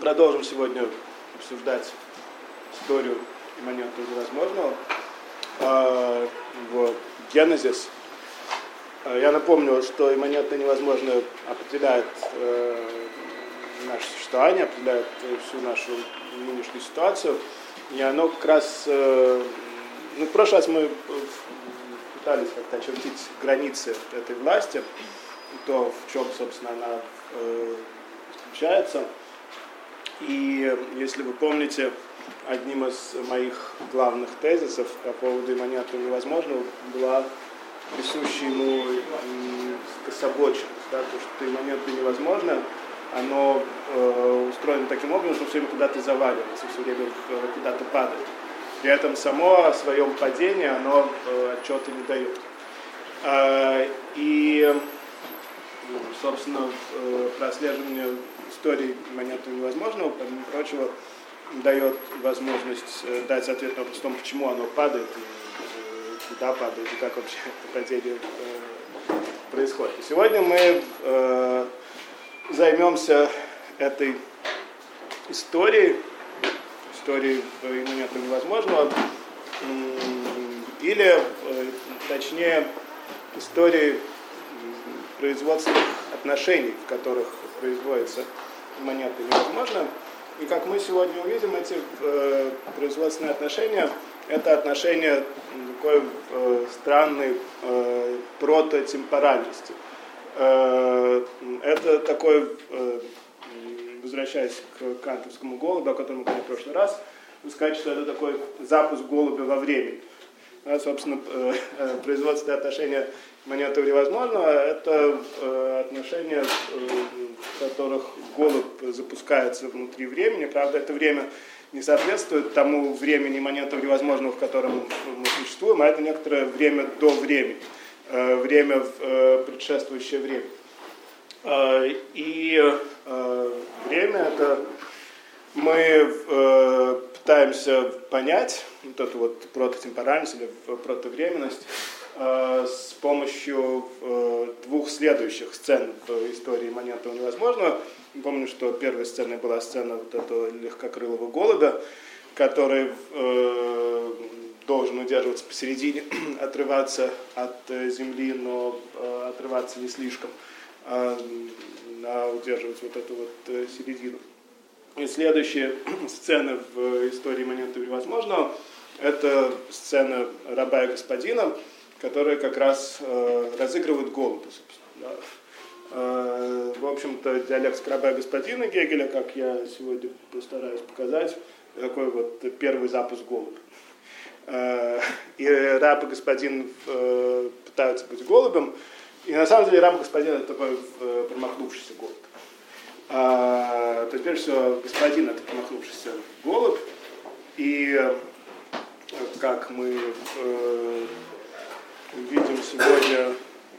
продолжим сегодня обсуждать историю имманентного невозможного э, в Генезис. Э, я напомню, что имманентно невозможное определяет э, наше существование, определяет всю нашу нынешнюю ситуацию. И оно как раз... Э, ну, в прошлый раз мы пытались как-то очертить границы этой власти, то, в чем, собственно, она э. И если вы помните, одним из моих главных тезисов по поводу имманентного невозможного была присущая ему кособочность, да, то, что имманентно невозможно, оно э, устроено таким образом, что все время куда-то заваливается, все время э, куда-то падает. При этом само о своем падении оно э, отчета не дает. Э, и, собственно, э, прослеживание истории момента невозможного, помимо прочего, дает возможность э, дать ответ на вопрос о том, почему оно падает, и, э, куда падает, и как вообще это падение э, происходит. И сегодня мы э, займемся этой историей, историей момента невозможного, или, точнее, историей производственных отношений, в которых производится монеты невозможно. И как мы сегодня увидим, эти э, производственные отношения – это отношения такой э, странной э, прототемпоральности. Э, это такой, э, возвращаясь к кантовскому голубю, о котором мы говорили в прошлый раз, сказать, что это такой запуск голубя во времени. Да, собственно, э, э, производственные отношения монеты невозможного – это э, отношения, в которых голубь запускается внутри времени. Правда, это время не соответствует тому времени монеты невозможного, в котором мы существуем, а это некоторое время до времени, время предшествующее время. И время это мы пытаемся понять вот эту вот прототемпоральность или протовременность э, с помощью э, двух следующих сцен в истории моментного невозможного. Помню, что первой сценой была сцена вот этого легкокрылого голубя, который э, должен удерживаться посередине, отрываться от земли, но отрываться не слишком, а, а удерживать вот эту вот середину. И следующая сцена в истории момента невозможного – это сцена раба и господина, которая как раз э, разыгрывает голубя, собственно. Да. Э, в общем-то, диалект раба и господина Гегеля, как я сегодня постараюсь показать, такой вот первый запуск голубя. Э, и раб и господин э, пытаются быть голубем, и на самом деле раб господин это такой э, промахнувшийся голубь. То есть, прежде всего, господин это промахнувшийся голубь, и как мы видим сегодня,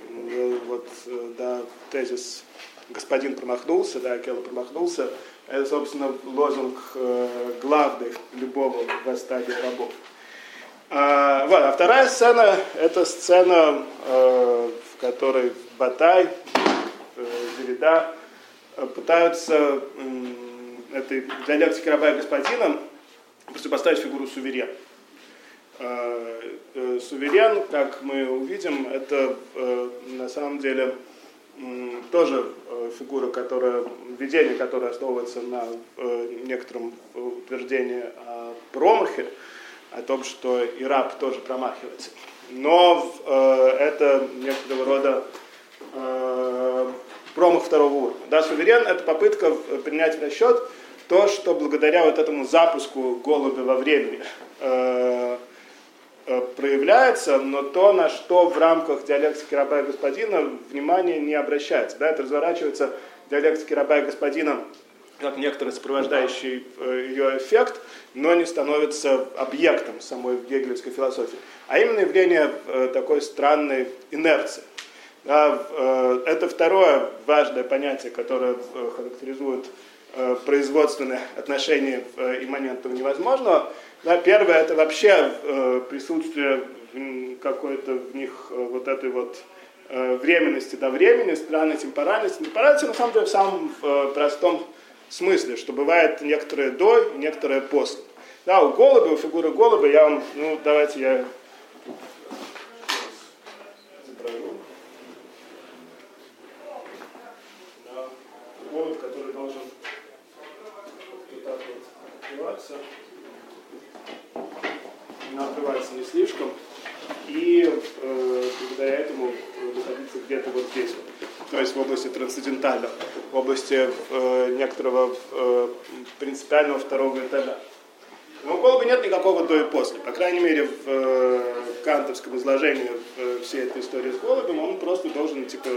э, вот, э, да, тезис господин промахнулся, да, Келла промахнулся, это, собственно, лозунг э, главный любого восстания рабов. А, вот, а вторая сцена, это сцена, в которой Батай, Девида, пытаются этой диалектике раба и господина поставить фигуру суверен. Э, э, суверен, как мы увидим, это на самом деле тоже фигура, которая, видение, которое основывается на некотором утверждении о промахе, о том, что и раб тоже промахивается. Но это некоторого рода промах второго уровня. Да, суверен – это попытка принять в расчет то, что благодаря вот этому запуску голубя во времени э, э, проявляется, но то, на что в рамках диалектики раба и господина внимание не обращается. Да, это разворачивается в диалектике раба и господина как некоторый сопровождающий э, ее эффект, но не становится объектом самой гегелевской философии. А именно явление э, такой странной инерции. Э, это второе важное понятие, которое э, характеризует э, производственные отношения имманентного невозможного. Да, первое это вообще присутствие какой-то в них вот этой вот временности до времени, странной темпоральности. Темпоральность на самом деле в самом простом смысле, что бывает некоторое до и некоторое после. Да, у голубя, у фигуры голубя я вам, ну, давайте я изображу. Да, голубь, который должен вот так вот открываться. Но открывается не слишком. И э, благодаря этому находиться где-то вот здесь то есть в области трансцендентального, в области э, некоторого э, принципиального второго этажа. Но у Голуба нет никакого до и после. По крайней мере, в э, кантовском изложении э, всей этой истории с голубем он просто должен типа,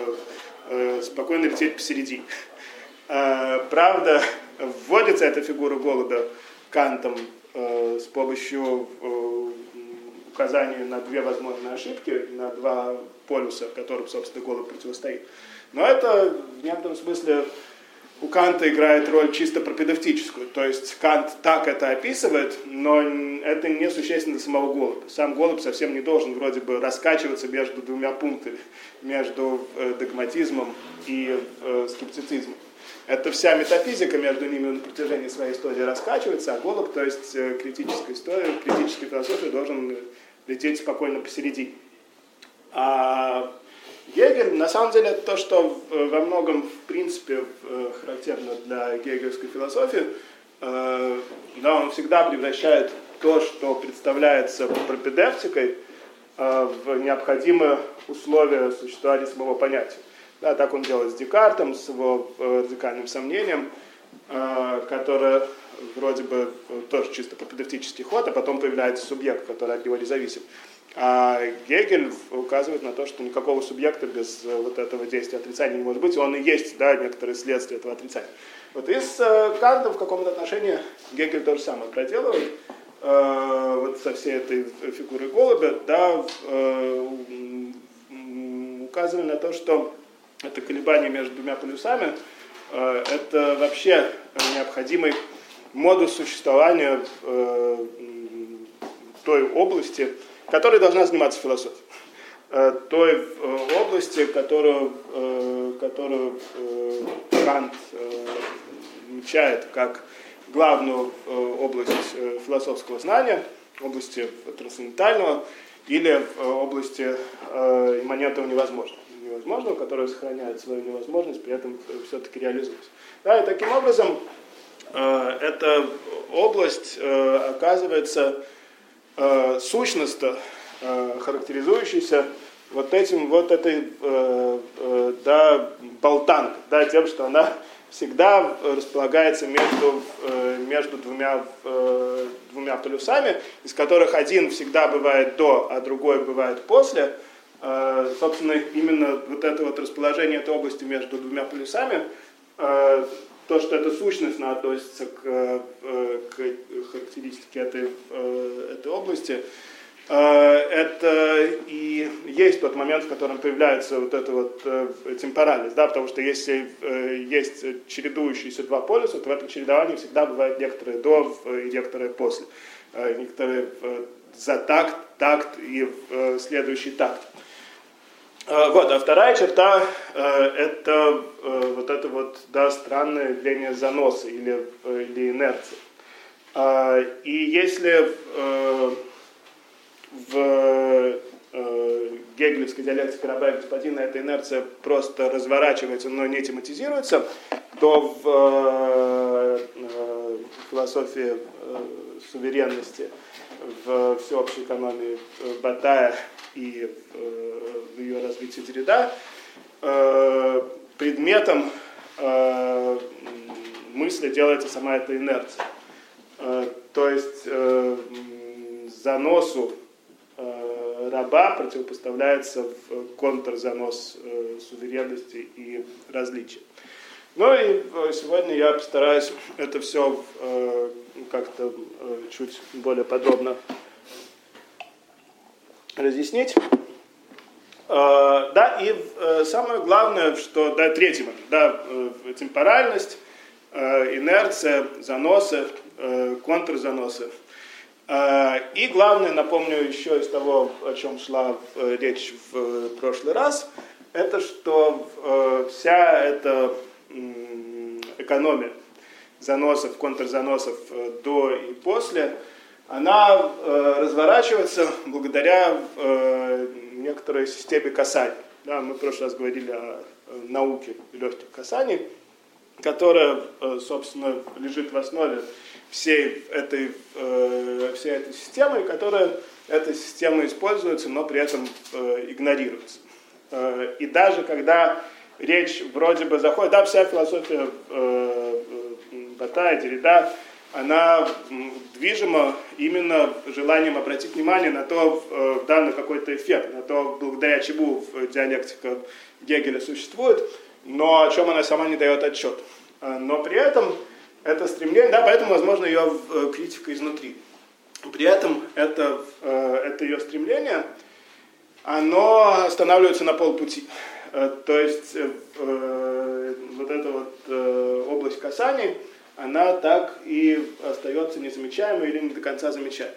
э, спокойно лететь посередине. Э, правда, вводится эта фигура голубя кантом э, с помощью э, указания на две возможные ошибки, на два полюса, которым, собственно, голубь противостоит. Но это в некотором смысле у Канта играет роль чисто пропедевтическую. То есть Кант так это описывает, но это не существенно для самого голубя. Сам голубь совсем не должен вроде бы раскачиваться между двумя пунктами, между э, догматизмом и э, скептицизмом. Это вся метафизика между ними на протяжении своей истории раскачивается, а голубь, то есть э, критическая история, критическая философия должен лететь спокойно посередине. А Гегель, на самом деле, то, что во многом, в принципе, э, характерно для гегельской философии. Э, да, он всегда превращает то, что представляется пропедевтикой, э, в необходимые условия существования самого понятия. Да, так он делает с Декартом, с его радикальным сомнением, которое вроде бы тоже чисто пропедевтический ход, а потом появляется субъект, который от него не зависит. А Гегель указывает на то, что никакого субъекта без э, вот этого действия отрицания не может быть, он и есть да, некоторые следствия этого отрицания. Вот и с э, в каком-то отношении Гегель то же самое проделывает, э, вот со всей этой фигурой голубя, да, э, указывая на то, что это колебание между двумя полюсами, э, это вообще необходимый модус существования э, той области, которой должна заниматься философия. Э, той э, области, которую, э, которую Кант мечает как главную область философского знания, области трансцендентального или области имманентного невозможного невозможного, которое сохраняет свою невозможность, при этом все-таки реализуется. Да, и таким образом эта область оказывается э, сущность, э, характеризующаяся вот этим, вот этой, э, э, да, болтанкой, да, тем, что она всегда располагается между, э, между двумя, э, двумя полюсами, из которых один всегда бывает до, а другой бывает после. Э, собственно, именно вот это вот расположение этой области между двумя полюсами э, то, что эта сущность относится к, э, к характеристике этой, э, этой области, э, это и есть тот момент, в котором появляется вот эта вот темпоральность, да, потому что если есть чередующиеся два полюса, то в этом чередовании всегда бывает некоторые до и некоторые после, некоторые за такт, такт и следующий такт. Э, вот, а вторая черта э, это э, вот это вот да, странное явление заноса или, или инерции. И если в гегелевской диалектике раба и господина эта инерция просто разворачивается, но не тематизируется, то в философии суверенности, в всеобщей экономии Батая и в ее развитии Derrida, э, предметом э, мысли делается сама эта инерция. Э, то есть заносу раба противопоставляется в контрзанос суверенности и различия. Ну и сегодня я постараюсь это все как-то чуть более подробно разъяснить. Э, да, и э, самое главное, что, да, третий момент, да, э, темпоральность, инерция, заносы, контрзаносы. И главное, напомню еще из того, о чем шла речь в прошлый раз, это что вся эта экономия, заносов, контрзаносов до и после, она э, разворачивается благодаря э, некоторой системе касаний. Да, мы в прошлый раз говорили о науке легких касаний, которая, собственно, лежит в основе всей этой, всей этой системы, которая эта система используется, но при этом игнорируется. И даже когда речь вроде бы заходит, да, вся философия Батая, Дерида, она движима именно желанием обратить внимание на то, э, данный какой-то эффект, на то, благодаря чему диалектика Гегеля существует, но о чем она сама не дает отчет. Э, но при этом это стремление, да, поэтому, возможно, ее э, критика изнутри. При этом это, это ее стремление, оно останавливается на полпути. То есть вот эта вот область касаний – она так и остается незамечаемой или не до конца замечаемой.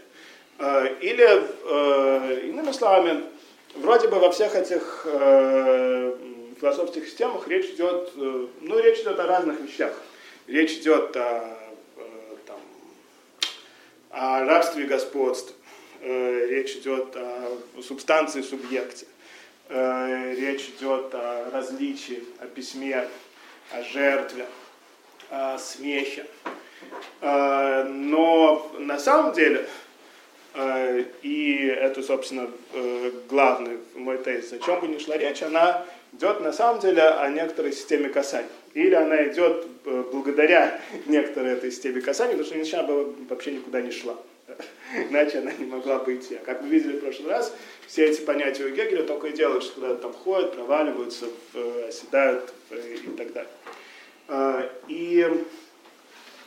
Э, или, э, иными словами, вроде бы во всех этих э, философских системах речь идет, ну, речь идет о разных вещах. Речь идет о, там, о рабстве и господстве, речь идет о субстанции субъекте, речь идет о различии, о письме, о жертве, э, смехе. Э, но на самом деле, э, и это, собственно, э, главный мой тезис, о чем бы ни шла речь, она идет на самом деле о некоторой системе касаний. Или она идет благодаря некоторой этой системе касаний, потому что иначе она бы вообще никуда не шла. Иначе она не могла бы идти. А как мы видели в прошлый раз, все эти понятия у Гегеля только и делают, что куда-то там ходят, проваливаются, оседают и так далее. А, и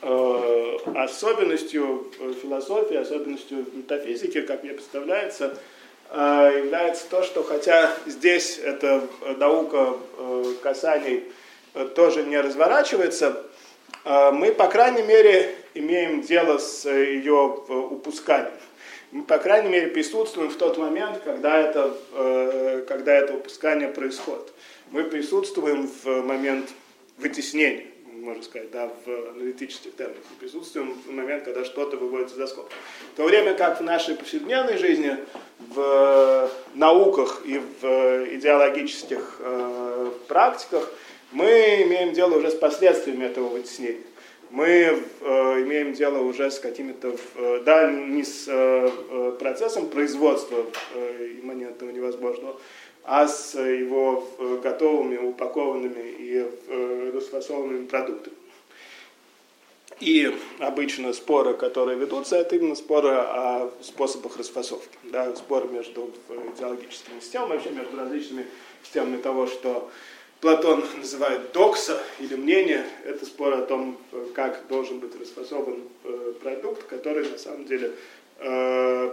а, особенностью философии, особенностью метафизики, как мне представляется, а, является то, что хотя здесь эта наука касаний тоже не разворачивается, мы, по крайней мере, имеем дело с ее упусканием. Мы, по крайней мере, присутствуем в тот момент, когда это, когда это упускание происходит. Мы присутствуем в момент вытеснения, можно сказать, да, в аналитических терминах. Мы присутствуем в момент, когда что-то выводится за скобки. В то время как в нашей повседневной жизни, в науках и в идеологических э, практиках мы имеем дело уже с последствиями этого вытеснения. Мы э, имеем дело уже с какими-то, э, да, не с э, э процессом производства э, имманентного невозможного, а с его э, готовыми, упакованными и э, расфасованными продуктами. И обычно споры, которые ведутся, это именно споры о способах расфасовки. Да, споры между идеологическими системами, вообще между различными системами того, что Платон называет докса или мнение. Это спор о том, как должен быть расфасован э, продукт, который на самом деле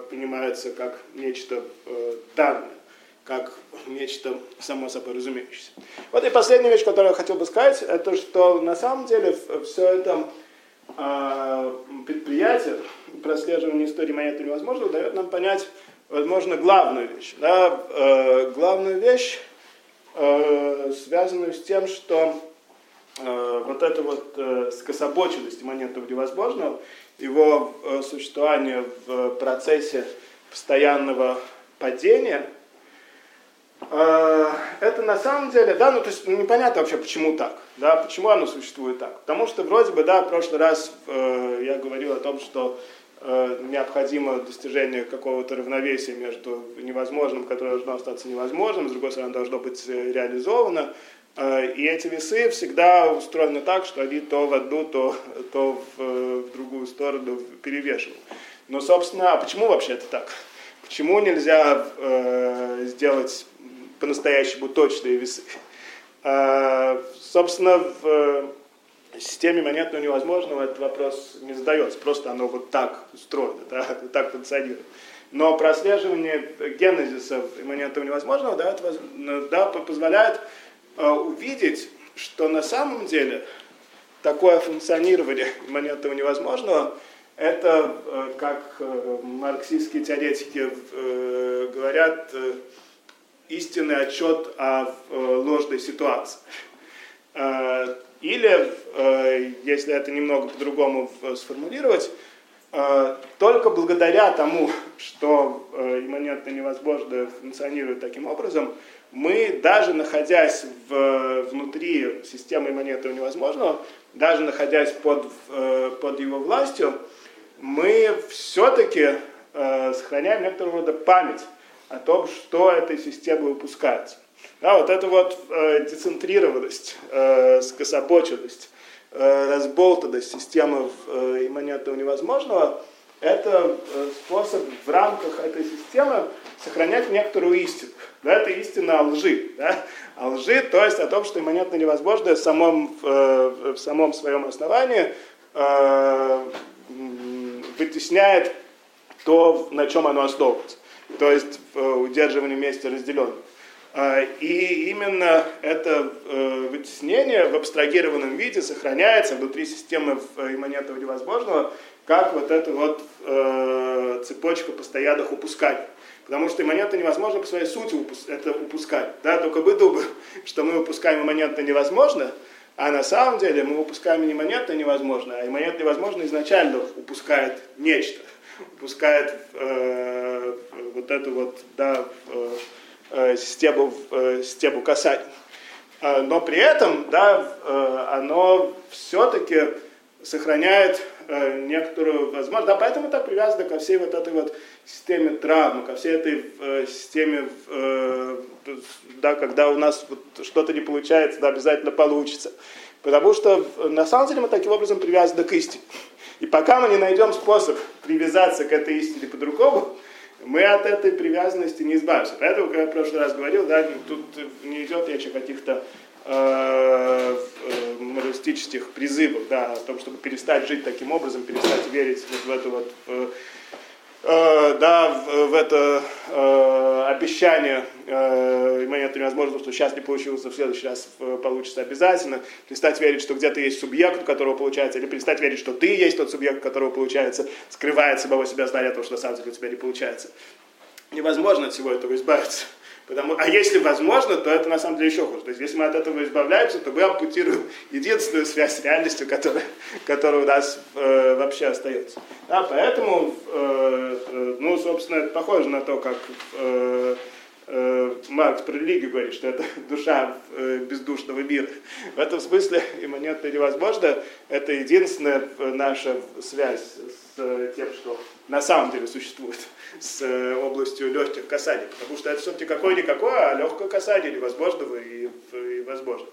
понимается как нечто данное как нечто само собой разумеющееся. Вот и последняя вещь, которую я хотел бы сказать, это что на самом деле все это э, предприятие, прослеживание истории монеты невозможно, дает нам понять, возможно, главную вещь. Да? Э, главную вещь, э, связанную с тем, что э, вот эта вот скособоченность моментов невозможного, его существование в процессе постоянного падения – это на самом деле, да, ну то есть ну, непонятно вообще, почему так, да, почему оно существует так. Потому что вроде бы, да, в прошлый раз э, я говорил о том, что э, необходимо достижение какого-то равновесия между невозможным, которое должно остаться невозможным, с другой стороны, должно быть э, реализовано. Э, и эти весы всегда устроены так, что они то в одну, то, то в, в другую сторону перевешивают. Но, собственно, а почему вообще это так? Почему нельзя э, сделать по-настоящему точные весы. А, собственно, в э, системе монетного невозможного этот вопрос не задается, просто оно вот так устроено, да, так функционирует. Но прослеживание генезиса монетного невозможного да, да, позволяет э, увидеть, что на самом деле такое функционирование монетного невозможного это, э, как марксистские теоретики говорят, истинный отчет о ложной ситуации. Э, Или, э, если это немного по-другому сформулировать, э, только благодаря тому, что э, имманентно невозможно функционирует таким образом, мы, даже находясь в, внутри системы имманентного невозможного, даже находясь под, под его властью, мы все-таки сохраняем некоторого рода память о том, что этой системой выпускается. Да, вот эта вот э, децентрированность, э, скособоченность, э, разболтанность системы э, невозможного, это э, способ в рамках этой системы сохранять некоторую истину. Да, это истина о лжи. Да? О лжи, то есть о том, что имманентно невозможное в самом, э, в самом своем основании э, вытесняет то, на чем оно основывается. То есть э, удерживание вместе разделенных. А, и именно это э, вытеснение в абстрагированном виде сохраняется внутри системы э, имманентного невозможного, как вот эта вот цепочка постоянных упусканий. Потому что имманентно невозможно по своей сути это упускать. Да? Только бы думал, что мы упускаем имманентно невозможно, а на самом деле мы упускаем имманентно невозможно, а имманентно невозможно изначально упускает нечто. Упускает э, вот эту вот, да, э, Э, систему, э, систему касаний. Э, но при этом да, оно все-таки сохраняет некоторую возможность. Да, поэтому так привязано ко всей вот этой вот системе травмы, ко всей этой системе, да, когда у нас вот что-то не получается, да, обязательно получится. Потому что на самом деле мы таким образом привязаны к истине. И пока мы не найдем способ привязаться к этой истине по-другому, мы от этой привязанности не избавимся. Поэтому, как я в прошлый раз говорил, да, тут не идет речь о каких-то э, э, моралистических призывах, да, о том, чтобы перестать жить таким образом, перестать верить вот в эту вот э, Э, да, в, это э, обещание э, момента невозможно, что сейчас не получилось, в следующий раз э, получится обязательно, перестать верить, что где-то есть субъект, у которого получается, или перестать верить, что ты есть тот субъект, у которого получается, скрывает самого себя, зная то, что на самом деле у тебя не получается. Невозможно от всего этого избавиться. Потому, а если возможно, то это на самом деле еще хуже. То есть если мы от этого избавляемся, то мы ампутируем единственную связь с реальностью, которая, которая у нас э, вообще остается. Да, поэтому, э, э, ну, собственно, это похоже на то, как э, э, Маркс про религию говорит, что это душа э, бездушного мира. В этом смысле имманентно невозможно. Это единственная наша связь с э, тем, что на самом деле существует с э, областью легких касаний, потому что это все-таки какое-никакое, а легкое касание невозможного и, и возможно.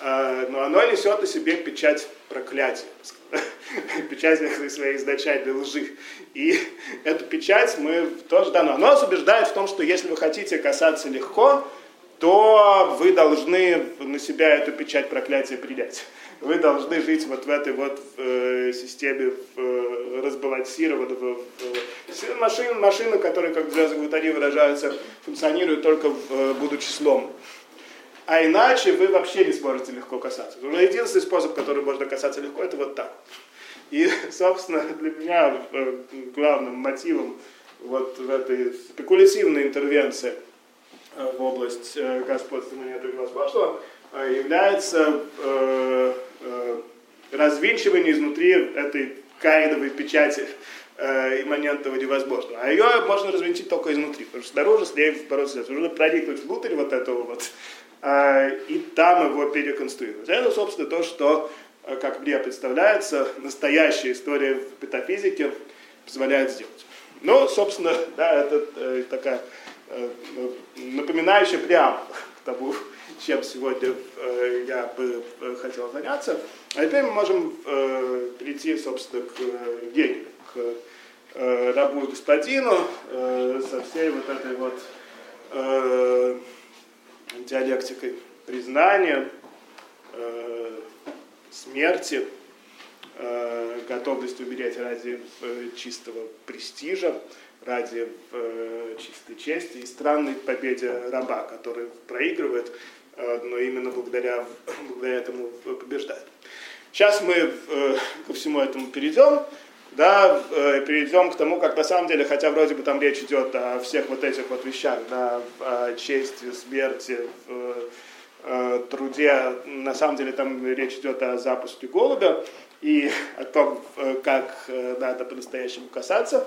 А, но оно несет на себе печать проклятия, печать своей изначальной лжи. И эту печать мы тоже, да, но оно нас убеждает в том, что если вы хотите касаться легко, то вы должны на себя эту печать проклятия принять вы должны жить вот в этой вот э, системе э, разбалансированного. Э, машин, машины, которые, как вот они выражаются, функционируют только в, э, будучи слом. А иначе вы вообще не сможете легко касаться. Но единственный способ, который можно касаться легко, это вот так. И, собственно, для меня э, главным мотивом вот в этой спекулятивной интервенции э, в область господства монеты невозможного является Э, развинчивание изнутри этой каиновой печати э, имманентного невозможно. А ее можно развинтить только изнутри, потому что снаружи с ней бороться. Нужно проникнуть внутрь вот этого вот, э, и там его переконструировать. Это, собственно, то, что, э, как мне представляется, настоящая история в метафизике позволяет сделать. Ну, собственно, да, это э, такая э, напоминающая прямо к тому, чем сегодня э, я бы э, хотел заняться. А теперь мы можем э, перейти, собственно, к Гегелю, к рабу и господину со всей вот этой вот диалектикой признания, смерти, готовности умереть ради чистого престижа, ради чистой чести и странной победе раба, который проигрывает но именно благодаря, благодаря этому побеждает. Сейчас мы э, ко всему этому перейдем, да, э, перейдем к тому, как на самом деле, хотя вроде бы там речь идет о всех вот этих вот вещах, да, о чести, смерти, э, труде, на самом деле там речь идет о запуске голубя и о том, э, как э, надо по-настоящему касаться.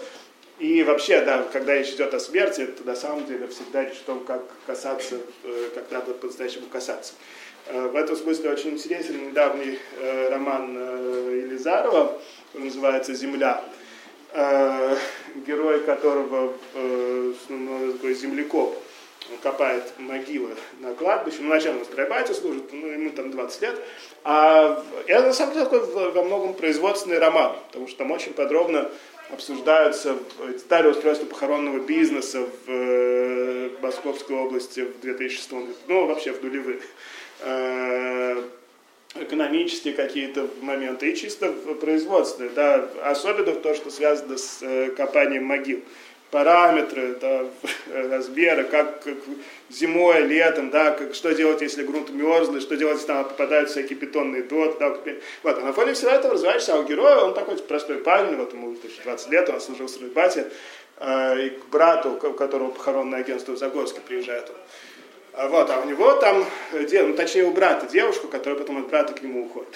И вообще, да, когда речь идет о смерти, то на самом деле всегда речь о том, как касаться, э, как надо по-настоящему касаться. Э, в этом смысле очень интересен недавний э, роман Елизарова, который называется «Земля», герой которого ну, такой землекоп, он копает могилы на кладбище, ну, вначале он стройбате служит, ну, ему там 20 лет, а это на самом деле такой во многом производственный роман, потому что там очень подробно обсуждаются детали устройства похоронного бизнеса в Московской области в 2006 году, ну, вообще в нулевых. Э, экономические какие-то моменты и чисто производственные, да, особенно то, что связано с э, копанием могил. Параметры, да, размеры, как, как зимой, летом, да, как, что делать, если грунт мерзлый, что делать, если там попадают всякие бетонные доты. Да, вот, а на фоне всего этого развиваешься, а у героя, он такой простой парень, вот ему 20 лет, он служил в Рыбате, э, и к брату, у которого похоронное агентство в Загорске приезжает а вот, а у него там, ну, точнее у брата девушка, которая потом от брата к нему уходит.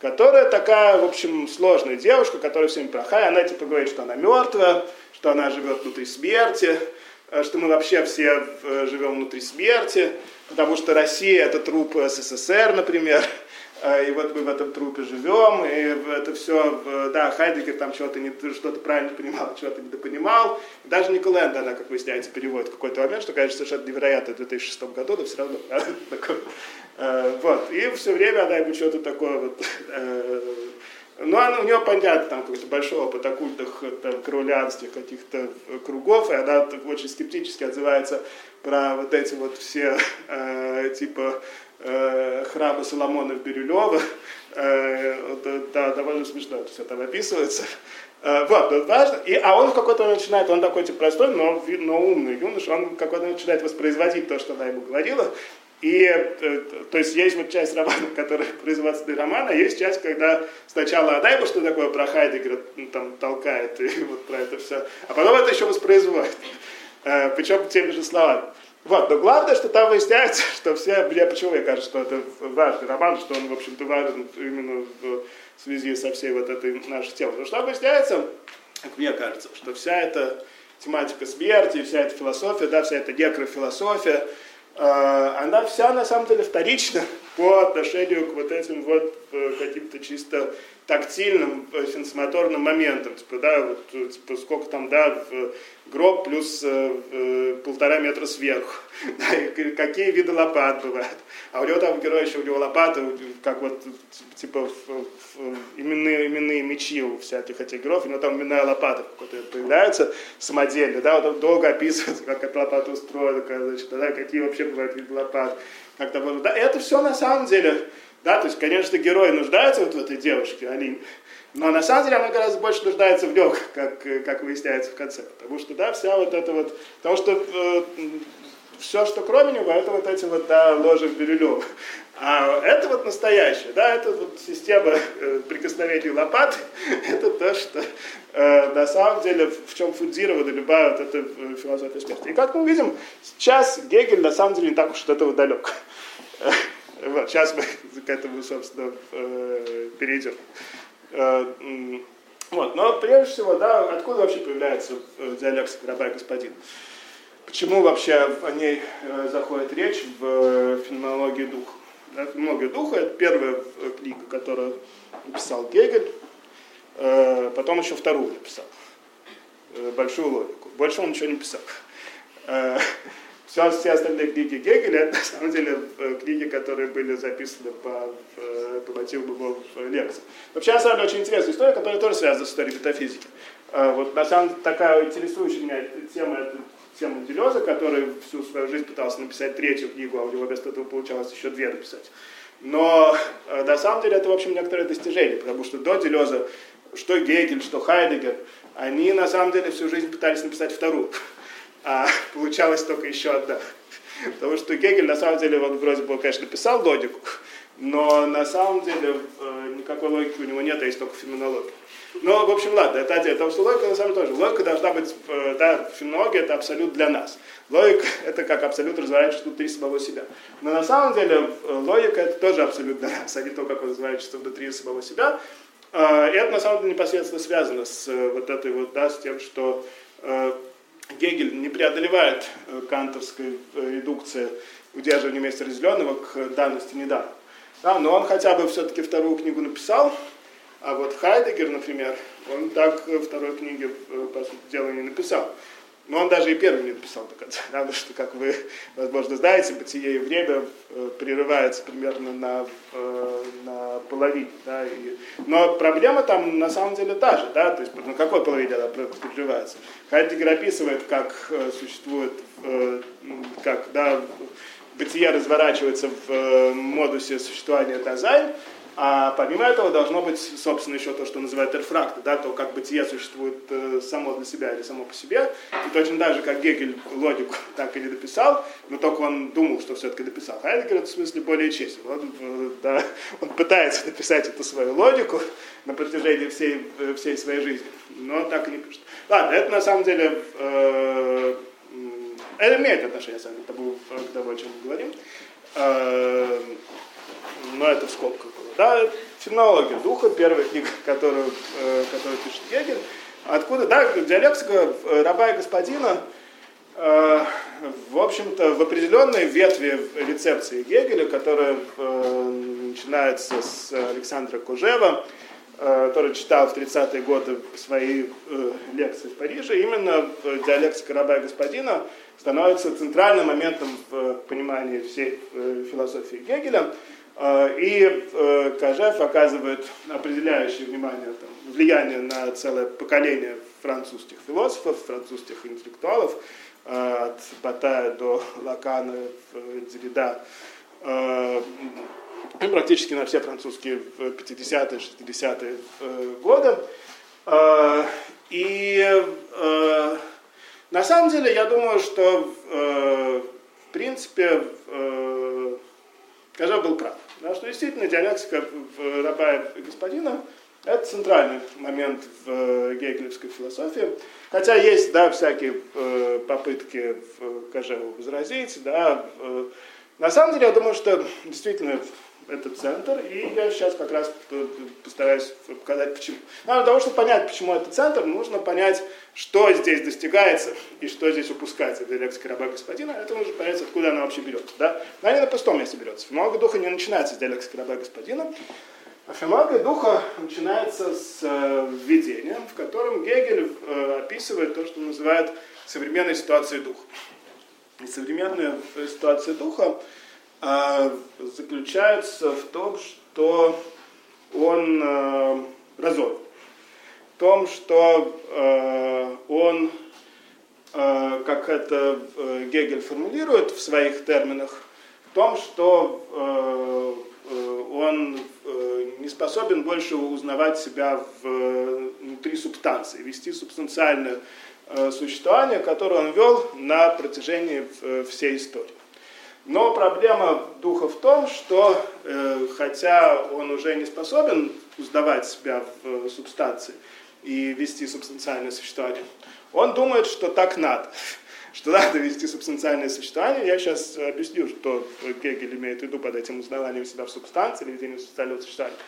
Которая такая, в общем, сложная девушка, которая всеми плохая. Она типа говорит, что она мертвая, что она живет внутри смерти, э, что мы вообще все э, живем внутри смерти, потому что Россия это труп СССР, например. И вот мы в этом трупе живем, и это все, да, Хайдегер там что-то не, что-то правильно понимал, что-то недопонимал. Даже Николаенда, она, как выясняется, переводит в какой-то момент, что, конечно, совершенно невероятно в 2006 году, но все равно, вот, и все время она ему что-то такое вот э, ну, она, у нее, понятно, там какой-то большой опыт оккультных там, кровлянских каких-то кругов, и она очень скептически отзывается про вот эти вот все, э, типа, э, храма Соломона в Бирюлево. Э, да, довольно смешно это все там описывается. Э, вот, но важно. И, а он в какой-то момент начинает, он такой типа простой, но, но умный юноша, он какой-то начинает воспроизводить то, что она ему говорила. И, э, то есть, есть вот часть романа, которая производственный роман, а есть часть, когда сначала Адайба, что такое про Хайдегера, ну, там, толкает, и вот про это все, а потом это еще воспроизводит. Э, Причем теми же словами. Вот, но главное, что там выясняется, что все, мне почему мне кажется, что это важный роман, что он, в общем-то, важен именно в связи со всей вот этой нашей темой. Потому что там выясняется, как мне кажется, что вся эта тематика смерти, вся эта философия, да, вся эта некрофилософия, э, она вся на самом деле вторична по отношению к вот этим вот э, каким-то чисто тактильным сенсомоторным моментом, типа, да, вот, типа, сколько там, да, в гроб плюс э, э, полтора метра сверху, да, и какие виды лопат бывают. А у него там герой еще, у него лопаты, как вот, типа, в, в, именные, именные мечи у всяких этих героев, у него там именная лопата какая-то появляется самодельно, да, вот он долго описывается, как эта лопата устроена, как, значит, да, какие вообще бывают виды лопат, как там, да, это все на самом деле да, то есть, конечно, герой нуждается вот в этой девушке, Алине, но на самом деле она гораздо больше нуждается в нем, как, как выясняется в конце. Потому что, да, вся вот эта вот, потому что э, все, что кроме него, это вот эти вот, да, ложи в Бирюлев. А это вот настоящее, да, это вот система э, прикосновений лопаты, это то, что э, на самом деле в чем фундирована любая вот эта э, философия смерти. И как мы видим, сейчас Гегель на самом деле не так уж от этого далек. Вот, сейчас мы к этому, собственно, э, перейдем. Э, вот, но прежде всего, да, откуда вообще появляется э, диалектика раба и господин? Почему вообще о ней заходит речь в феноменологии духа? Феноменология духа – это первая книга, которую написал Гегель, потом еще вторую написал, большую логику. Больше он ничего не писал. Все, все остальные книги Гегеля, на самом деле э, книги, которые были записаны по, э, по мотивам его лекций. Вообще, на самом деле, очень интересная история, которая тоже связана с историей метафизики. Э, вот, на самом деле, такая интересующая меня тема, это тема Делеза, который всю свою жизнь пытался написать третью книгу, а у него вместо этого получалось еще две написать. Но на самом деле это, в общем, некоторое достижение, потому что до Делеза что Гегель, что Хайдегер, они на самом деле всю жизнь пытались написать вторую а получалось только еще одна. Потому что Гегель, на самом деле, он вроде бы, конечно, писал логику, но на самом деле э, никакой логики у него нет, а есть только феноменология. Но, в общем, ладно, это отдельно. Потому что логика, на самом деле, тоже. Логика должна быть, э, да, феноменология это абсолют для нас. Логика это как абсолют разворачивается внутри самого себя. Но на самом деле э, логика это тоже абсолют для нас, а не то, как он разворачивается внутри самого себя. И это на самом деле непосредственно связано с вот этой вот, да, с тем, что Гегель не преодолевает кантовской редукции удерживания вместе разделенного к данности неданного. Да, но он хотя бы все-таки вторую книгу написал, а вот Хайдегер, например, он так второй книги, э, по сути дела, не написал. Но он даже и первый не написал до конца, потому что, как вы, возможно, знаете, «Бытие и время» э, прерывается примерно на, э, на половине. Да, и, но проблема там на самом деле та же, да, то есть на какой половине она прерывается. Хайдегер описывает, как существует, как, да, бытие разворачивается в э, модусе существования Dasein, а помимо этого должно быть, собственно, еще то, что называют Erfragte, да, то, как бытие существует э, само для себя или само по себе. И точно так же, как Гегель логику так и не дописал, но только он думал, что все-таки дописал. Хайдегер в смысле более честен. Он, э, да, он пытается написать эту свою логику на протяжении всей, э, всей своей жизни, но так и не пишет. Ладно, это на самом деле э, это имеет отношение, с вами, к тому, к тому, о чем мы говорим. Но это в скобках. Да, фенология духа, первая книга, которую, э, которую пишет Гегель. Откуда, да, диалектика э, раба и господина, в общем-то, в определенной ветви рецепции Гегеля, которая начинается с Александра Кужева, который читал в 30-е годы свои лекции в Париже, именно диалектика раба и господина становится центральным моментом в понимании всей э, философии Гегеля. Э, и э, Кажев оказывает определяющее внимание, там, влияние на целое поколение французских философов, французских интеллектуалов, от Батая до Лакана, Деррида, и практически на все французские 50-е, 60-е годы. И на самом деле, я думаю, что э, в принципе э, Кажа был прав. Да, что действительно диалектика раба и господина – это центральный момент в э, гегелевской философии. Хотя есть да, всякие э, попытки в Кажеву возразить. Да, на самом деле, я думаю, что действительно это центр, и я сейчас как раз постараюсь показать, почему. Но для того, чтобы понять, почему это центр, нужно понять, что здесь достигается и что здесь упускается. Это лекция раба господина, это нужно понять, откуда она вообще берется. Да? Она не на пустом месте берется. Филология духа не начинается с диалектики раба господина, а филология духа начинается с э, введения, в котором Гегель э, описывает то, что называют современной ситуацией духа. И современная ситуация духа а, заключается в том, что он э, разорван. В том, что э, он, э, как это Гегель формулирует в своих терминах, в том, что он не способен больше узнавать себя внутри субстанции, вести субстанциальное существование, которое он вел на протяжении всей истории. Но проблема духа в том, что э, хотя он уже не способен узнавать себя в э, субстанции и вести субстанциальное существование, он думает, что так надо, что надо вести субстанциальное существование. Я сейчас объясню, что Гегель имеет в виду под этим узнаванием себя в субстанции или ведением субстанциального существования.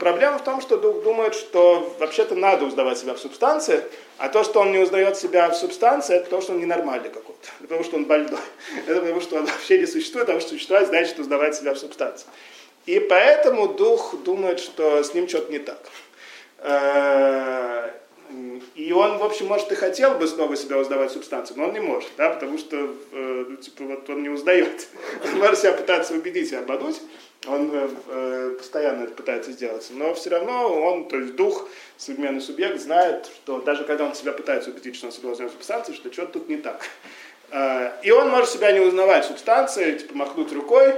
Проблема в том, что дух думает, что вообще-то надо узнавать себя в субстанции, а то, что он не узнает себя в субстанции, это то, что он ненормальный какой-то. Это потому, что он больной. Это потому, что он вообще не существует, а что существовать значит узнавать себя в субстанции. И поэтому дух думает, что с ним что-то не так. Э, и он, в общем, может, и хотел бы снова себя узнавать в субстанции, но он не может, да, потому что э, ну, типа, вот он не узнает. Он может себя пытаться убедить и обмануть, он э, э, постоянно это пытается сделать. Но все равно он, то есть дух, современный субъект, знает, что даже когда он себя пытается убедить, что он себя узнает субстанции, что что-то тут не так. Э, и он может себя не узнавать субстанции, типа махнуть рукой,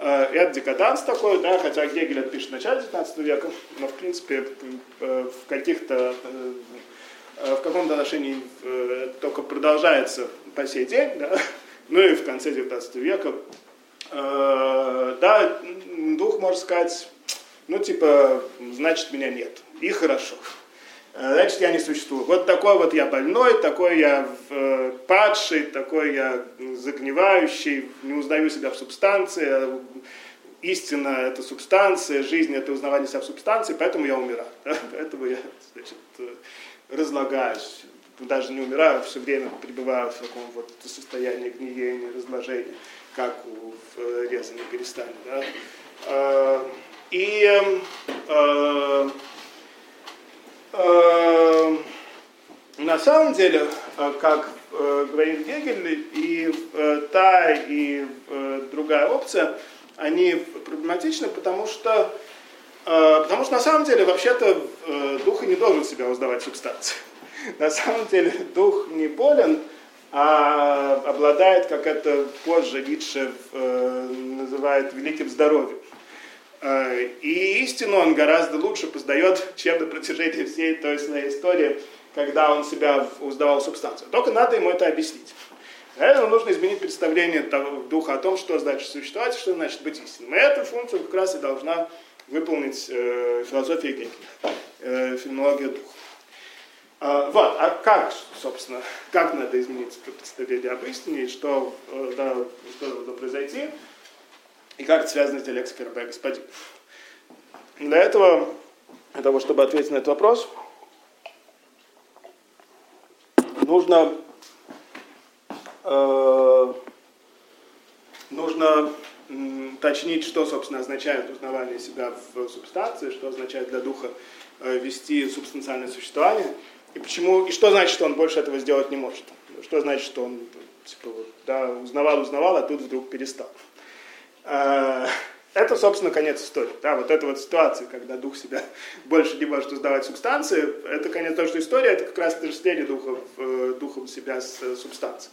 это декаданс такой, да, хотя Гегель это пишет в начале 19 века, но в принципе в каких-то в каком-то отношении только продолжается по сей день, да, ну и в конце 19 века э, да, дух может сказать, ну, типа, значит, меня нет. И хорошо. Э, значит, я не существую. Вот такой вот я больной, такой я э, падший, такой я загнивающий, не узнаю себя в субстанции. Истина – это субстанция, жизнь – это узнавание себя в субстанции, поэтому я умираю. Да? Поэтому я значит, разлагаюсь. Даже не умираю, все время пребываю в таком вот состоянии гниения, разложения, как у резаной перестани. Да? Э, и э, э, на самом деле, э, как э, говорит Гегель, и э, та, и другая опция, они проблематичны, потому что, потому что на самом деле вообще-то дух и не должен себя узнавать субстанции. На самом деле дух не болен, а обладает, как это позже Ницше называет, великим здоровьем. Э, и истину он гораздо лучше познает, чем на протяжении всей той своей истории, когда он себя узнавал субстанцию. Только надо ему это объяснить. Этого нужно изменить представление того, духа о том, что значит существовать, что значит быть истинным. И эту функцию как раз и должна выполнить э, философия Гегеля, э, феноменология духа. А, вот, а как, собственно, как надо изменить представление об истине, и что, э, да, что должно произойти, и как это связано с диалектикой РБ господин. Для этого, для того, чтобы ответить на этот вопрос, нужно, э, нужно уточнить, что, собственно, означает узнавание себя в субстанции, что означает для духа э, вести субстанциальное существование, и почему, и что значит, что он больше этого сделать не может. Что значит, что он типа, вот, да, узнавал, узнавал, а тут вдруг перестал. Э, это, собственно, конец истории. Да, вот эта вот ситуация, когда дух себя больше не может узнавать субстанции, это конец того, что история, это как раз отождествление духа, э, духом себя с э, субстанцией.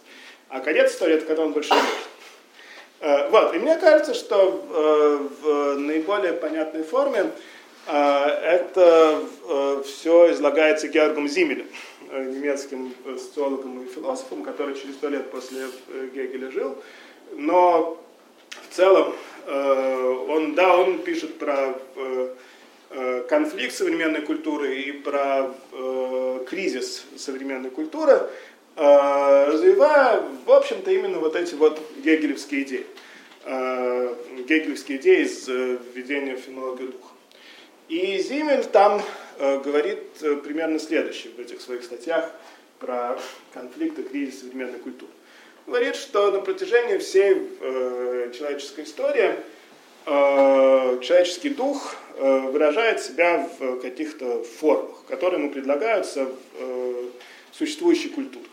А конец истории, это когда он больше не может. Вот, и мне кажется, что в наиболее понятной форме это все излагается Георгом Зимелем, немецким социологом и философом, который через сто лет после Гегеля жил. Но в целом, э, он, да, он пишет про э, э, конфликт современной культуры и про кризис современной культуры, развивая, в общем-то, именно вот эти вот гегелевские идеи. Гегелевские идеи из введения в духа. И Зимель там говорит примерно следующее в этих своих статьях про конфликт и кризис современной культуры говорит, что на протяжении всей э, человеческой истории э, человеческий дух э, выражает себя в каких-то формах, которые ему предлагаются в э, существующей культуре.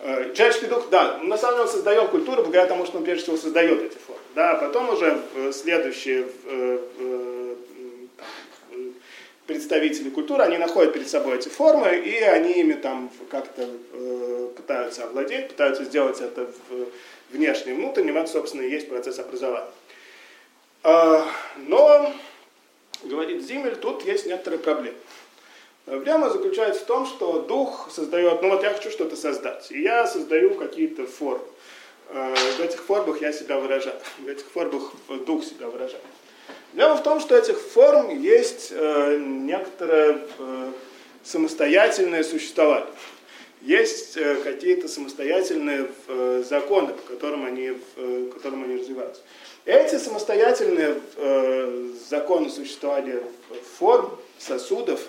Э, человеческий дух, да, на самом деле он создает культуру благодаря тому, что он прежде всего создает эти формы. Да, а потом уже в следующие в, в, представители культуры, они находят перед собой эти формы, и они ими там как-то э, пытаются овладеть, пытаются сделать это в, внешним, внутренним, это, собственно, и есть процесс образования. Э, но, говорит Зимель, тут есть некоторые проблемы. Проблема заключается в том, что дух создает, ну вот я хочу что-то создать, и я создаю какие-то формы. Э, в этих формах я себя выражаю, в этих формах дух себя выражает. Дело в том, что этих форм есть э, некоторое э, самостоятельное существование. Есть э, какие-то самостоятельные э, законы, по которым они, э, которым они развиваются. Эти самостоятельные законы существования форм, сосудов,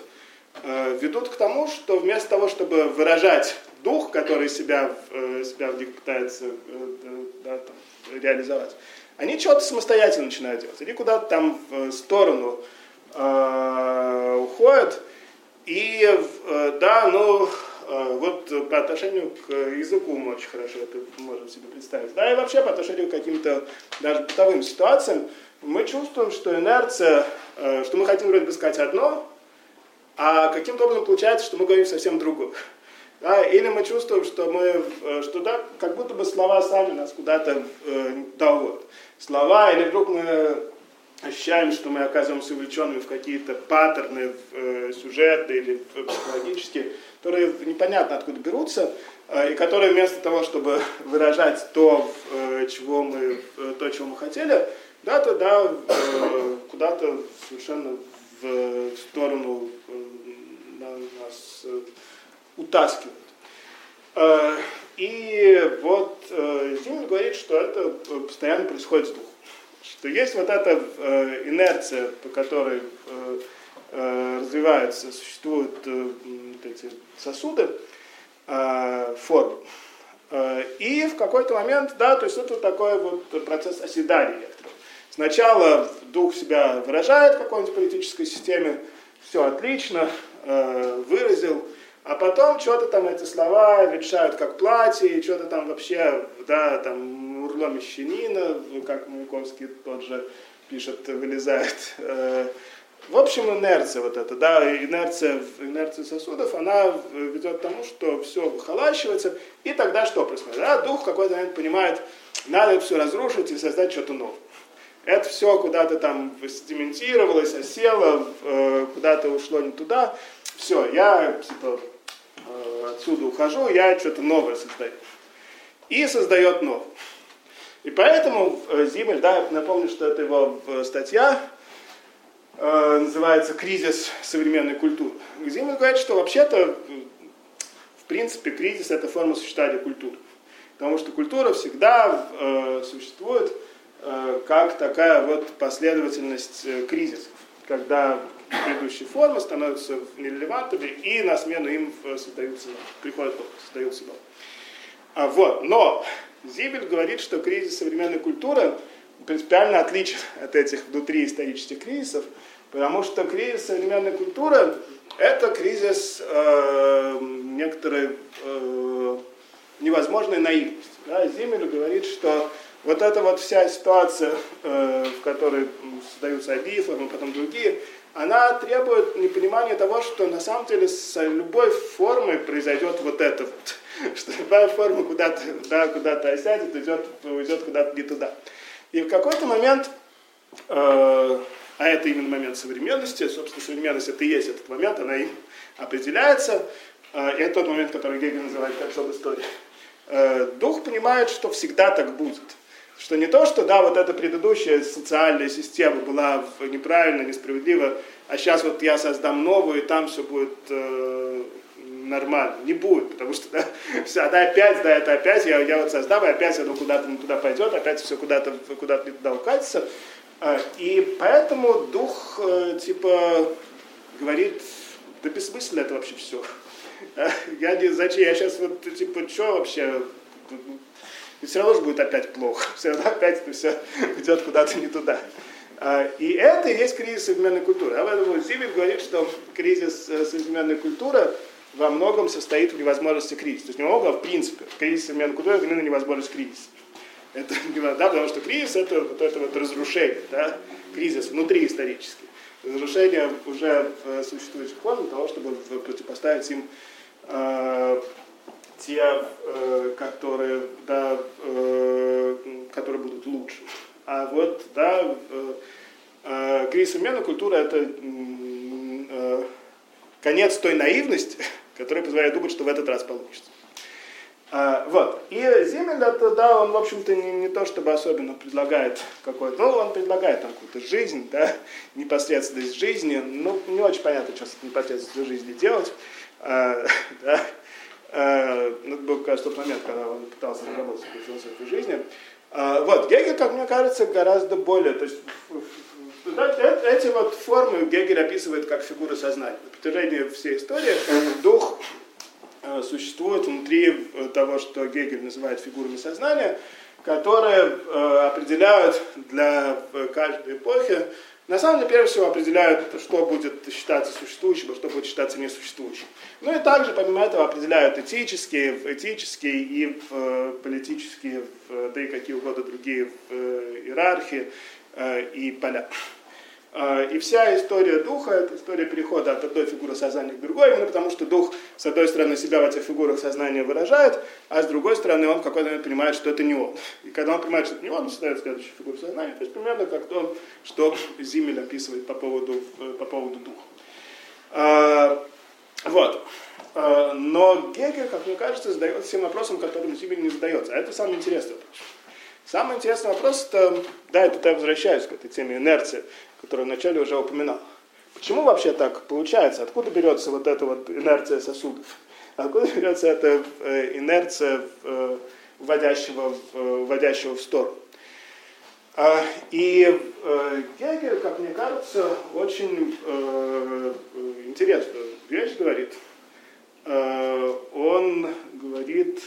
ведут к тому, что вместо того, чтобы выражать дух, который себя, себя в них пытается да, там, реализовать, они что-то самостоятельно начинают делать. Или куда-то там в сторону э, уходят. И э, да, ну вот по отношению к языку мы очень хорошо это можем себе представить. Да, и вообще по отношению к каким-то даже бытовым ситуациям мы чувствуем, что инерция, э, что мы хотим вроде бы сказать одно, а каким-то образом получается, что мы говорим совсем другое. Да, или мы чувствуем, что мы, э, что да, как будто бы слова сами нас куда-то э, доводят. Слова, или вдруг мы ощущаем, что мы оказываемся увлеченными в какие-то паттерны, э, сюжеты или психологические, которые непонятно откуда берутся, и который вместо того, чтобы выражать то, чего мы, то, чего мы хотели, да, то да, куда-то совершенно в сторону нас утаскивает. И вот Зимин говорит, что это постоянно происходит с духом. Что есть вот эта инерция, по которой развиваются, существуют вот эти сосуды, форм. И в какой-то момент, да, то есть это такой вот процесс оседания Сначала дух себя выражает в какой-нибудь политической системе, все отлично, выразил, а потом что-то там эти слова ветшают как платье, и что-то там вообще, да, там урло мещанина, как Маяковский тот же пишет, вылезает. Э, в общем, инерция вот эта, да, инерция, инерция сосудов, она ведет к тому, что все выхолащивается, и тогда что происходит? Да, дух какой-то момент понимает, надо все разрушить и создать что-то новое. Это все куда-то там стементировалось, осело, э, куда-то ушло не туда. Все, я типа отсюда ухожу, я что-то новое создаю. И создает новое. И поэтому э, Зимель, да, напомню, что это его э, статья, называется «Кризис современной культуры». Зимель говорит, что вообще-то, в принципе, кризис – это форма существования культуры. Потому что культура всегда э, существует э, как такая вот последовательность э, кризисов, когда предыдущие формы становятся нерелевантными, и на смену им создаются, приходят, создаются новые. А, вот, но Зибель говорит, что кризис современной культуры принципиально отличен от этих внутриисторических кризисов, потому что кризис современной культуры – это кризис э, некоторой э, невозможной наивности. Да? Зимель говорит, что вот эта вот вся ситуация, э, в которой создаются одни формы, потом другие – она требует непонимания того, что на самом деле с любой формой произойдет вот это вот. Что любая форма куда-то да, куда осядет, идет, уйдет куда-то не туда. И в какой-то момент, э, а это именно момент современности, собственно, современность это и есть этот момент, она им определяется, э, и это тот момент, который Гегель называет концом истории. Э, дух понимает, что всегда так будет. Что не то, что да, вот эта предыдущая социальная система была неправильно, несправедлива, а сейчас вот я создам новую, и там все будет э, нормально. Не будет, потому что да, все, да, опять, да, это опять, я, я вот создам, и опять оно куда-то не туда пойдет, опять все куда-то куда не туда укатится. Э, и поэтому дух, э, типа, говорит, да бессмысленно это вообще все. Я не, зачем, я сейчас вот, типа, что вообще, и все равно же будет опять плохо, все равно опять это все идет куда-то не туда. А, и это и есть кризис современной культуры. Об этом Зибель говорит, что кризис э, современной культуры во многом состоит в невозможности кризиса. То есть не во а в принципе. Кризис современной культуры – это именно невозможность кризиса. Это, да, потому что кризис – это вот это вот разрушение, да, кризис внутри исторический. Разрушение уже в существующих форм для того, чтобы противопоставить им э, те, э, которые, да, э, которые будут лучше. А вот, да, э, кризис культуры – это конец той наивности, которая позволяет думать, что в этот раз получится. А, вот. И Зимель, это, да, он, в общем-то, не, не то, чтобы особенно предлагает какой-то, ну, он предлагает там какую-то жизнь, да, непосредственность жизни, ну, не очень понятно, что с непосредственностью жизни делать, а, да, это был, кажется, тот момент, когда он пытался разработать философию жизни. А, вот, Гегель, как мне кажется, гораздо более, то есть э, эти вот формы Гегель описывает как фигуры сознания. На протяжении всей истории дух э, существует внутри того, что Гегель называет фигурами сознания, которые определяют для каждой эпохи на самом деле, прежде всего, определяют, что будет считаться существующим, а что будет считаться несуществующим. Ну и также, помимо этого, определяют этические, этические и э, политические, да и какие угодно другие э, иерархии э, и поля. А, и вся история духа – это история перехода от одной фигуры сознания к другой, именно потому что дух, с одной стороны, себя в этих фигурах сознания выражает, а с другой стороны, он в какой-то момент понимает, что это не он. И когда он понимает, что это не он, он создает следующую фигуру сознания, то есть примерно как то, что Зимель описывает по поводу, по поводу духа. А, вот. Э, но Гегель, как мне кажется, задает всем вопросам, которым Зимель не задается. А это самый интересный вопрос. Самый интересный вопрос, это, да, это я возвращаюсь к этой теме инерции, которую вначале уже упоминал. Почему вообще так получается? Откуда берется вот эта вот инерция сосудов? Откуда берется эта э, инерция, вводящего, вводящего в сторону? А, и Гегель, как мне кажется, очень интересную вещь говорит – Э, он говорит,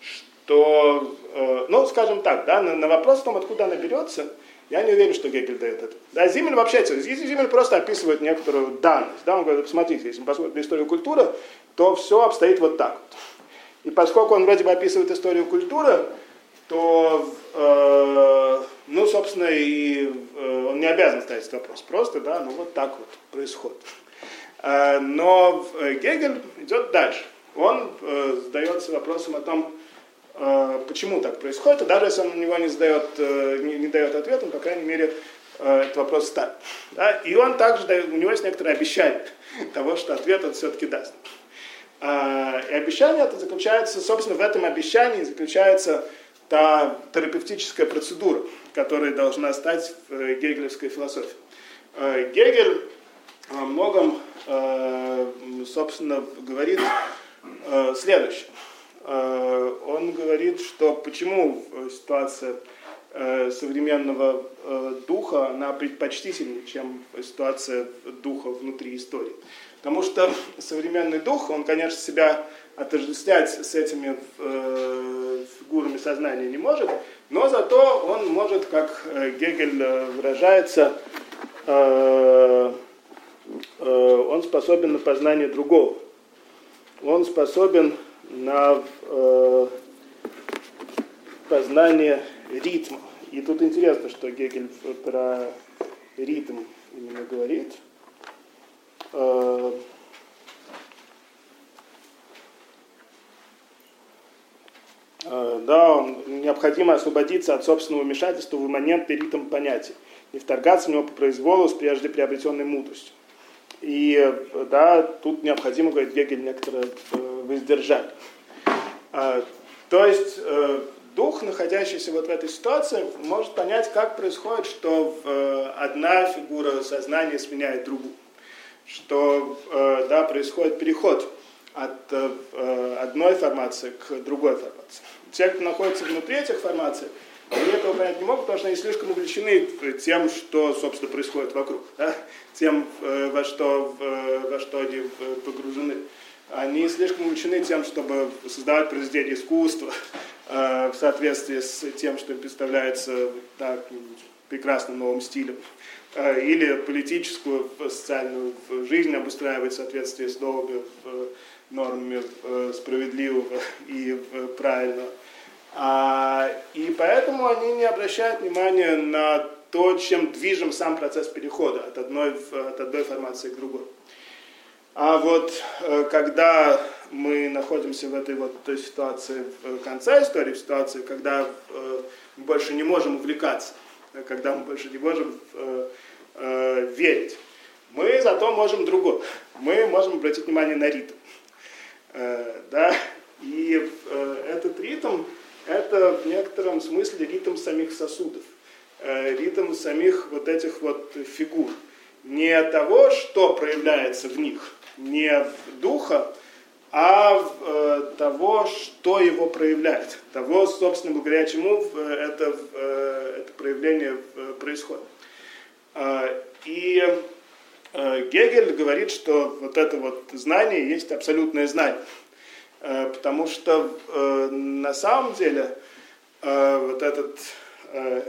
что, э, ну, скажем так, да, на вопрос о том, откуда она берется, я не уверен, что Гегель дает это. Да, Зимель вообще, Зимель просто описывает некоторую данность. Да, он говорит, посмотрите, если мы посмотрим на историю культуры, то все обстоит вот так вот. И поскольку он вроде бы описывает историю культуры, то, э, ну, собственно, и э, он не обязан ставить этот вопрос. Просто, да, ну вот так вот происходит. Э, но э, Гегель идет дальше. Он э, задается вопросом о том, почему так происходит, и даже если он на него не, задает, не, не дает ответ, он, по крайней мере, этот вопрос ставит. Да? И он также дает, у него есть некоторое обещание того, что ответ он все-таки даст. И обещание это заключается, собственно, в этом обещании заключается та терапевтическая процедура, которая должна стать в гегелевской философии. Гегель во многом, э, собственно, говорит э, следующее. Э, он говорит, что почему ситуация современного духа, она предпочтительнее, чем ситуация духа внутри истории. Потому что современный дух, он, конечно, себя отождествлять с этими фигурами сознания не может, но зато он может, как Гегель выражается, Э, он способен на познание другого. Он способен на э, познание ритма. И тут интересно, что Гегель про ритм именно говорит. Э, да, он, необходимо освободиться от собственного вмешательства в момент и ритм понятий, не вторгаться в него по произволу с прежде приобретенной мудростью. И да, тут необходимо, говорит Гегель, некоторое э, воздержание. А, то есть э, дух, находящийся вот в этой ситуации, может понять, как происходит, что э, одна фигура сознания сменяет другую. Что да, происходит переход от одной формации к другой формации. Те, кто находится внутри этих формаций, они этого понять не могут, потому что они слишком увлечены тем, что, собственно, происходит вокруг, да? тем, э, во что, э, во что они э, погружены. Они слишком увлечены тем, чтобы создавать произведения искусства в соответствии с тем, что им представляется так, прекрасным новым стилем или политическую, социальную жизнь обустраивать в соответствии с новыми нормами справедливого и правильного. А, и поэтому они не обращают внимания на то, чем движем сам процесс перехода от одной, от одной формации к другой. А вот э, когда мы находимся в этой вот той ситуации в конце истории, в ситуации, когда э, мы больше не можем увлекаться, когда мы больше не можем э, верить, мы зато можем другое. Мы можем обратить внимание на ритм. Да? И этот ритм, это в некотором смысле ритм самих сосудов, э, ритм самих вот этих вот фигур. Не того, что проявляется в них, не духа, а э, того, что его проявляет, того, собственно, благодаря чему это, это проявление происходит. И Гегель говорит, что вот это вот знание есть абсолютное знание. Э, потому что э, на самом деле э, вот этот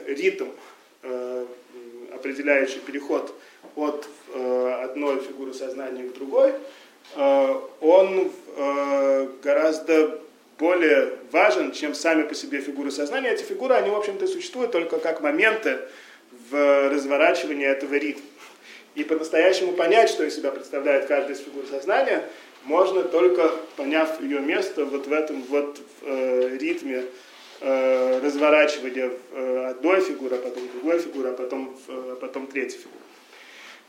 ритм, определяющий переход от одной фигуры сознания к другой, он гораздо более важен, чем сами по себе фигуры сознания. Эти фигуры, они, в общем-то, существуют только как моменты в разворачивании этого ритма. И по-настоящему понять, что из себя представляет каждая из фигур сознания – можно только поняв ее место вот в этом вот э, ритме э, разворачивания э, одной фигуры, а потом другой фигуры, а потом, э, потом третьей фигуры.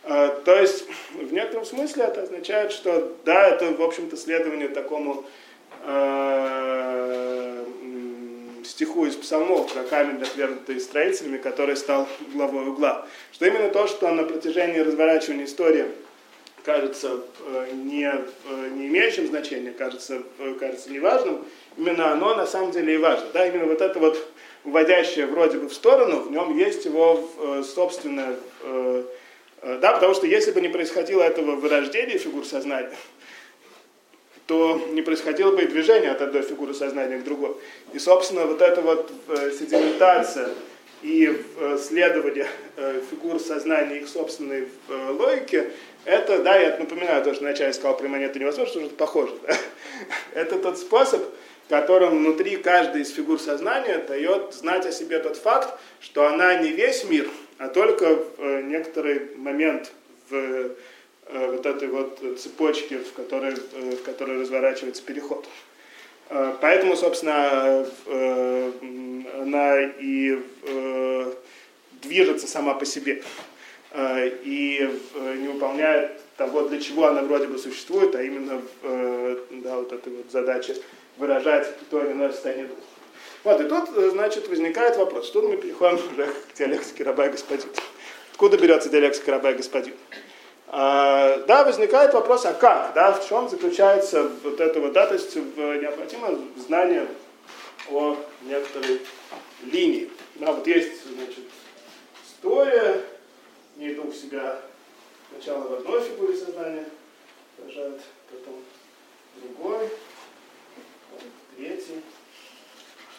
Э, то есть, в некотором смысле это означает, что да, это, в общем-то, следование такому э, стиху из псалмов про камень, отвергнутый строителями, который стал главой угла. Что именно то, что на протяжении разворачивания истории кажется э, не, э, не имеющим значения, кажется, э, кажется неважным, именно оно на самом деле и важно. Да, именно вот это вот уводящее вроде бы в сторону, в нем есть его собственное, да, потому что если бы не происходило этого вырождения фигур сознания, то не происходило бы и движение от одной фигуры сознания к другой. И, собственно, вот эта вот седиментация и следование фигур сознания их собственной логике, это, да, я напоминаю, то, что вначале сказал про монету невозможно, что это похоже. Да? Это тот способ, которым внутри каждой из фигур сознания дает знать о себе тот факт, что она не весь мир, а только в э, некоторый момент в э, вот этой вот цепочке, в которой, э, в которой разворачивается переход. Поэтому, собственно, она и движется сама по себе. Э, и э, не выполняет того, для чего она вроде бы существует, а именно э, да, вот эта вот задача выражать то или иное состояние духа. Вот, и тут, значит, возникает вопрос. Тут мы переходим уже к диалектике раба и господин. Откуда берется диалектика раба и господин? А, да, возникает вопрос, а как, да, в чем заключается вот это вот, да, то есть в необходимое знание о некоторой линии. Да, вот есть, значит, история, не дух себя сначала в одной фигуре сознания выражает, потом в другой, третий,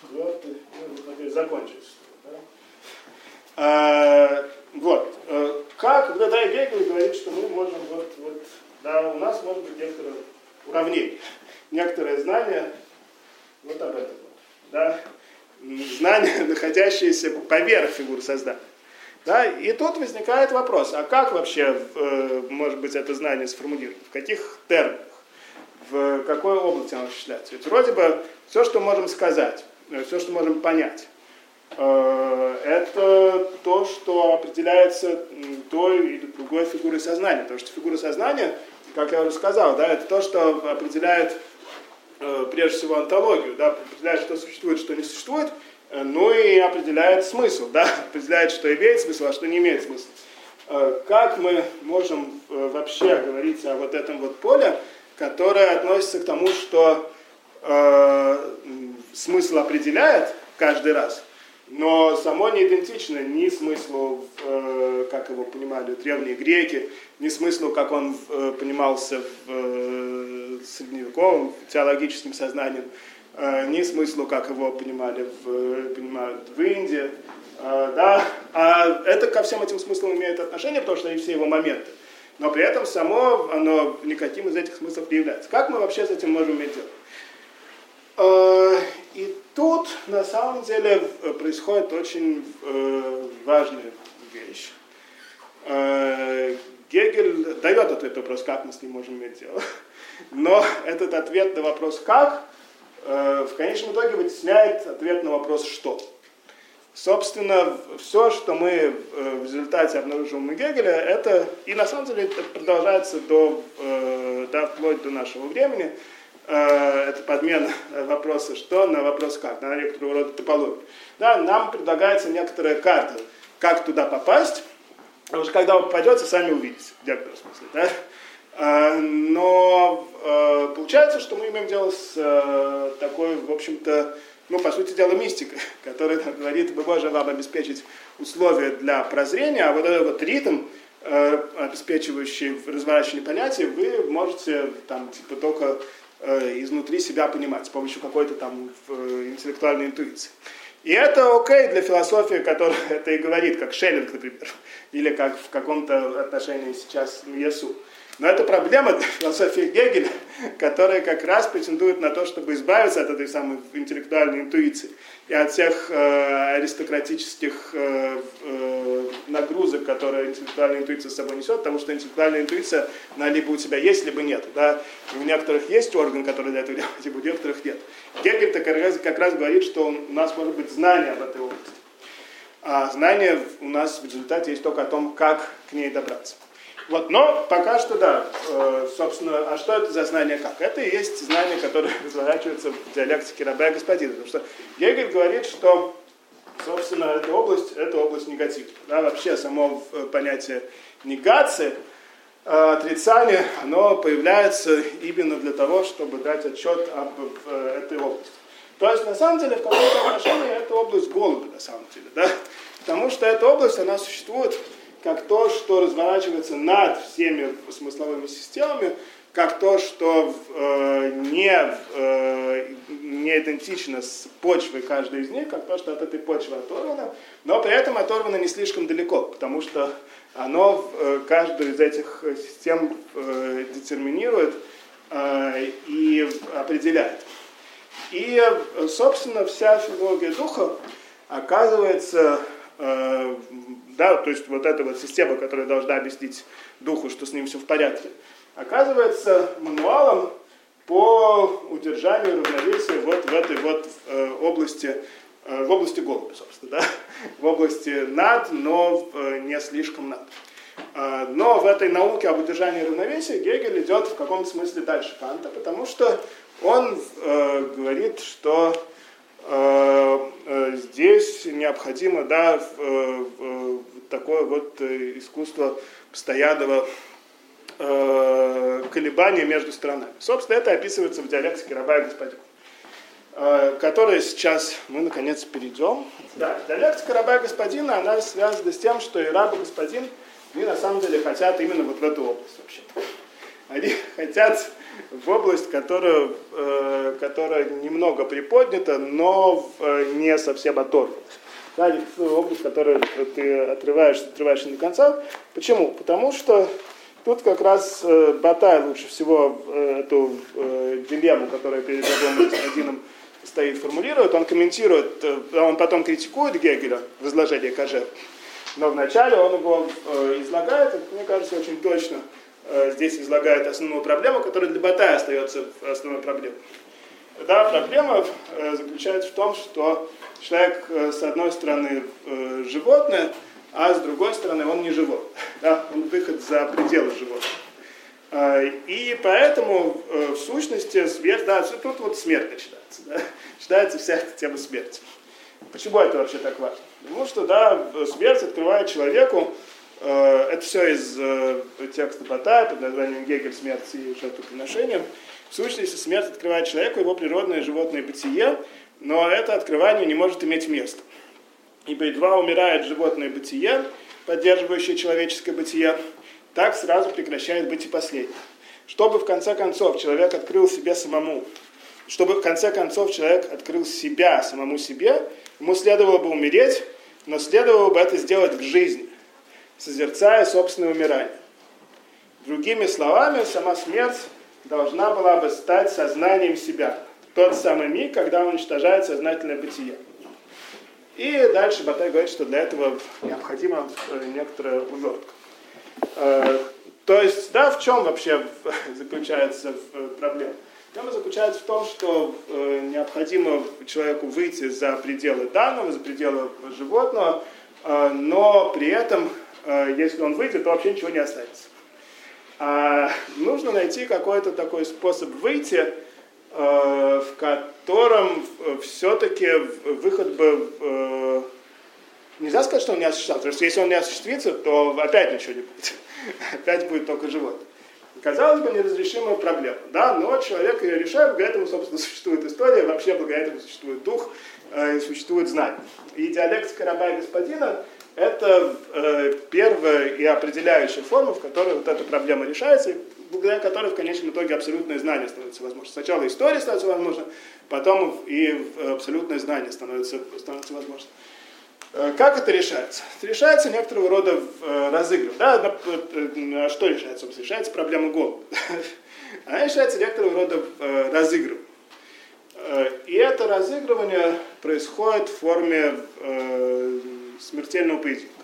четвертый, ну, вот, например, закончилось. Да? А, вот. Э, как когда Гегель говорит, что мы можем, вот, вот, да, у нас может быть некоторое уравнение, некоторое знание вот об этом. Да? Знание, находящееся поверх фигур создания. Да? И тут возникает вопрос, а как вообще э, может быть это знание сформулировано, в каких терминах, в какой области оно осуществляется. Ведь вроде бы все, что можем сказать, э, все, что можем понять, э, это то, что определяется той или другой фигурой сознания. Потому что фигура сознания, как я уже сказал, да, это то, что определяет прежде всего антологию, да, определяет, что существует, что не существует, ну и определяет смысл, да, определяет, что имеет смысл, а что не имеет смысла. Э, как мы можем э, вообще говорить о вот этом вот поле, которое относится к тому, что э, смысл определяет каждый раз, но само не идентично ни смыслу, э, как его понимали древние греки, ни смыслу, как он э, понимался в э, средневековом теологическим сознанием. Э, ни смыслу, как его понимали в, понимают в Индии. Э, да? А это ко всем этим смыслам имеет отношение, потому что они все его моменты. Но при этом само оно никаким из этих смыслов не является. Как мы вообще с этим можем иметь дело? Э, и тут на самом деле происходит очень важная вещь. Гегель дает ответ на вопрос, как мы с ним можем иметь дело. Но этот ответ на вопрос «как» в конечном итоге вытесняет ответ на вопрос «что?». Собственно, все, что мы э, в результате обнаруживаем у Гегеля, это, и на самом деле это продолжается до, э, да, вплоть до нашего времени, это подмена вопроса «что» на вопрос «как», на некоторого рода топологию. Да, нам предлагается некоторая карта, как туда попасть, потому что когда вы попадете, сами увидите, в некотором смысле. Да? А, но а, получается, что мы имеем дело с а, такой, в общем-то, ну, по сути дела, мистикой, которая говорит, мы можем вам обеспечить условия для прозрения, а вот этот вот ритм, обеспечивающий разворачивание понятий, вы можете там типа только изнутри себя понимать с помощью какой-то там интеллектуальной интуиции. И это окей для философии, которая это и говорит, как Шеллинг, например, или как в каком-то отношении сейчас Ясу. Но это проблема философии Гегеля, которая как раз претендует на то, чтобы избавиться от этой самой интеллектуальной интуиции и от всех э, аристократических э, э, нагрузок, которые интеллектуальная интуиция с собой несет, потому что интеллектуальная интуиция, она либо у тебя есть, либо нет. Да? И у некоторых есть орган, который для этого делает, либо у некоторых нет. Гегель как раз, как раз говорит, что у нас может быть знание об этой области. А знание у нас в результате есть только о том, как к ней добраться. Вот, но пока что да, э, собственно, а что это за знание как? Это и есть знание, которое разворачивается в диалектике раба и господина. Потому что Гегель говорит, что, собственно, эта область, это область негативная. Да, вообще само э, понятие негации, э, отрицания, оно появляется именно для того, чтобы дать отчет об этой области. То есть, на самом деле, в каком-то отношении это область голода, на самом деле, да? Потому что эта область, она существует как то, что разворачивается над всеми смысловыми системами, как то, что э, не, э, не идентично с почвой каждой из них, как то, что от этой почвы оторвано, но при этом оторвано не слишком далеко, потому что оно э, каждую из этих систем э, детерминирует э, и определяет. И, собственно, вся филология духа оказывается э, да, то есть вот эта вот система, которая должна объяснить духу, что с ним все в порядке, оказывается мануалом по удержанию равновесия вот в этой вот э, области, э, в области голода, собственно, да, в области над, но э, не слишком над. Э, но в этой науке об удержании равновесия Гегель идет в каком-то смысле дальше Канта, потому что он э, говорит, что здесь необходимо да, в, такое вот э, искусство постоянного э, колебания между сторонами. Собственно, это описывается в диалектике раба и господина, э, которой сейчас мы наконец перейдем. Да, диалектика раба и господина, она связана с тем, что и раб и господин, они на самом деле хотят именно вот в эту область вообще. Они хотят в область, которая, э, которая немного приподнята, но э, не совсем оторвана. Да, область, которую ты отрываешь, отрываешь не до конца. Почему? Потому что тут как раз э, Батай лучше всего эту дилемму, которая перед Господином стоит, формулирует. Он комментирует, он потом критикует Гегеля в изложении Каже. Но вначале он его излагает, мне кажется, очень точно здесь излагает основную проблему, которая для Батая остается основной проблемой. Да, проблема э, заключается в том, что человек, э, с одной стороны, э, животное, а с другой стороны, он не живот. Да? Он выход за пределы животного. И поэтому, в сущности, смерть, да, тут вот смерть начинается. Да? Начинается вся эта тема смерти. Почему это вообще так важно? Потому что, да, смерть открывает человеку, это все из текста Батая под названием «Гегель. Смерть и жертвоприношение», в сущности, смерть открывает человеку его природное животное бытие, но это открывание не может иметь места. Ибо едва умирает животное бытие, поддерживающее человеческое бытие, так сразу прекращает быть и последнее. Чтобы в конце концов человек открыл себе самому, чтобы в конце концов человек открыл себя самому себе, ему следовало бы умереть, но следовало бы это сделать в жизни, созерцая собственное умирание. Другими словами, сама смерть должна была бы стать сознанием себя. Тот самый миг, когда уничтожает сознательное бытие. И дальше Батай говорит, что для этого необходима э, некоторая увертка. Э, то есть, да, в чем вообще заключается э, проблема? Проблема заключается в том, что необходимо человеку выйти за пределы данного, за пределы животного, но при этом, если он выйдет, то вообще ничего не останется а нужно найти какой-то такой способ выйти, э, в котором все-таки выход бы... Э, нельзя сказать, что он не осуществится, потому что если он не осуществится, то опять ничего не будет. Опять будет только животное. Казалось бы, неразрешимая проблема, да, но человек ее решает, благодаря этому, собственно, существует история, вообще благодаря этому существует дух, э, существует знание. И диалектика раба и господина это э, первая и определяющая форма, в которой вот эта проблема решается, и благодаря которой в конечном итоге абсолютное знание становится возможным. Сначала история становится возможна, потом и абсолютное знание становится, становится возможным. Э, как это решается? Это решается некоторого рода э, разыгрыв. Да? Что решается? Решается проблема голода. Она решается некоторого рода разыгрыв. И это разыгрывание происходит в форме смертельного поединка.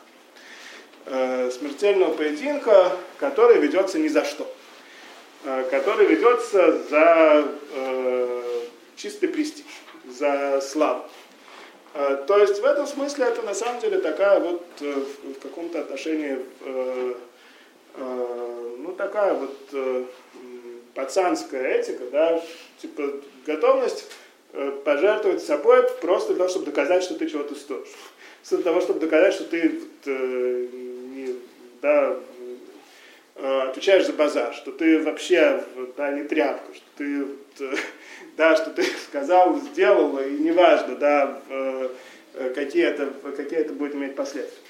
Э, смертельного поединка, который ведется ни за что. Э, который ведется за э, чистый престиж, за славу. То есть в этом смысле это на самом деле такая вот в каком-то отношении ну, такая вот пацанская этика, да, типа готовность пожертвовать собой просто для того, чтобы доказать, что ты чего-то стоишь. Для того, чтобы доказать, что ты э, не, да, э, отвечаешь за базар, что ты вообще да, не тряпка, что ты э, да, что ты сказал, сделал, и неважно, да, какие это, какие это будет иметь последствия.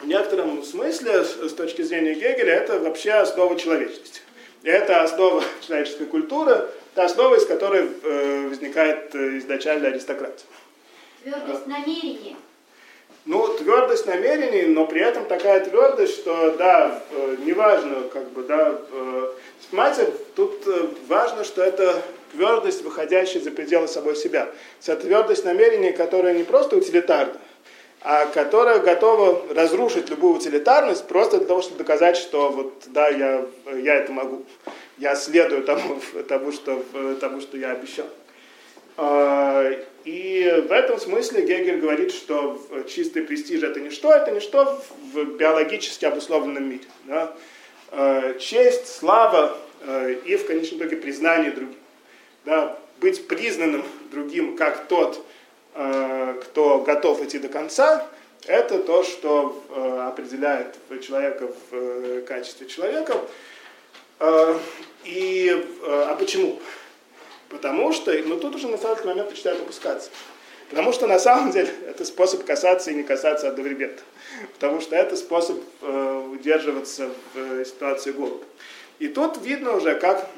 В некотором смысле, с точки зрения Гегеля, это вообще основа человечности. Это основа человеческой культуры, та основа, из которой возникает изначально аристократия. Твердость намерений. Ну, твердость намерений, но при этом такая твердость, что, да, э, неважно, как бы, да, э, понимаете, тут э, важно, что это твердость, выходящая за пределы собой себя. Это твердость намерений, которая не просто утилитарна, а которая готова разрушить любую утилитарность просто для того, чтобы доказать, что вот да, я, я это могу. Я следую тому, тому, что, тому, что я обещал. А, и в этом смысле Гегель говорит, что чистый престиж это ничто, это ничто в биологически обусловленном мире. Да? А, честь, слава а, и в конечном итоге признание другим. Да? Быть признанным другим как тот, кто готов идти до конца, это то, что определяет человека в э, качестве человека. И, а почему? Потому что, ну тут уже на самом момент начинает опускаться. Потому что на самом деле это способ касаться и не касаться одновременно. Потому что это способ удерживаться в ситуации голода. И тут видно уже, как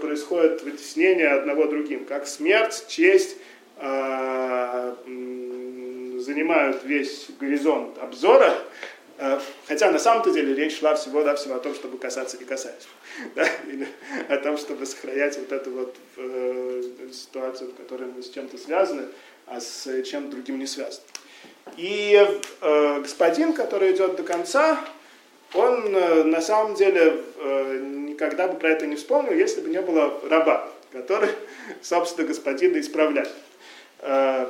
происходит вытеснение одного другим, как смерть, честь, а, занимают весь горизонт обзора, хотя на самом-то деле речь шла всего-навсего о том, чтобы касаться не касаясь, да? или о том, чтобы сохранять вот эту вот э, ситуацию, в которой мы с чем-то связаны, а с чем-то другим не связаны. И э, господин, который идет до конца, он э, на самом деле э, никогда бы про это не вспомнил, если бы не было раба, который, собственно, господина исправляет. Э,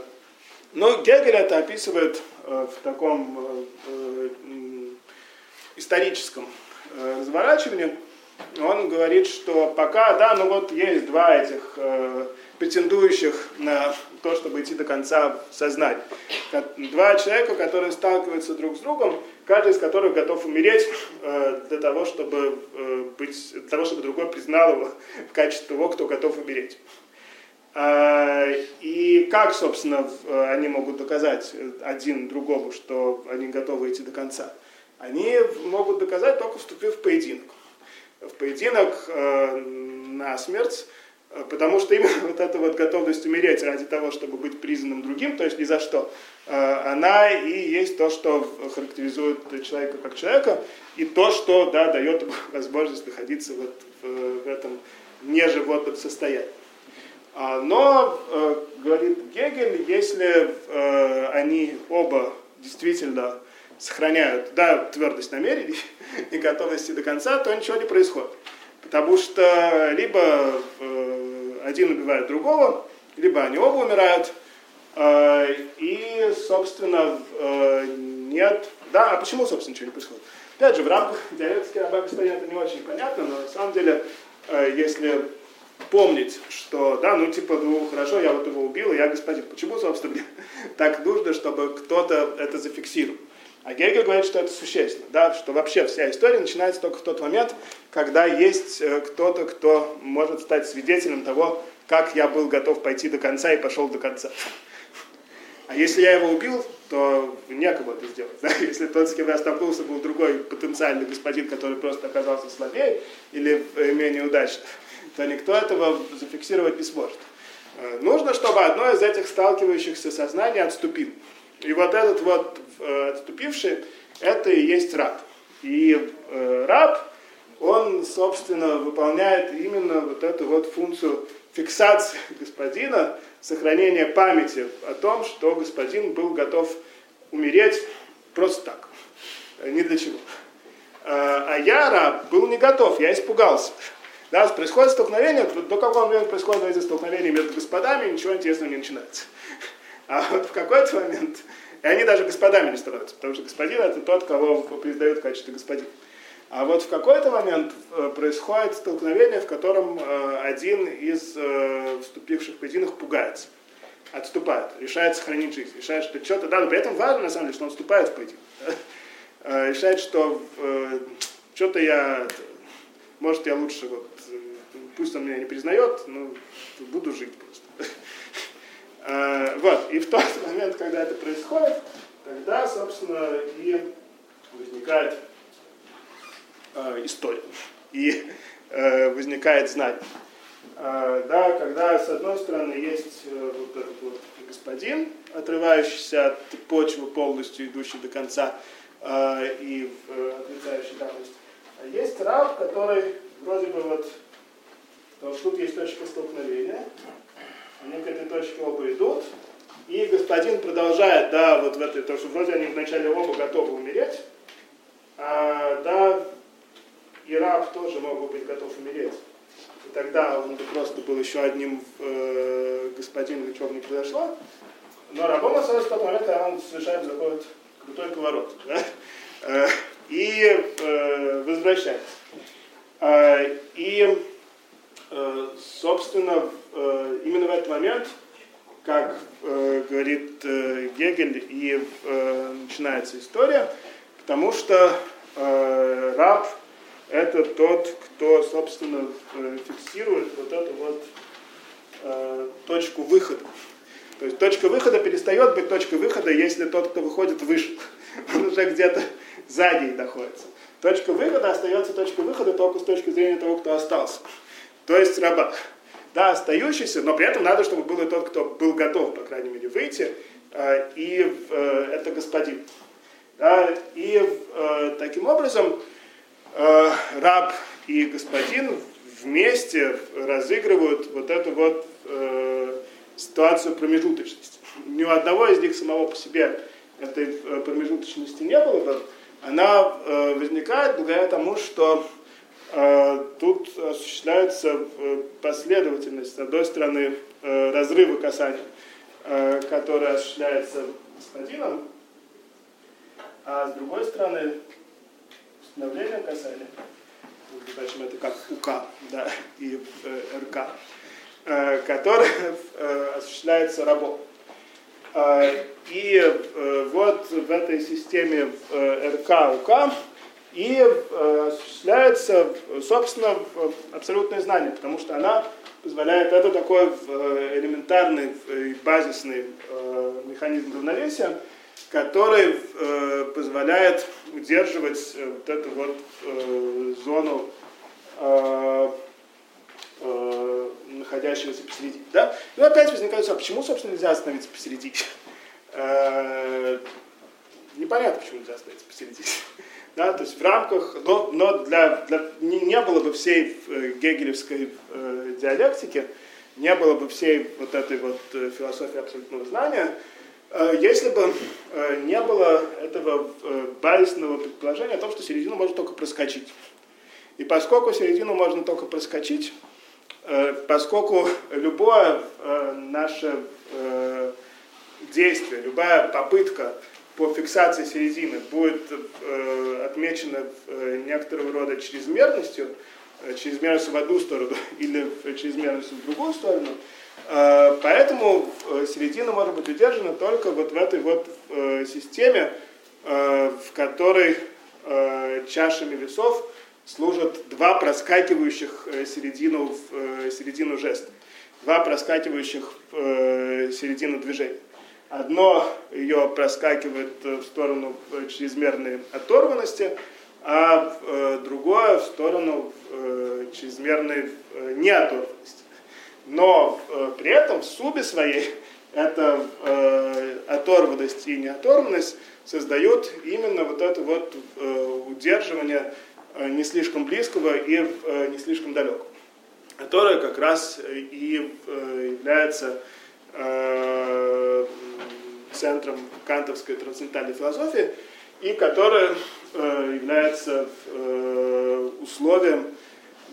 но Гегель это описывает э, в таком э, историческом разворачивании. Он говорит, что пока, да, ну вот есть два этих претендующих на то, чтобы идти до конца сознания. Два человека, которые сталкиваются друг с другом, каждый из которых готов умереть для того, чтобы быть, для того, чтобы другой признал его в качестве того, кто готов умереть. А, и как, собственно, они могут доказать один другому, что они готовы идти до конца? Они могут доказать только вступив в поединок. В поединок э, на смерть, потому что именно вот эта вот готовность умереть ради того, чтобы быть признанным другим, то есть ни за что, э, она и есть то, что характеризует человека как человека, и то, что да, дает возможность находиться вот в этом неживотном состоянии. А, но, э, говорит Гегель, если э, они оба действительно сохраняют да, твердость намерений и готовности до конца, то ничего не происходит. Потому что либо э, один убивает другого, либо они оба умирают, и, собственно, нет... Да, а почему, собственно, ничего не происходит? Опять же, в рамках диалектики раба господина это не очень понятно, но на самом деле, если помнить, что, да, ну типа, ну хорошо, я вот его убил, и я господин. Почему, собственно, мне так нужно, чтобы кто-то это зафиксировал? А Гегель говорит, что это существенно, да, что вообще вся история начинается только в тот момент, когда есть э, кто-то, кто может стать свидетелем того, как я был готов пойти до конца и пошел до конца. А если я его убил, то некому это сделать. Да? Если тот, с кем я столкнулся, был другой потенциальный господин, который просто оказался слабее или э, менее удачным, то никто этого зафиксировать не сможет. Э, нужно, чтобы одно из этих сталкивающихся сознаний отступило. И вот этот вот э, отступивший, это и есть раб. И э, раб, он, собственно, выполняет именно вот эту вот функцию фиксации господина, сохранения памяти о том, что господин был готов умереть просто так, ни для чего. А я, раб, был не готов, я испугался. Да, происходит столкновение, до какого момента происходит эти столкновения между господами, ничего интересного не начинается. А вот в какой-то момент, и они даже господами не становятся, потому что господин это тот, кого признают в качестве господина. А вот в какой-то момент э, происходит столкновение, в котором э, один из э, вступивших поединок пугается, отступает, решает сохранить жизнь, решает, что что-то, да, но при этом важно, на самом деле, что он вступает в поединок. Решает, что что-то я, может, я лучше, вот, пусть он меня не признает, но буду жить просто. Вот, и в тот момент, когда это происходит, тогда, собственно, и возникает э, история. И э, возникает. Э, да, когда с одной стороны есть э, вот этот вот господин, отрывающийся от почвы полностью, идущий до конца и э, отрицающий давность. А есть раб, который вроде бы вот, вот тут есть точка столкновения, они к этой точке оба идут, и господин продолжает, да, вот в этой, то, что вроде они вначале оба готовы умереть, а, да, и раб тоже мог бы быть готов умереть. И тогда он бы просто был еще одним э, господином, ничего бы не произошло. Но рабом остается тот момент, когда он совершает такой вот крутой поворот. Да? Э, и э, возвращается. Э, и, собственно, э, именно в этот момент, как э, говорит э, Гегель, и э, начинается история, потому что э, раб это тот, кто, собственно, э, фиксирует вот эту вот э, точку выхода. То есть точка выхода перестает быть точкой выхода, если тот, кто выходит, вышел. Он уже где-то сзади находится. Точка выхода остается точкой выхода только с точки зрения того, кто остался. То есть раба. Да, остающийся, но при этом надо, чтобы был и тот, кто был готов, по крайней мере, выйти, э, и э, это господин. Да, и э, таким образом э, раб и господин вместе разыгрывают вот эту вот ситуацию промежуточности. Ни у одного из них самого по себе этой промежуточности не было бы. Она возникает благодаря тому, что тут осуществляется э, последовательность, с одной стороны, э, разрыва касания, э, который осуществляется господином, а с другой стороны, установление касания, скажем, это как УК да, и РК, который э, осуществляется рабом. Э, и вот в этой системе э, РК, УК и э, осуществляется, собственно, абсолютное знание, потому что она позволяет, это такой э, элементарный и базисный э, механизм равновесия, который э, позволяет удерживать э, вот эту вот э, зону э, э, находящегося посередине. Да? Ну опять возникает вопрос, а почему, собственно, нельзя остановиться посередине? Э, непонятно, почему нельзя остановиться посередине. Да, то есть в рамках, но, но для, для, не, не было бы всей э, гегелевской э, диалектики, не было бы всей вот этой вот э, философии абсолютного знания, Э, если бы не было этого базисного предположения о том, что середину можно только проскочить. И поскольку середину можно только проскочить, поскольку любое наше действие, любая попытка по фиксации середины будет отмечена некоторого рода чрезмерностью, чрезмерностью в одну сторону или чрезмерностью в другую сторону, Э, поэтому э, середина может быть удержана только вот в этой вот э, системе, в которой чашами весов служат два проскакивающих середину, в середину жеста, два проскакивающих середину движения. Одно ее проскакивает в сторону чрезмерной оторванности, а другое в сторону чрезмерной неоторванности. Но э, при этом в субе своей эта э, оторванность и неоторванность создают именно вот это вот э, удерживание э, не слишком близкого и э, не слишком далекого, которое как раз и э, является э, центром кантовской трансцендентальной философии и которое э, является э, условием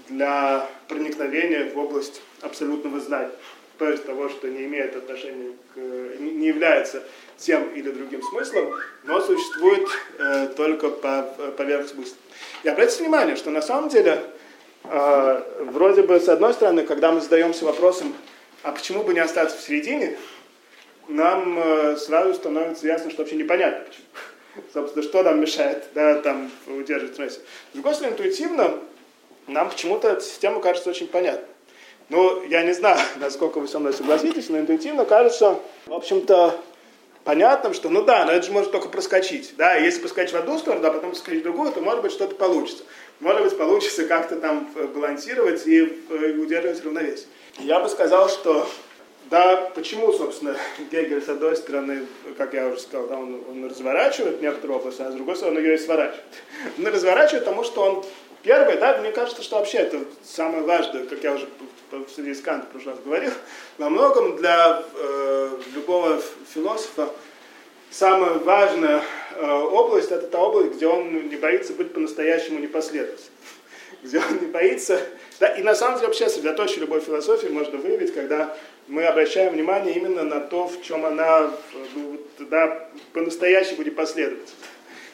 для проникновения в область абсолютного знания. то есть того, что не имеет отношения к, не является тем или другим смыслом, но существует э, только по, поверх смысла. И обратите внимание, что на самом деле, вроде бы, с одной стороны, когда мы задаемся вопросом, а почему бы не остаться в середине, нам э, сразу становится ясно, что вообще непонятно почему. Собственно, что нам мешает да, там, удерживать равновесие. С другой стороны, интуитивно нам почему-то эта система кажется очень понятной. Ну, я не знаю, насколько вы со мной согласитесь, но интуитивно кажется, в общем-то, понятным, что, ну да, но это же может только проскочить. Да, если проскочить в одну сторону, а потом проскочить в другую, то, может быть, что-то получится. Может быть, получится как-то там э, балансировать и э, удерживать равновесие. Я бы сказал, что да, почему, собственно, Гегель, с одной стороны, как я уже сказал, да, он, он разворачивает некоторую область, а с другой стороны ее и сворачивает. Он разворачивает, потому что он первый, да, мне кажется, что вообще это самое важное, как я уже в связи с Кантом в прошлый раз говорил, во многом для э, любого философа самая важная э, область это та область, где он не боится быть по-настоящему непоследовательным. Где он не боится. Да, и на самом деле вообще средоточие любой философии можно выявить, когда мы обращаем внимание именно на то, в чем она ну, да, по-настоящему непоследовательна.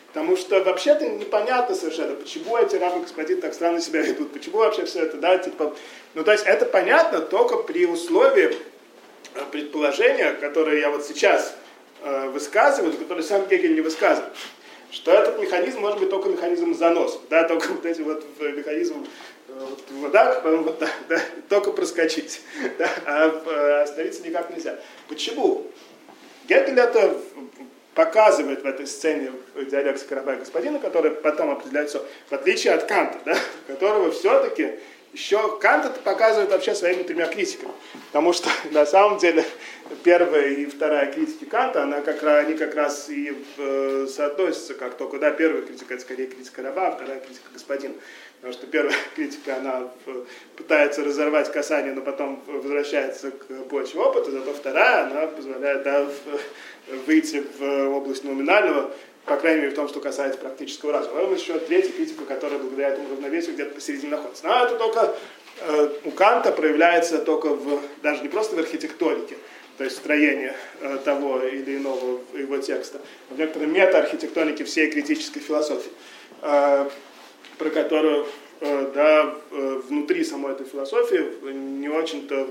Потому что вообще-то непонятно совершенно, почему эти рабы господин так странно себя ведут, почему вообще все это, да, типа, ну то есть это понятно только при условии э, предположения, которое я вот сейчас э, высказываю, которое сам Гегель не высказывает, что этот механизм может быть только механизм заноса, да, только вот эти вот э, механизм э, вот, вот так, вот так, да, только проскочить, да, а остановиться никак нельзя. Почему? Гегель это показывает в этой сцене диалектика раба и господина, который потом определяет все, в отличие от Канта, да, которого все-таки еще Кант это показывает вообще своими тремя критиками. Потому что на самом деле первая и вторая критики Канта, она как раз, они как раз и э, соотносятся как только, да, первая критика это скорее критика раба, а вторая критика господина. Потому что первая критика, она пытается разорвать касание, но потом возвращается к почве опыта, зато вторая, она позволяет да, выйти в область номинального, по крайней мере, в том, что касается практического разума. Потом еще третья критика, которая благодаря этому равновесию где-то посередине находится. Но это только э, у Канта проявляется только в, даже не просто в архитектурике, то есть строение э, того или иного его текста, в некоторой метаархитектонике всей критической философии. Э, про которую э, да, внутри самой этой философии не очень-то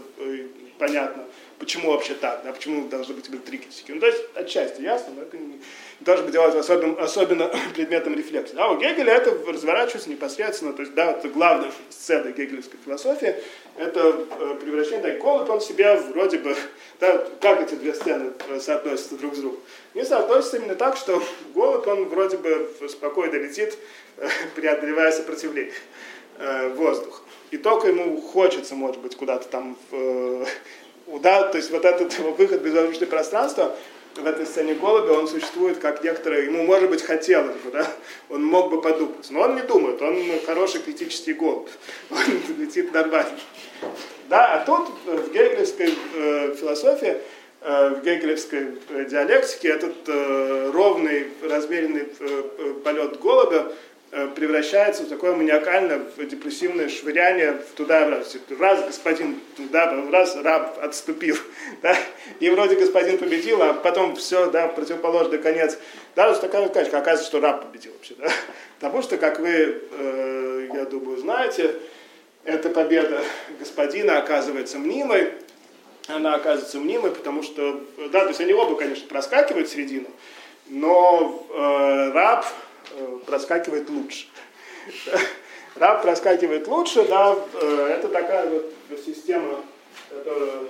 понятно, почему вообще так, да, почему должны быть три критики. Ну, то есть, отчасти ясно, но это не, должно быть делать особенно, особенно предметом рефлексии. А у Гегеля это разворачивается непосредственно, то есть, да, это главная сцена гегелевской философии, это превращение, да, Колот, он себя вроде бы, да, как эти две сцены соотносятся друг с другом? Не соотносятся именно так, что голод, он вроде бы спокойно летит преодолевая сопротивление, э, воздух. И только ему хочется, может быть, куда-то там, э, да, то есть вот этот выход в безвоздушное пространство, в этой сцене голубя, он существует как некоторое, ему, может быть, хотелось бы, да, он мог бы подумать, но он не думает, он хороший критический голубь, он летит нормально. Да, а тут в гегелевской э, философии, э, в гегелевской э, диалектике этот э, ровный, размеренный э, полет голубя, Э, превращается в такое маниакальное, депрессивное швыряние туда раз. Господин туда, раз раб отступил. Да? И вроде господин победил, а потом все, да, противоположный конец. Даже такая вот качка, оказывается, что раб победил вообще. Да? Потому что, как вы, э, я думаю, знаете, эта победа господина оказывается мнимой. Она оказывается мнимой, потому что, да, то есть они оба, конечно, проскакивают в середину, но э, раб Э, проскакивает лучше. Раб проскакивает лучше, да, э, это такая вот система, которую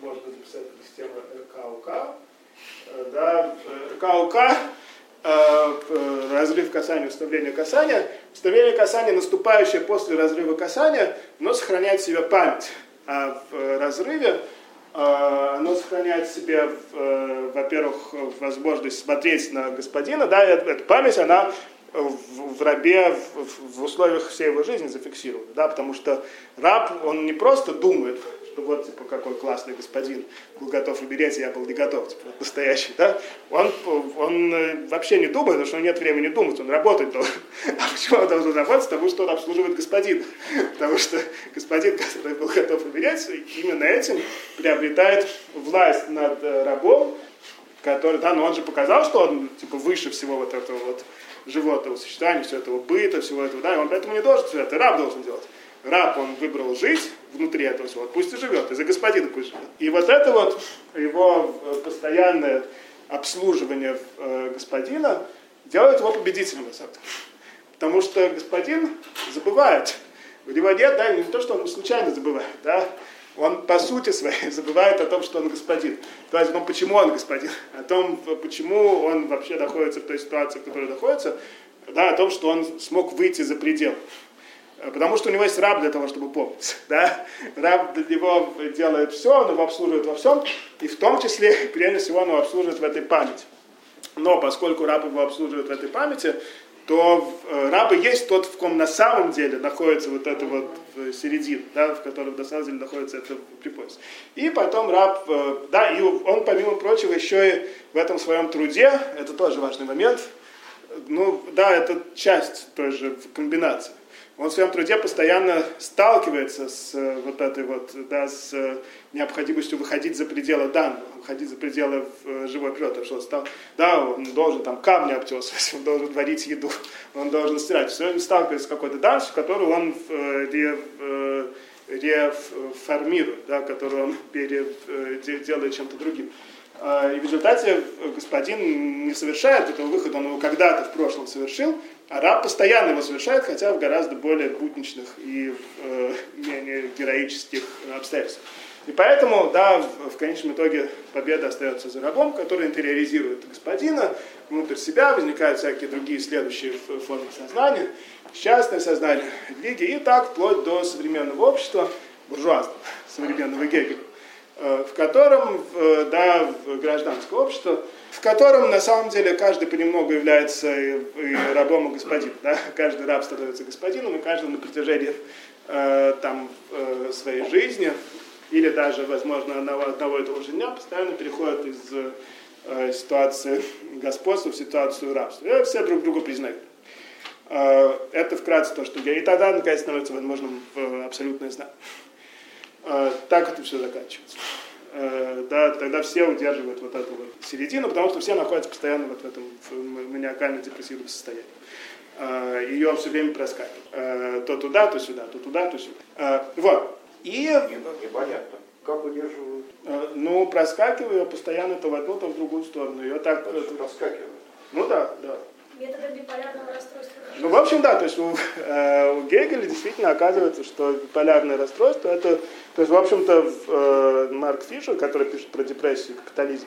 можно записать система РКУК. Э, да, РКУК, разрыв касания, вставление касания. Вставление касания, наступающее после разрыва касания, но сохраняет в себе память. А в разрыве оно сохраняет в себе, во-первых, возможность смотреть на господина, да, эта память, она в, рабе в условиях всей его жизни зафиксирована, да, потому что раб, он не просто думает, что вот, типа, какой классный господин был готов умереть, я был не готов, типа, настоящий, да, он, он э, вообще не думает, потому что у него нет времени думать, он работать должен. А почему он должен работать? Потому что он обслуживает господина. Потому что господин, который был готов умереть, именно этим приобретает власть над э, рабом, который, да, но он же показал, что он, типа, выше всего вот этого вот животного существования, всего этого быта, всего этого, да, и он поэтому не должен все это, раб должен делать. Раб, он выбрал жить внутри этого всего, пусть и живет, и за господина пусть живет. И вот это вот его э, постоянное обслуживание э, господина делает его победителем, деле. Потому что господин забывает. У него нет, да, не то, что он случайно забывает, да, он по сути своей забывает о том, что он господин. То есть, ну, почему он господин, о том, почему он вообще находится в той ситуации, в которой находится, да, о том, что он смог выйти за предел. Потому что у него есть раб для того, чтобы помнить. Да? Раб для него делает все, он его обслуживает во всем, и в том числе, прежде всего, он его обслуживает в этой памяти. Но поскольку раб его обслуживает в этой памяти, то э, рабы есть тот, в ком на самом деле находится вот это вот середина, да, в котором на самом деле находится это припояс. И потом раб, э, да, и он, помимо прочего, еще и в этом своем труде, это тоже важный момент, ну, да, это часть той же комбинации он в своем труде постоянно сталкивается с э, вот этой вот, да, с э, необходимостью выходить за пределы данного, выходить за пределы э, живой природы, что стал, да, он должен там камни обтесывать, он должен варить еду, он должен стирать. Все время сталкивается с какой-то данностью, которую он ре, реформирует, да, которую он пере, делает чем-то другим. А, и в результате господин не совершает этого выхода, он его когда-то в прошлом совершил, а раб постоянно его совершает, хотя в гораздо более будничных и э, менее героических обстоятельствах. И поэтому, да, в, конечном итоге победа остается за рабом, который интериоризирует господина, внутрь себя возникают всякие другие следующие формы сознания, частное сознание, религия, и так вплоть до современного общества, буржуазного, современного Гегеля. Э, в котором, да, гражданское общество, в котором на самом деле каждый понемногу является и, и рабом, и господином. Да? Каждый раб становится господином, и каждый на протяжении э, там, э, своей жизни, или даже, возможно, одного, одного и того же дня, постоянно переходит из э, ситуации господства в ситуацию рабства. И все друг друга признают. Э, это вкратце то, что я. И тогда, наконец, становится возможным абсолютное знание. Э, так это все заканчивается. Э, да, тогда все удерживают вот эту вот середину, потому что все находятся постоянно вот в этом маниакально-депрессивном состоянии. Э, Ее все время проскакивают. То туда, то сюда, то туда, то сюда. Вот. И... Непонятно. Как удерживают? Ну, проскакиваю постоянно то в одну, то в другую сторону. Ее так... Проскакивают? Ну да, да. Методом биполярного расстройства. Ну, в общем, да, то есть у, э, у Гегеля действительно оказывается, что биполярное расстройство это, то есть, в общем-то, э, Марк Фишер, который пишет про депрессию и капитализм,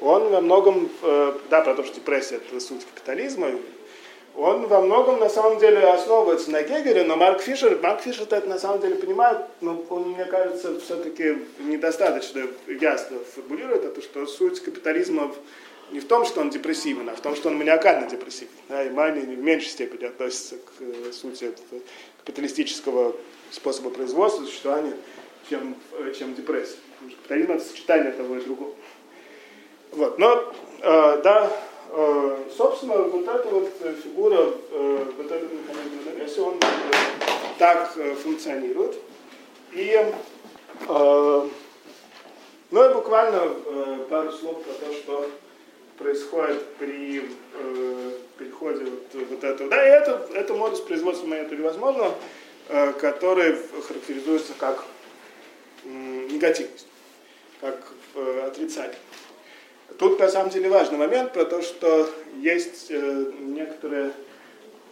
он во многом, э, да, про то, что депрессия это суть капитализма, он во многом на самом деле основывается на Гегеле, но Марк Фишер, Марк Фишер это на самом деле понимает, но он, мне кажется, все-таки недостаточно ясно формулирует это, что суть капитализма в не в том, что он депрессивен, а в том, что он маниакально депрессивен. Да, и мания в меньшей степени относится к э, сути капиталистического способа производства, существования, чем, э, чем депрессия. Капитализм это сочетание того и другого. Вот. Но, э, да, э, собственно, вот эта вот фигура, э, вот этот механизм равновесия, он э, так э, функционирует. И э, ну и буквально э, пару слов про то, что происходит при э, переходе вот, вот этого. Да, и это, это модус производства момента невозможного, э, который характеризуется как э, негативность, как э, отрицание. Тут на самом деле важный момент про то, что есть э, некоторые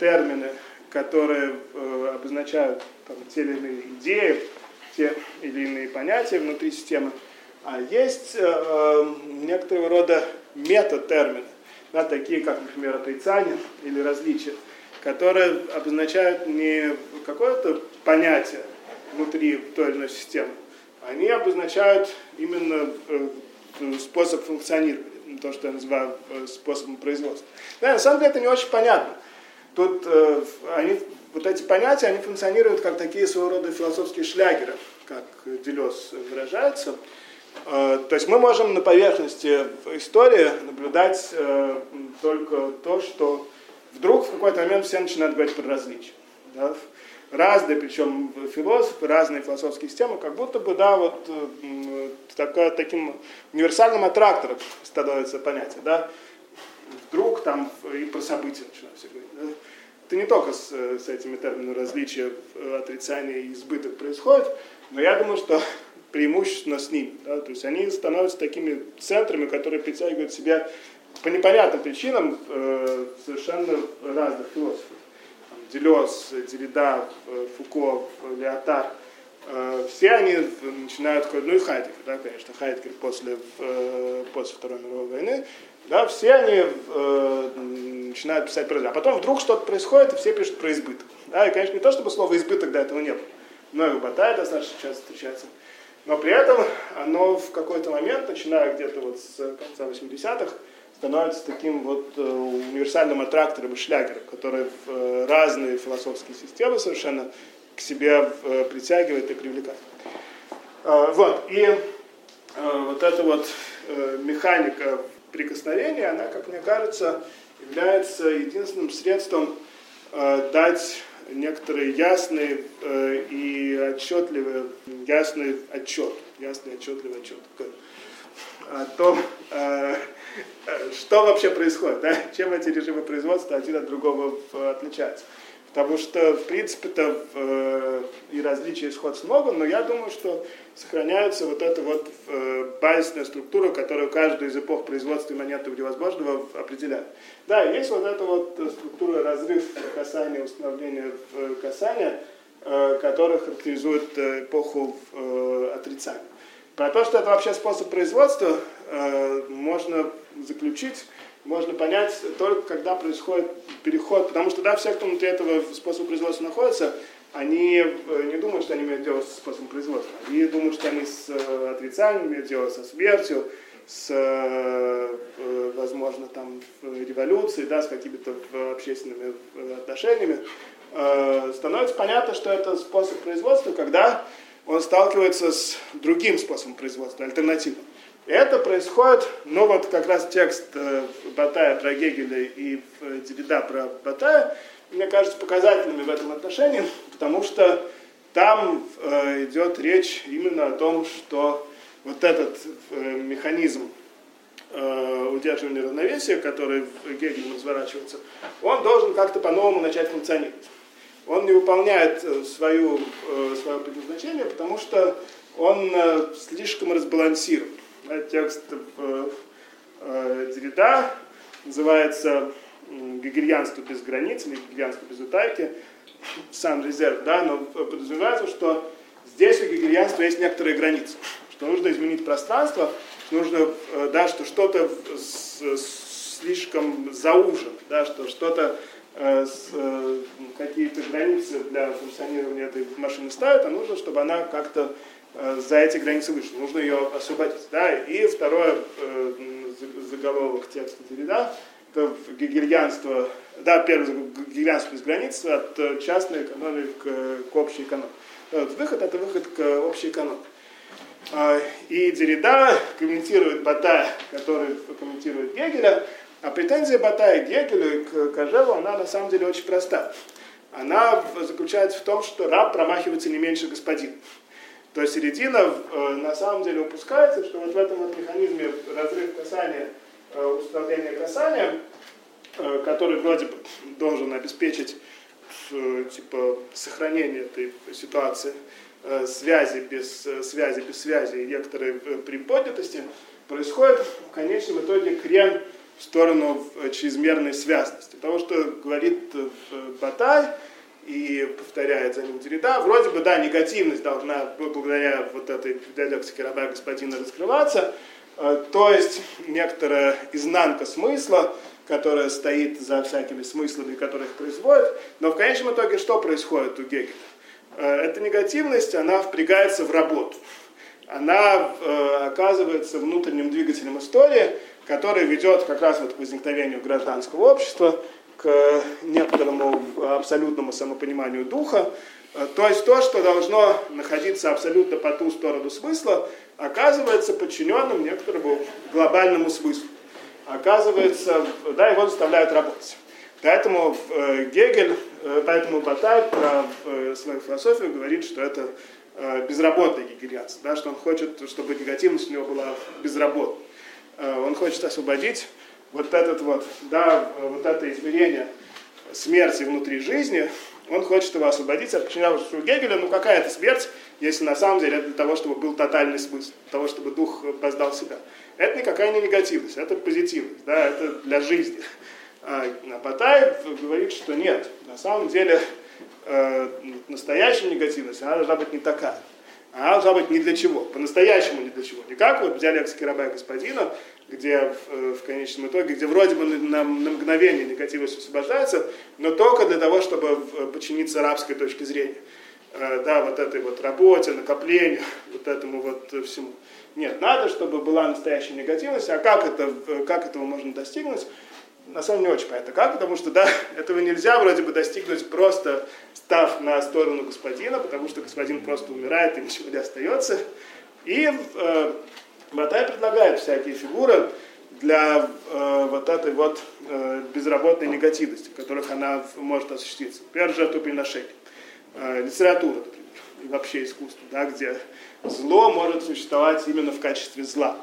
термины, которые э, обозначают там, те или иные идеи, те или иные понятия внутри системы, а есть э, э некоторого рода метатермины, да, такие как, например, отрицание или различие, которые обозначают не какое-то понятие внутри той или иной системы, они обозначают именно э, способ функционирования, то, что я называю э, способом производства. Да, на самом деле это не очень понятно. Тут э, они, вот эти понятия, они функционируют как такие своего рода философские шлягеры. как Делес выражается. Э, то есть мы можем на поверхности истории наблюдать э, только то, что вдруг в какой-то момент все начинают говорить про различия. Да? Разные, причем философы, разные философские системы, как будто бы, да, вот э, такая, таким универсальным аттрактором становится понятие, да. Вдруг там и про события начинают все говорить. Да? Это не только с, с этими терминами различия, отрицания и избыток происходит, но я думаю, что преимущественно с ними. Да? То есть они становятся такими центрами, которые притягивают себя по непонятным причинам э, совершенно разных философов. Делес, Деррида, э, Фуко, Леотар. Э, все они начинают, ну и Хайдекер, да, конечно, Хайдекер после, э, после Второй мировой войны, да, все они э, начинают писать про это. А потом вдруг что-то происходит, и все пишут про избыток. Да, и, конечно, не то, чтобы слово избыток до этого не было. Но и в Батае достаточно часто встречается. Но при этом оно в какой-то момент, начиная где-то вот с конца 80-х, становится таким вот э, универсальным аттрактором и шлягером, который в э, разные философские системы совершенно к себе э, притягивает и привлекает. Вот, и вот эта вот механика прикосновения, она, как мне кажется, является единственным средством дать некоторые ясные э, и отчетливые, ясный отчет, ясный отчетливый отчет о том, э, что вообще происходит, да? чем эти режимы производства один от другого отличаются. Потому что, в принципе-то, э, и различия исход много, но я думаю, что сохраняется вот эта вот э, базисная структура, которую каждая из эпох производства имманентов невозможного определяет. Да, есть вот эта вот структура разрыв касания, установления касания, э, которая характеризует эпоху отрицания. Про то, что это вообще способ производства, можно заключить можно понять только когда происходит переход, потому что да, все, кто внутри этого способа производства находится, они э, не думают, что они имеют дело с способом производства. Они думают, что они с э, отрицанием имеют дело, со смертью, с, э, возможно, там, революцией, да, с какими-то общественными отношениями. Становится понятно, что это способ производства, когда он сталкивается с другим способом производства, альтернативным. Это происходит, ну вот как раз текст э, Батая про Гегеля и э, Деррида про Батая, мне кажется, показательными в этом отношении, потому что там э, идет речь именно о том, что вот этот механизм удерживания равновесия, который в Гегеле разворачивается, он должен как-то по-новому начать функционировать. Он не выполняет свою, свое предназначение, потому что он слишком разбалансирован текст э, э, Деррида. Называется «Гегельянство без границ» или «Гегельянство без утайки», сам резерв, да, но подразумевается, что здесь у гегельянства есть некоторые границы, что нужно изменить пространство, нужно, э, да, что что-то слишком заужено, да, что что-то какие-то границы для функционирования этой машины ставят, а нужно, чтобы она как-то Э, за эти границы вышла, нужно ее освободить. Да? И второе э, заголовок текста Деррида, это гегельянство, да, первый гегельянство без границ, от э, частной экономии к, к общей экономии. Вот, выход это выход к общей экономии. А, и Деррида комментирует Батая, который комментирует Гегеля, а претензия Батая к Гегелю и к Кожеву, она на самом деле очень проста. Она заключается в том, что раб промахивается не меньше господина. То середина э, на самом деле упускается, что вот в этом вот механизме разрыв касания, э, установления касания, э, который вроде бы должен обеспечить типа сохранение этой ситуации, связи без связи без связи и некоторой приподнятости, происходит в конечном итоге крен в сторону чрезмерной связности. Того, что говорит Батай, и повторяет за ним Деррида, вроде бы, да, негативность должна благодаря вот этой диалектике раба господина раскрываться, э, то есть некоторая изнанка смысла, которая стоит за всякими смыслами, которые их производят, но в конечном итоге что происходит у Гегеля? Э, эта негативность, она впрягается в работу. Она э, оказывается внутренним двигателем истории, который ведет как раз вот к возникновению гражданского общества, к некоторому абсолютному самопониманию духа, э, то есть то, что должно находиться абсолютно по ту сторону смысла, оказывается подчиненным некоторому глобальному смыслу. Оказывается, да, его заставляют работать. Поэтому э, Гегель, э, поэтому Батай про э, свою философию говорит, что это э, безработный гегельянство, да, что он хочет, чтобы негативность у него была безработной. Э, он хочет освободить вот этот вот, да, вот это измерение смерти внутри жизни, он хочет его освободить от подчинявшего Гегеля, ну какая это смерть, если на самом деле это для того, чтобы был тотальный смысл, для того, чтобы дух познал себя. Это никакая не негативность, это позитивность, да, это для жизни. А Батаев говорит, что нет, на самом деле э, настоящая негативность, она должна быть не такая. Она должна быть ни для чего, по-настоящему ни для чего. Не как вот в диалектике раба господина, где в, в конечном итоге, где вроде бы на, на мгновение негативность освобождается, но только для того, чтобы подчиниться арабской точке зрения. Э, да, вот этой вот работе, накоплению, вот этому вот всему. Нет, надо, чтобы была настоящая негативность, а как, это, как этого можно достигнуть? На самом деле не очень понятно как, потому что, да, этого нельзя вроде бы достигнуть просто став на сторону господина, потому что господин просто умирает и ничего не остается. И э, Матай предлагает всякие фигуры для э, вот этой вот э, безработной негативности, в которых она может осуществиться. Например, жертвоприношение, э, литература, например, и вообще искусство, да, где зло может существовать именно в качестве зла,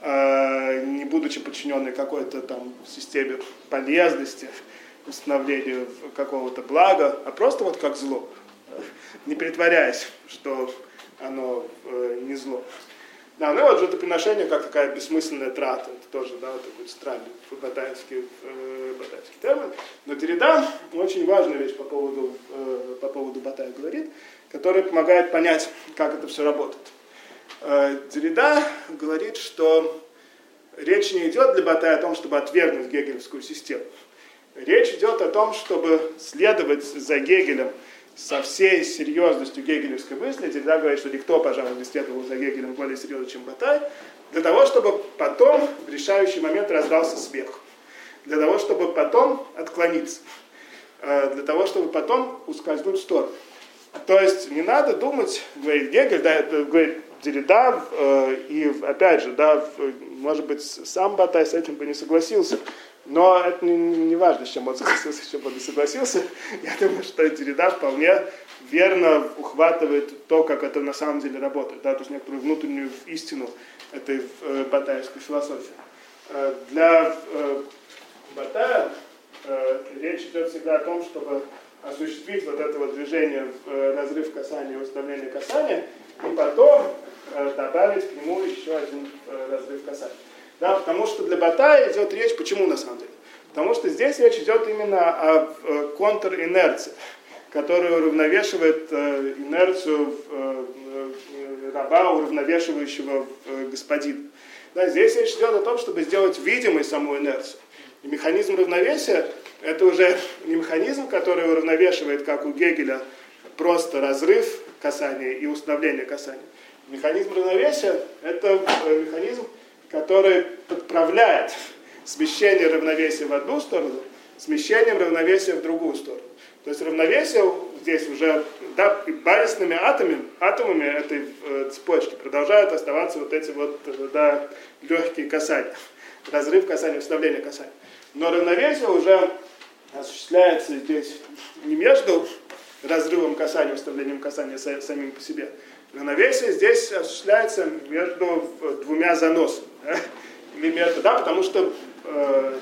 э, не будучи подчиненной какой-то там системе полезности, установлению какого-то блага, а просто вот как зло, не притворяясь, что оно э, не зло. Да, ну вот жертвоприношение как такая бессмысленная трата, это тоже, да, вот такой странный батайский, э, батайский термин. Но Дерида очень важную вещь по поводу, э, по поводу Батая говорит, которая помогает понять, как это все работает. Э, Дерида говорит, что речь не идет для Батая о том, чтобы отвергнуть гегелевскую систему. Речь идет о том, чтобы следовать за Гегелем со всей серьезностью гегелевской мысли, Деррида говорит, что никто, пожалуй, не следовал за Гегелем более серьезно, чем Батай, для того, чтобы потом в решающий момент раздался смех, для того, чтобы потом отклониться, э, для того, чтобы потом ускользнуть в сторону. То есть не надо думать, говорит Гегель, да, это говорит Деррида, э, и опять же, да, может быть, сам Батай с этим бы не согласился, но это не, не важно, с чем он согласился, с чем он не согласился. Я думаю, что Деррида вполне верно ухватывает то, как это на самом деле работает, да, то есть некоторую внутреннюю истину этой э, батаевской философии. Э, для э, Батая э, речь идет всегда о том, чтобы осуществить вот это вот движение э, разрыв касания и установление касания, и потом э, добавить к нему еще один э, разрыв касания. Да, потому что для Батая идет речь, почему на самом деле? Потому что здесь речь идет именно о э, контринерции, которая уравновешивает э, инерцию э, раба, уравновешивающего господина. Да, здесь речь идет о том, чтобы сделать видимой саму инерцию. И механизм равновесия – это уже не механизм, который уравновешивает, как у Гегеля, просто разрыв касания и установление касания. Механизм равновесия – это механизм, который подправляет смещение равновесия в одну сторону смещением равновесия в другую сторону. То есть равновесие здесь уже да, базисными атомами, атомами этой э, цепочки продолжают оставаться вот эти вот э, да, легкие касания. Разрыв касания, вставление касания. Но равновесие уже осуществляется здесь не между разрывом касания, вставлением касания самим по себе. Равновесие здесь осуществляется между двумя заносами. Между, да, потому что, э,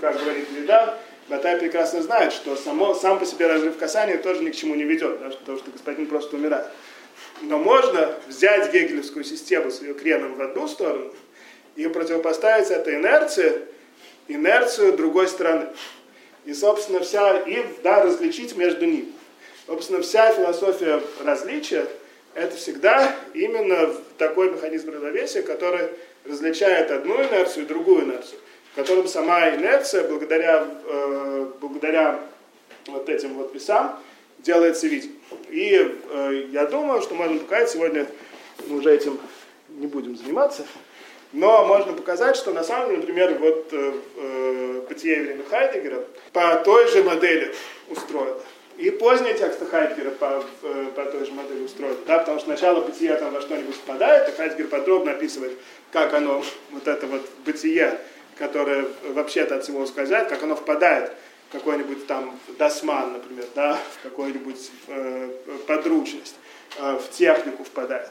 как говорит Лида, Батай прекрасно знает, что само, сам по себе разрыв касания тоже ни к чему не ведет, да, потому что господин просто умирает. Но можно взять гегелевскую систему с ее креном в одну сторону и противопоставить этой инерции инерцию другой стороны. И, собственно, вся, и, да, различить между ними. Собственно, вся философия различия – это всегда именно такой механизм равновесия, который различает одну инерцию и другую инерцию, в котором сама инерция, благодаря, э, благодаря вот этим вот весам, делается видимым. И э, я думаю, что можно показать сегодня, мы уже этим не будем заниматься, Но можно показать, что на самом деле, например, вот э, э, бытие Еврея Хайдегера по той же модели устроено. И поздние тексты Хайдгера по, э, по той же модели устроены. Да, потому что сначала бытие там во что-нибудь впадает, и Хайдгер подробно описывает, как оно, вот это вот бытие, которое вообще-то от всего ускользает, как оно впадает в какой-нибудь там досман, например, да, в какую-нибудь э, подручность, э, в технику впадает.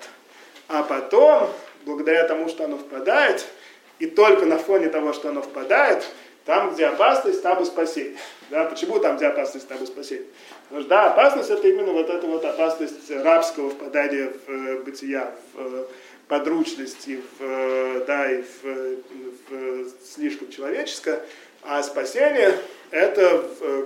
А потом благодаря тому, что оно впадает, и только на фоне того, что оно впадает, там, где опасность, там и спасение. Да, почему там, где опасность, там и спасение? Потому что, да, опасность это именно вот эта вот опасность рабского впадания в э, бытия, в э, подручность, и в, э, да, и в, в слишком человеческое, а спасение это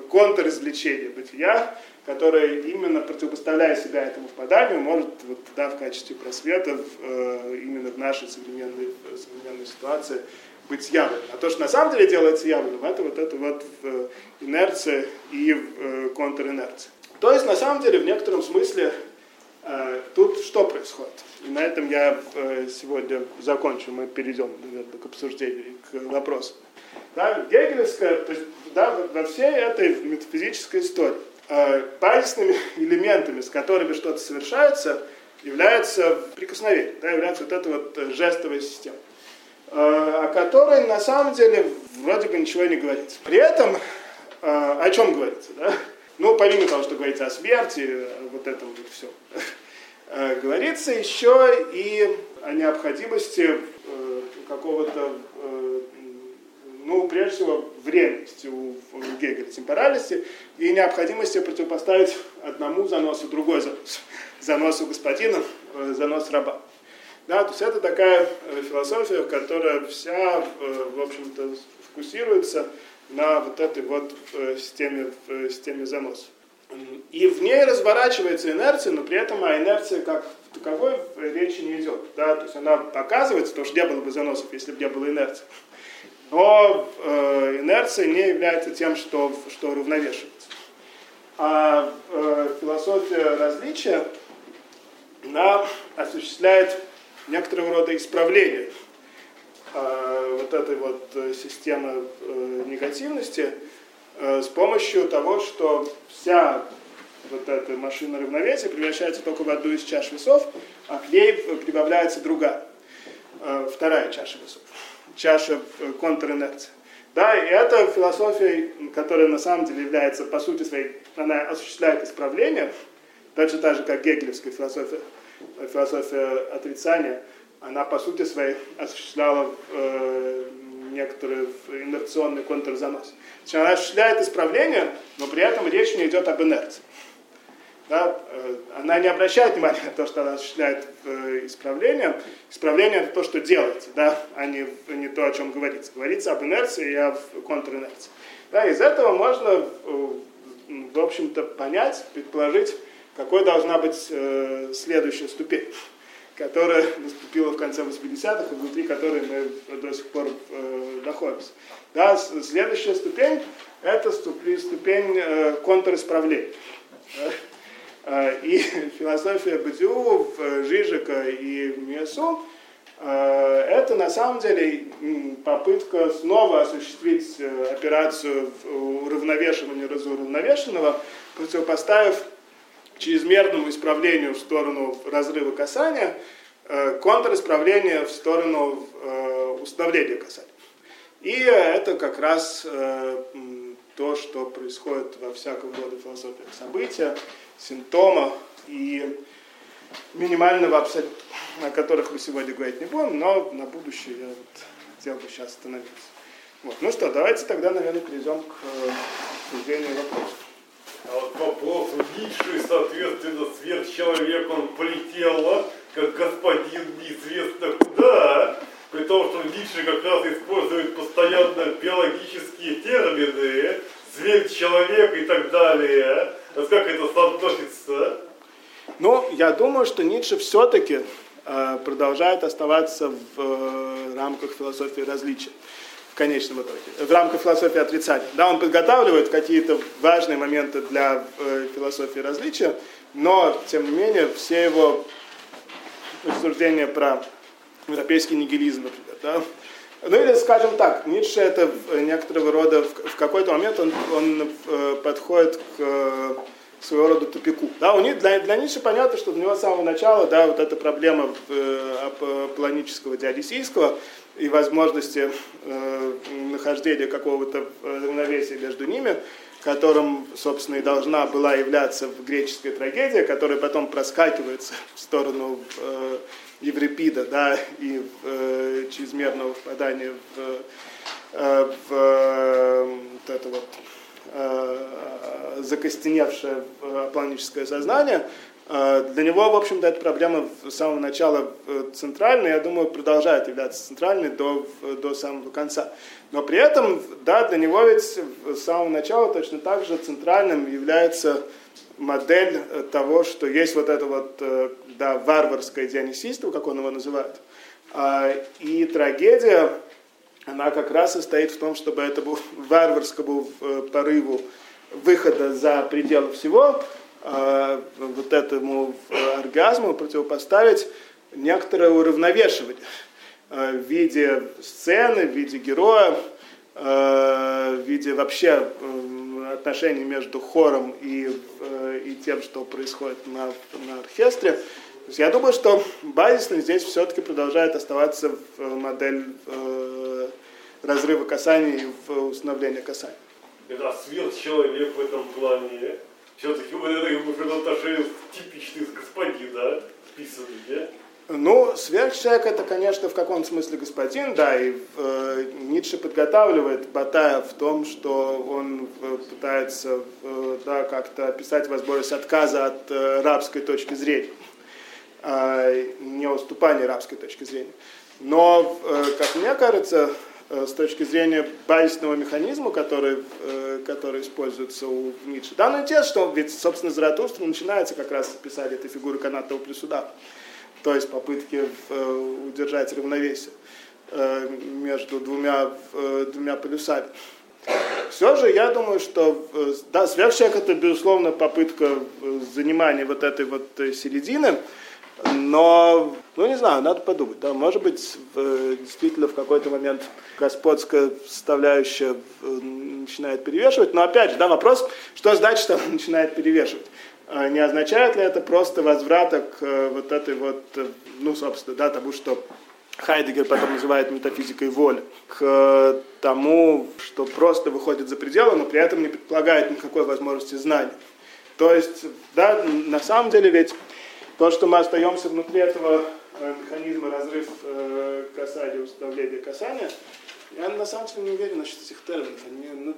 контрразвлечение бытия, которая именно противопоставляя себя этому впаданию, может вот, да, в качестве просвета в, именно в нашей современной, современной ситуации быть явным. А то, что на самом деле делается явным, это вот это вот в инерция и э, контринерция. То есть, на самом деле, в некотором смысле, э, тут что происходит? И на этом я э, сегодня закончу, мы перейдем, наверное, к обсуждению к вопросу. Да, гегелевская, да, во всей этой метафизической истории Э, базисными элементами, с которыми что-то совершается, является прикосновение, да, является вот эта вот э, жестовая система, э, о которой на самом деле вроде бы ничего не говорится. При этом о чем говорится? Да? Ну, помимо того, что говорится о смерти, вот этом вот все, говорится еще и о необходимости какого-то ну, прежде всего, временности у Гегеля, темпоральности и необходимости противопоставить одному заносу другой занос. Заносу господина, э, занос раба. Да, то есть это такая э, философия, которая вся, э, в общем-то, фокусируется на вот этой вот системе, системе заносов. И в ней разворачивается инерция, но при этом о инерции как таковой речи не идет. Да? То есть она показывается, потому что не было бы заносов, если бы не было инерции. Но э, инерция не является тем, что, что равновешивается. А э, философия различия, она осуществляет некоторого рода исправление э, вот этой вот э, системы э, негативности э, с помощью того, что вся вот эта машина равновесия превращается только в одну из чаш весов, а к ней прибавляется другая, вторая чаша весов чаша контринерции. Да, и это философия, которая на самом деле является, по сути своей, она осуществляет исправление, точно так же, как гегелевская философия, философия отрицания, она по сути своей осуществляла э, некоторый инерционный контрзанос. Она осуществляет исправление, но при этом речь не идет об инерции да, э, она не обращает внимания на то, что она осуществляет э, исправление. Исправление это то, что делается, да, а не, не то, о чем говорится. Говорится об инерции и о контринерции. Да, из этого можно, э, в общем-то, понять, предположить, какой должна быть следующая ступень, которая наступила в конце 80-х, и внутри которой мы до сих пор находимся. Да, следующая ступень – это ступень контрисправления. А, и философия Бадиу, Жижика и Мьесу а, это на самом деле попытка снова осуществить э, операцию уравновешивания разуравновешенного, противопоставив чрезмерному исправлению в сторону разрыва касания, э, контрисправление в сторону э, установления касания. И это как раз то, что происходит во всякого рода философиях события, симптома и минимального абсолюта, о которых мы сегодня говорить не будем, но на будущее я вот хотел бы сейчас остановиться. Вот. Ну что, давайте тогда, наверное, перейдем к э, обсуждению вопросов. А вот вопрос Ницше, соответственно, сверхчеловек, он полетел, как господин неизвестно куда, при том, что Ницше как раз использует постоянно биологические термины, сверхчеловек и так далее. Вот как это соотносится? Ну, я думаю, что Ницше все-таки э, продолжает оставаться в э, рамках философии различия конечном итоге, в рамках философии отрицания. Да, он подготавливает какие-то важные моменты для э, философии различия, но, тем не менее, все его рассуждения про европейский нигилизм, например. Да? Ну или, скажем так, Ницше это некоторого рода, в, какой-то момент он, он э, подходит к э, своего рода тупику. Да, у них, для, для Ницше понятно, что для него с самого начала да, вот эта проблема э, планического диалисийского и возможности э, нахождения какого-то равновесия между ними, которым, собственно, и должна была являться греческая трагедия, которая потом проскакивается в сторону э, Еврипида, да, и э, чрезмерного впадания в, э, в э, вот это вот э, закостеневшее э, планическое сознание, э, для него, в общем-то, эта проблема с самого начала э, центральной, я думаю, продолжает являться центральной до, до самого конца. Но при этом, да, для него ведь с самого начала точно так же центральным является модель э, того, что есть вот это вот, э, да, варварское дионисийство, как он его называет. А, и трагедия, она как раз состоит в том, чтобы этому варварскому э, порыву выхода за пределы всего, а, вот этому оргазму противопоставить некоторое уравновешивание в виде сцены, в виде героя, в виде вообще отношений между хором и, э, и тем, что происходит на, на оркестре. То есть я думаю, что базисно здесь все-таки продолжает оставаться в модель э, разрыва касаний и установления касаний. Это сверхчеловек в этом плане. Все-таки вот это отношение типичный господин, да, вписанный, да? Ну, сверхчеловек это, конечно, в каком-то смысле господин, да, и э, Ницше подготавливает Батая в том, что он э, пытается э, да, как-то описать возможность отказа от э, рабской точки зрения, э, не уступания рабской точки зрения. Но, э, как мне кажется, с точки зрения базисного механизма, который, э, который используется у Ницше, данный текст, что ведь, собственно, Заратустра начинается как раз описания этой фигуры канатного плюсуда то есть попытки э, удержать равновесие э, между двумя, э, двумя полюсами. Все же я думаю, что да, сверхчеловек это безусловно попытка занимания вот этой вот середины, но, ну не знаю, надо подумать, да, может быть, действительно в какой-то момент господская составляющая начинает перевешивать, но опять же, да, вопрос, что значит, что она начинает перевешивать. А не означает ли это просто возврата к э, вот этой вот, э, ну, собственно, да, тому, что Хайдегер потом называет метафизикой воли, к тому, что просто выходит за пределы, но при этом не предполагает никакой возможности знания. То есть, да, на самом деле ведь то, что мы остаемся внутри этого э, механизма разрыв касания, установления касания, я на самом деле не уверен насчет этих терминов. Они, ну,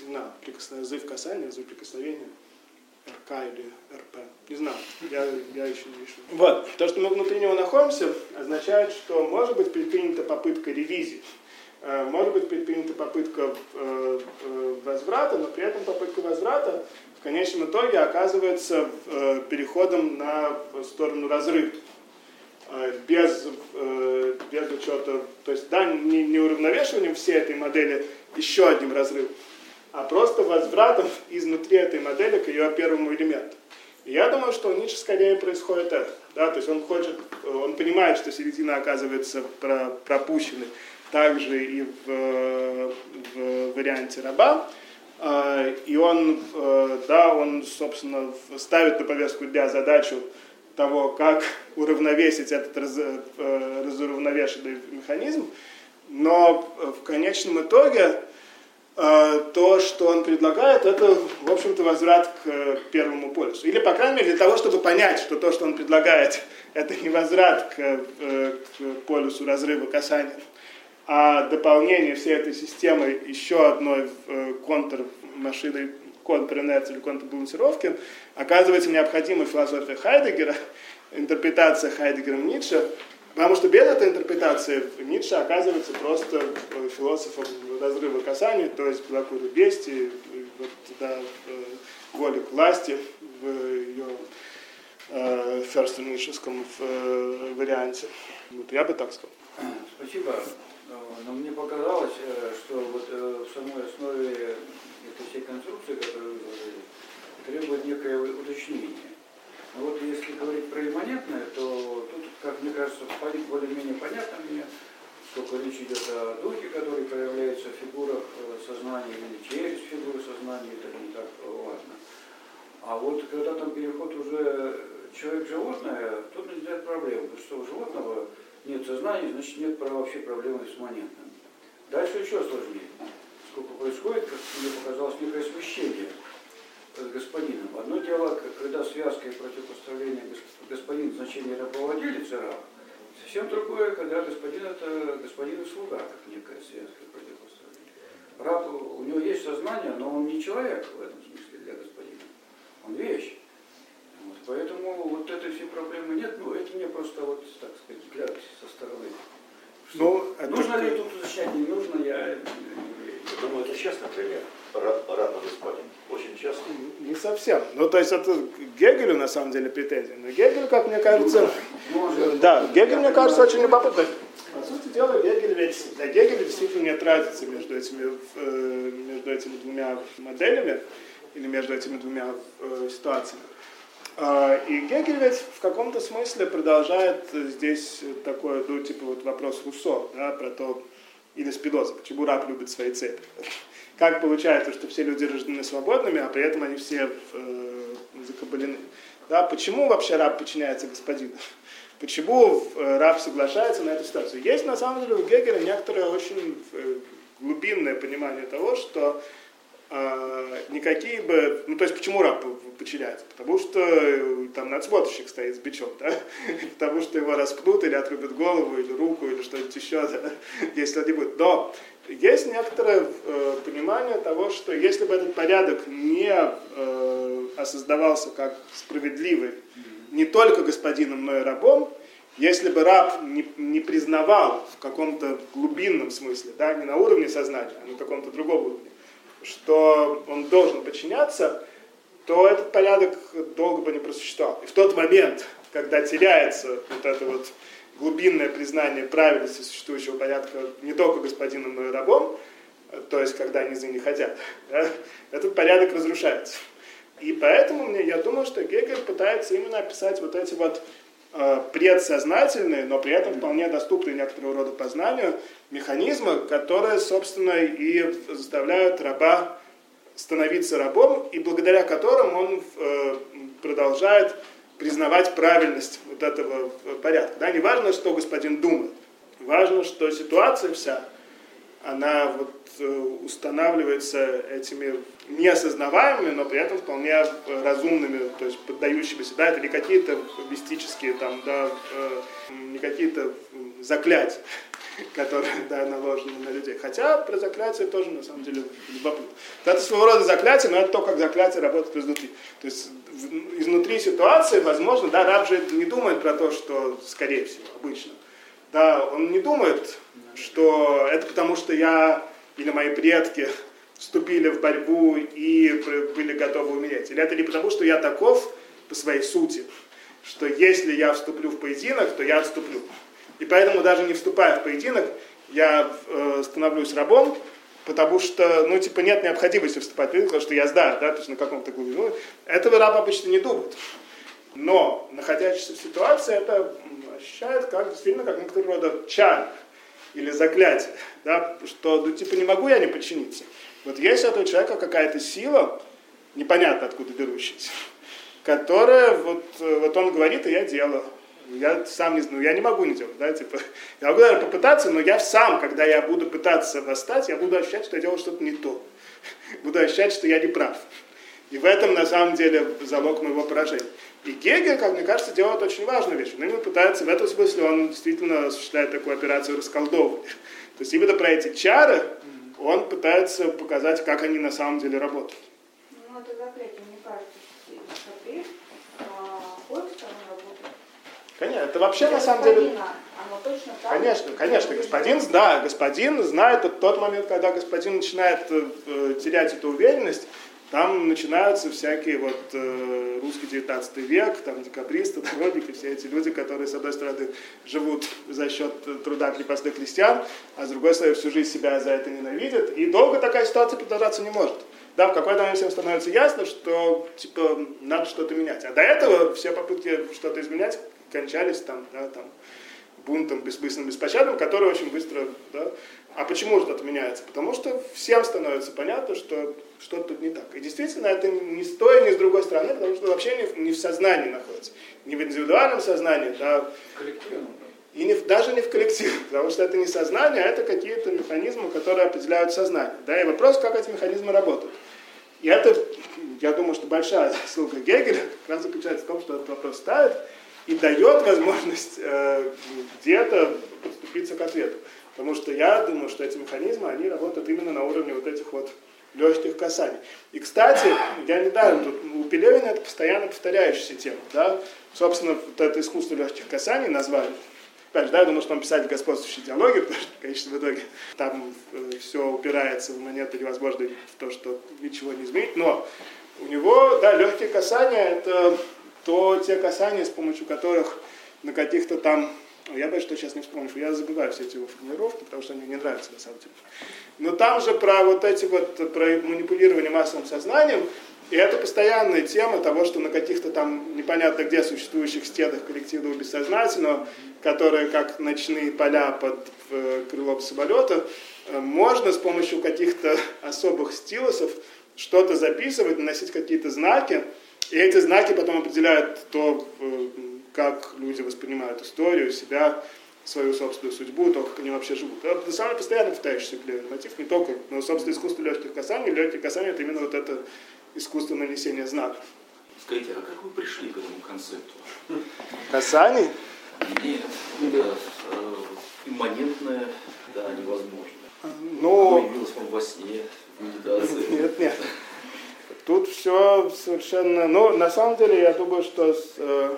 не знаю, прикосновение, касания, разрыв прикосновения. РК или РП. Не знаю, я, я еще не вижу. Вот, то, что мы внутри него находимся, означает, что может быть предпринята попытка ревизии. Э, может быть предпринята попытка э, э, возврата, но при этом попытка возврата в конечном итоге оказывается переходом на сторону разрыва без, без учета, то есть да, не, не уравновешиванием всей этой модели еще одним разрывом, а просто возвратом изнутри этой модели к ее первому элементу. Я думаю, что у Ницше скорее происходит это. Да? То есть он хочет, он понимает, что середина оказывается пропущена также и в, в варианте раба. А, и он, э, да, он, собственно, ставит на повестку дня задачу того, как уравновесить этот раз, э, разуравновешенный механизм. Но в конечном итоге Э, то, что он предлагает, это, в общем-то, возврат к э, первому полюсу. Или, по крайней мере, для того, чтобы понять, что то, что он предлагает, это не возврат к, э, к полюсу разрыва касания, а дополнение всей этой системы еще одной контрмашиной, контринерции или контрбалансировки, оказывается необходимой философия Хайдегера, интерпретация Хайдегером Ницше, Потому что без этой интерпретации Ницше оказывается просто э, философом разрыва касания, то есть белокурой бести, вот, да, воли к власти в ее э, ферстеническом э, варианте. Вот я бы так сказал. Спасибо. Но мне показалось, э, что вот в самой основе этой всей конструкции, которую вы говорили, требует некое уточнение. Но вот если говорить про имманентное, то тут, как мне кажется, более-менее понятно мне, сколько речь идет о духе, который проявляется в фигурах э, сознания или через фигуры сознания, это не так важно. А вот когда там переход уже человек-животное, тут возникает проблема, потому что у животного нет сознания, значит нет вообще проблемы с имманентным. Дальше еще сложнее. Сколько происходит, как мне показалось, некое смещение с господином. Одно дело, когда связка и противопоставление господин значение рабовладелец и раб, совсем другое, когда господин это господин и слуга, как некая связка и противопоставление. Раб, у него есть сознание, но он не человек в этом смысле для господина. Он вещь. Вот, поэтому вот этой всей проблемы нет, ну это мне просто вот, так сказать, взгляд со стороны. Ну, нужно это... ли тут уточнять, не нужно, я Думаю, это частный пример. Рад, рад господин. Очень часто. Не совсем. Ну, то есть это Гегелю на самом деле претензии. Но Гегель, как мне кажется, ну, да, Гегель, мне кажется, очень любопытно. По сути дела, Гегель ведь, для Гегеля действительно нет разницы между этими, э, между этими двумя моделями или между этими двумя э, ситуациями. А, и Гегель ведь в каком-то смысле продолжает здесь такой, ну, типа вот вопрос Руссо, да, про то, или Спидоза, почему раб любит свои цепи. Как получается, что все люди рождены свободными, а при этом они все э, закабалены. Да, почему вообще раб подчиняется господину? Почему э, раб соглашается на эту ситуацию? Есть на самом деле у Гегеля некоторое очень э, глубинное понимание того, что никакие бы, ну то есть почему раб подчиняется? Потому что э, там надсмотрщик стоит с бичом, да? потому что его распнут или отрубят голову, или руку, или что-нибудь еще, да? если он не будет. Но есть некоторое э, понимание того, что если бы этот порядок не э, осознавался как справедливый не только господином, но и рабом, если бы раб не, не признавал в каком-то глубинном смысле, да, не на уровне сознания, а на каком-то другом уровне, что он должен подчиняться, то этот порядок долго бы не просуществовал. И в тот момент, когда теряется вот это вот глубинное признание правильности существующего порядка не только господином, но и рабом, то есть когда низы не хотят, да, этот порядок разрушается. И поэтому мне, я думаю, что Гегель пытается именно описать вот эти вот предсознательные, но при этом вполне доступные некоторого рода познанию механизмы, которые, собственно, и заставляют раба становиться рабом, и благодаря которым он э, продолжает признавать правильность вот этого порядка. Да? Не важно, что господин думает, важно, что ситуация вся, она вот э, устанавливается этими неосознаваемыми, но при этом вполне разумными, то есть поддающимися, да, это не какие-то мистические там, да, э, не какие-то заклятия, которые, да, наложены на людей. Хотя про заклятие тоже, на самом деле, любопытно. Это своего рода заклятие, но это то, как заклятие работает изнутри. То есть изнутри ситуации, возможно, да, раб же не думает про то, что, скорее всего, обычно. Да, он не думает, что это потому, что я или мои предки вступили в борьбу и были готовы умереть. Или это не потому, что я таков по своей сути, что если я вступлю в поединок, то я отступлю. И поэтому даже не вступая в поединок, я э, становлюсь рабом, потому что, ну, типа, нет необходимости вступать в поединок, потому что я сдар, да, то есть на каком-то глубине. Ну, этого раб обычно не думает. Но, находясь в ситуации, это ощущает как, действительно как некоторого рода чар или заклятие, да, что, ну, типа, не могу я не подчиниться. Вот есть у этого человека какая-то сила, непонятно откуда берущаяся, которая, вот, вот он говорит, и я делаю я сам не знаю, я не могу не делать, да, типа, я могу, наверное, попытаться, но я сам, когда я буду пытаться восстать, я буду ощущать, что я делаю что-то не то. Буду ощущать, что я не прав. И в этом, на самом деле, залог моего поражения. И Гегель, как мне кажется, делает очень важную вещь. Он именно пытается, в этом смысле, он действительно осуществляет такую операцию расколдовывания. То есть именно про эти чары он пытается показать, как они на самом деле работают. Ну, это заклятие, мне кажется, смотри, а, хочется Конечно, это вообще на самом деле... Конечно, конечно, господин, да, господин знает тот, тот момент, когда господин начинает э, терять эту уверенность, там начинаются всякие вот э, русский 19 век, там декабристы, народники, все эти люди, которые, с одной стороны, живут за счет труда крепостных крестьян, а с другой стороны, всю жизнь себя за это ненавидят. И долго такая ситуация продолжаться не может. Да, в какой-то момент всем становится ясно, что типа надо что-то менять. А до этого все попытки что-то изменять кончались там, да, там, бунтом беспысным, беспощадным, который очень быстро... Да? А почему что-то меняется? Потому что всем становится понятно, что что-то тут не так. И действительно, это не с той, ни с другой стороны, потому что вообще не не в сознании находится. Не в индивидуальном сознании, да, Коллективно. и не даже не в коллективе, потому что это не сознание, а это какие-то механизмы, которые определяют сознание. Да, и вопрос, как эти механизмы работают. И это, я думаю, что большая ссылка Гегеля как раз заключается в том, что этот вопрос ставит и дает возможность э, где-то подступиться к ответу. Потому что я думаю, что эти механизмы, они работают именно на уровне вот этих вот легких касаний. И, кстати, я недавно тут, у Пелевина это постоянно повторяющаяся тема. Да? Собственно, вот это искусство легких касаний назвали. Опять же, да, я думаю, что он писатель господствующей идеологии, потому что, конечно, в итоге там все упирается в момент невозможно в то, что ничего не изменить. Но у него, да, легкие касания это то те касания, с помощью которых на каких-то там я боюсь, что сейчас не вспомню, я забываю все эти его формулировки, потому что они мне не нравятся на самом деле. Но там же про вот эти вот, про манипулирование массовым сознанием, и это постоянная тема того, что на каких-то там непонятно где существующих стенах коллективного бессознательного, которые как ночные поля под крылом самолета, э, можно с помощью каких-то особых стилусов что-то записывать, наносить какие-то знаки, и эти знаки потом определяют то, э, как люди воспринимают историю, себя, свою собственную судьбу, то, как они вообще живут. Это самый постоянно повторяющийся клевый мотив, не только, но, собственно, искусство легких касаний. Легкие касания – это именно вот это искусство нанесения знаков. Скажите, а как вы пришли к этому концепту? Касаний? Нет, это э, имманентное, да, невозможно. Ну, Появилось вам во сне, в медитации. нет, нет. Тут все совершенно... Ну, на самом деле, я думаю, что с, э,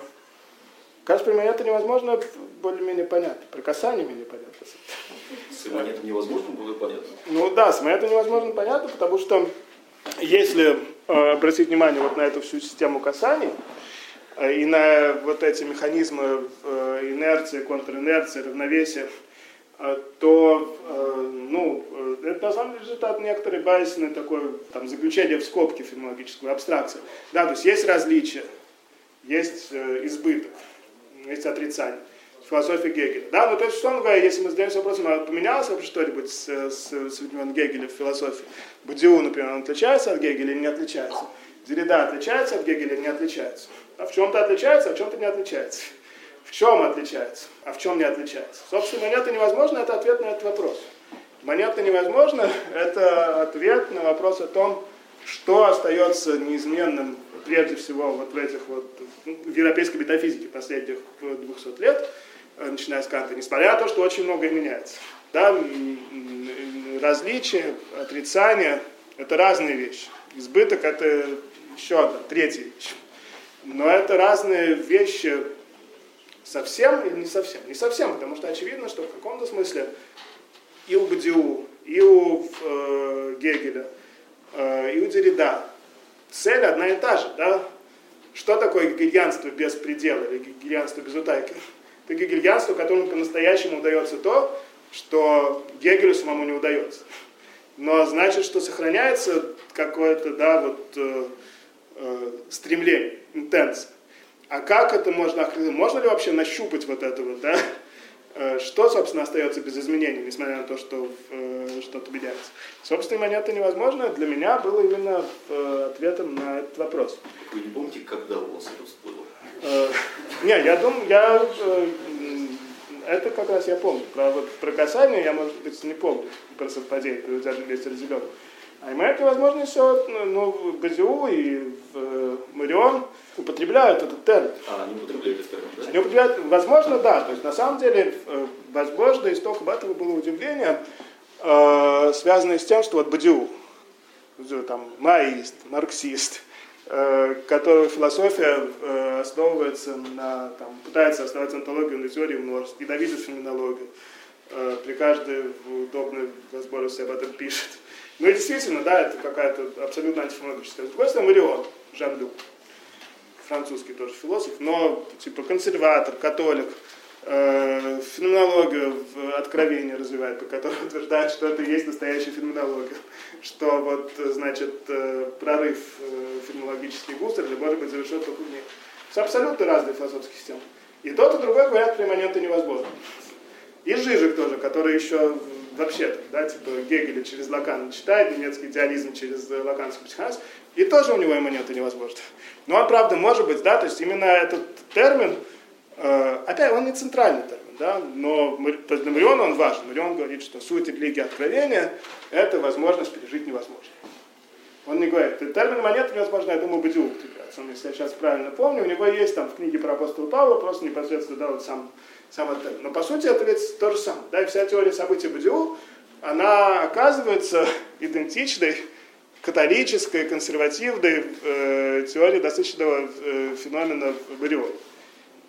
кажется, меня это невозможно более-менее понятно. Про касание менее понятно. С имманентом невозможно было понятно. Ну да, с это невозможно понятно, потому что если э, обратить внимание вот на эту всю систему касаний э, и на вот эти механизмы э, инерции, контринерции, равновесия, э, то э, ну, э, это на самом деле результат некоторой базисной такой там, заключения в скобки феноменологическую абстракцию. Да, то есть есть различия, есть избыток, есть отрицание философии Гегеля. Да, ну то есть, условно говоря, если мы задаемся вопросом, а поменялось вообще что-нибудь с, с, с времен Гегеля в философии? Будиу, например, он отличается от Гегеля или не отличается? Деррида отличается от Гегеля или не отличается? А в чем-то отличается, а в чем-то не отличается. В чем отличается, а в чем не отличается? Собственно, монета невозможно, это ответ на этот вопрос. Монета невозможно, это ответ на вопрос о том, что остается неизменным прежде всего вот в этих вот ну, в европейской метафизике последних 200 лет, э, начиная с Канта, несмотря на то, что очень многое меняется. Да, различия, отрицания – это разные вещи. Избыток – это еще одна, третья вещь. Но это разные вещи совсем или не совсем? Не совсем, потому что очевидно, что в каком-то смысле и у Бадиу, и у э, Гегеля, э, и у Деррида цель одна и та же, да? Что такое гегельянство без предела или гегельянство без утайки? Это гегельянство, которому по-настоящему удается то, что Гегелю самому не удается. Но значит, что сохраняется какое-то, да, вот э, э, стремление, интенция. А как это можно? Можно ли вообще нащупать вот это вот, да? Э, Что, собственно, остается без изменений, несмотря на то, что э, что-то меняется? Собственно, монета невозможно для меня было именно э, ответом на этот вопрос. Вы не помните, когда у вас это всплыло? Э, не, я думаю, я э, это как раз я помню. Про, вот, про касание я, может быть, не помню про совпадение, про даже вместе разделенным. А Аймеки, возможно, все, ну, ну, в Базиу и э, Марион употребляют этот термин. А, они употребляют этот термин, да? Они употребляют, возможно, да. То есть, на самом деле, э, возможно, истоком этого было удивление, э, связанное с тем, что вот Бадиу, там, маист, марксист, э, которого философия э, основывается на, там, пытается основать антологию на теории множеств, ненавидит феноменологию, э, при каждой удобной возможности об этом пишет. Ну и действительно, да, это какая-то абсолютно антифеноменологическая. С другой стороны, Марион, Жан-Люк, французский тоже философ, но типа консерватор, католик, э, феноменологию в откровении развивает, по которой утверждает, что это и есть настоящая феноменология. Что вот, значит, э, прорыв э, феноменологический Гусарль может быть завершен только в ней. Это абсолютно разные философские системы. И тот, и другой говорят, про имманенты невозможно. И Жижик тоже, который еще вообще, да, типа Гегеля через Лакана читает, немецкий идеализм через лаканский психоанализ, и тоже у него имманенты невозможно. Но он, правда, может быть, да, то есть именно этот термин, э, опять, он не центральный термин, да, но для Мариона он важен. Марион говорит, что суть религии откровения – это возможность пережить невозможное. Он не говорит, термин монеты невозможно, я думаю, Бадиук, если я сейчас правильно помню, у него есть там в книге про апостола Павла просто непосредственно, да, вот сам сам Но по сути это ведь то же самое. Да, и вся теория событий БДУ, она оказывается идентичной католической, консервативной э, теории достаточного э, феномена БДУ.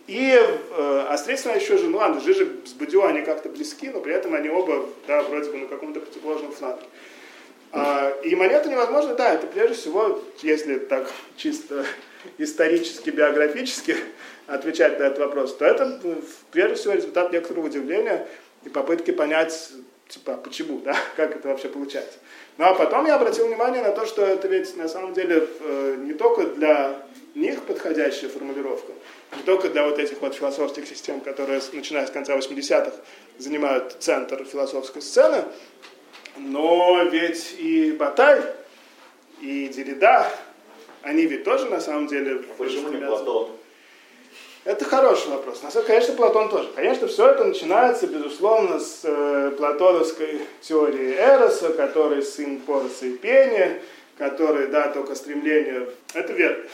И э, Острицына еще же, ну ладно, Жижик с Будио, они как-то близки, но при этом они оба, да, вроде бы на каком-то противоположном фланге. А, и монету невозможно, да, это прежде всего, если так чисто исторически, биографически отвечать на этот вопрос, то это ну, прежде всего результат некоторого удивления и попытки понять, типа, почему, да, как это вообще получается. Ну а потом я обратил внимание на то, что это ведь на самом деле э, не только для них подходящая формулировка, не только для вот этих вот философских систем, которые, начиная с конца 80-х, занимают центр философской сцены, но ведь и Батай, и Деррида, они ведь тоже на самом деле... Почему не Платон? Это хороший вопрос. На самом конечно, Платон тоже. Конечно, все это начинается, безусловно, с э, платоновской теории Эроса, который сын Пороса и Пения, который, да, только стремление... Это верно.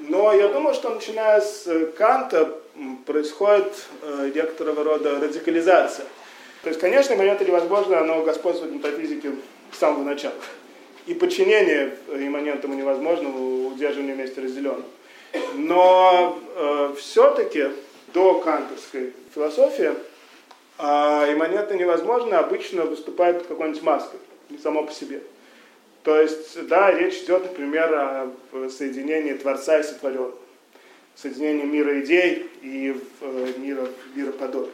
Но я думаю, что начиная с Канта происходит э, некоторого рода радикализация. То есть, конечно, момент невозможно, оно господствует в метафизике с самого начала. И подчинение имманентам невозможно, удерживание вместе разделенного. Но э, все-таки до кантовской философии э, имманентно невозможно обычно выступает какой-нибудь маской, не само по себе. То есть, да, речь идет, например, о соединении Творца и Сотворенного, соединении мира идей и э, мира, мира подобия.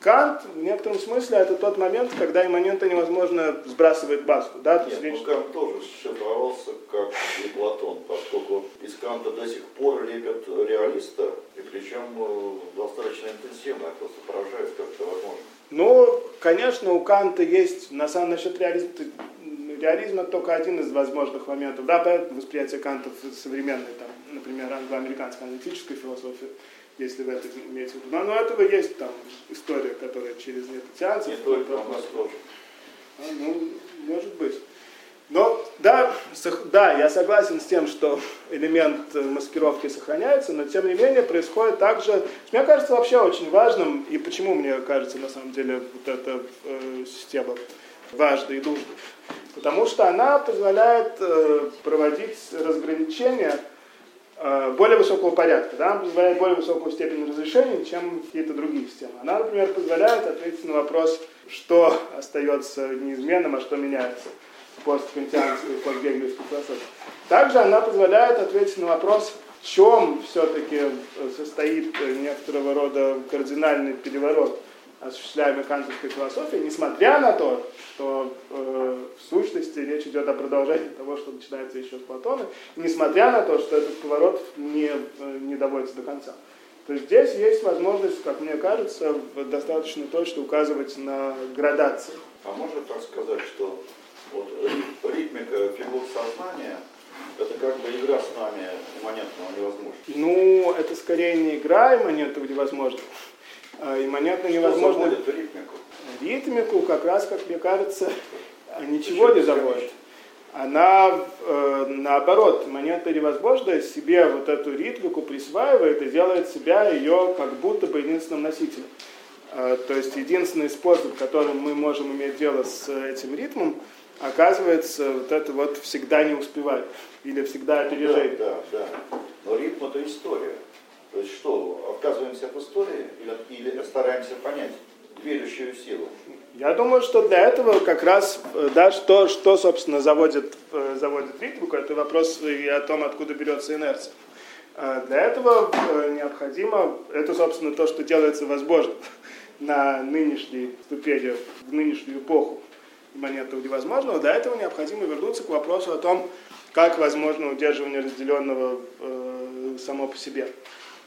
Кант в некотором смысле это тот момент, когда имманента невозможно сбрасывать баску. Да? То Нет, речь... ну, Кант тоже шифровался как и Платон, поскольку из Канта до сих пор лепят реалиста, и причем э, достаточно интенсивно, я просто поражаюсь, как это возможно. Ну, конечно, у Канта есть, на самом насчет реализма, реализм это только один из возможных моментов. Да, восприятие Канта в современной, там, например, англо-американской аналитической философии если в это имеется в виду. Но, но этого есть там история, которая через негатианцев. Не только у нас тоже. А, ну, может быть. Но да, да, я согласен с тем, что элемент маскировки сохраняется, но тем не менее происходит также, мне кажется, вообще очень важным, и почему мне кажется на самом деле вот эта э, система важна и нужна. Потому что она позволяет э, проводить разграничения более высокого порядка, да, позволяет более высокую степень разрешения, чем какие-то другие системы. Она, например, позволяет ответить на вопрос, что остается неизменным, а что меняется посткантианской и постгегелевской философии. Также она позволяет ответить на вопрос, в чем все-таки состоит некоторого рода кардинальный переворот осуществляемой кантовской философией, несмотря на то, что э, в сущности речь идет о продолжении того, что начинается еще с Платона, несмотря на то, что этот поворот не, э, не доводится до конца. То есть здесь есть возможность, как мне кажется, достаточно точно указывать на градации. А можно так сказать, что вот ритмика фигур сознания это как бы игра с нами имманентного невозможно. Ну, это скорее не игра имманентного невозможно. А, имманентно невозможно... ритмику? Ритмику как раз, как мне кажется, ничего не заводит. Она, э, наоборот, имманентно невозможно себе вот эту ритмику присваивает и делает себя ее как будто бы единственным носителем. Э, то есть единственный способ, которым мы можем иметь дело с этим ритмом, оказывается, вот это вот всегда не успевать или всегда опережение. Да, да, да. Но ритм это история. То есть что, отказываемся от истории или, или стараемся понять движущую силу? Я думаю, что для этого как раз, э, да, что, что собственно, заводит, э, заводит ритмику, это вопрос и о том, откуда берется инерция. А Для этого э, необходимо, это, собственно, то, что делается возможным на нынешней ступени, в нынешнюю эпоху момента невозможного, для этого необходимо вернуться к вопросу о том, как возможно удерживание разделенного э, само по себе.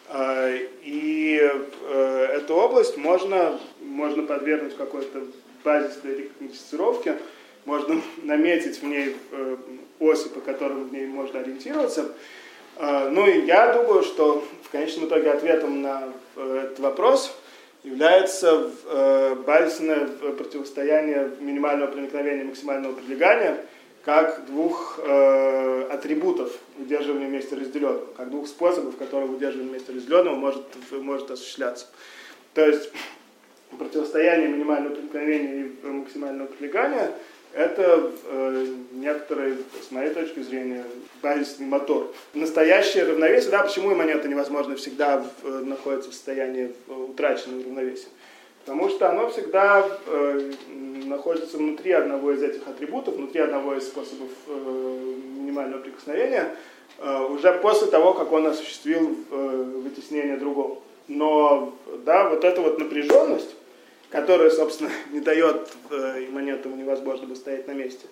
А, И э, эту область можно, можно подвергнуть какой-то базисной рекогносцировке, можно наметить в ней э, оси, по которым в ней можно ориентироваться. А, Ну и я думаю, что в конечном итоге ответом на э, этот вопрос является базисное противостояние минимального проникновения и максимального прилегания как двух атрибутов удерживания вместе разделенного, как двух способов, которым удерживание вместе разделенного может, может осуществляться. То есть противостояние минимального проникновения и максимального прилегания – это э, некоторый, с моей точки зрения, базисный мотор. Настоящее равновесие, да, почему монета невозможно всегда э, находится в состоянии э, утраченного равновесия? Потому что оно всегда э, находится внутри одного из этих атрибутов, внутри одного из способов э, минимального прикосновения, э, уже после того, как он осуществил э, вытеснение другого. Но да, вот эта вот напряженность, которая, собственно, не дает э, имманентам невозможно стоять на месте,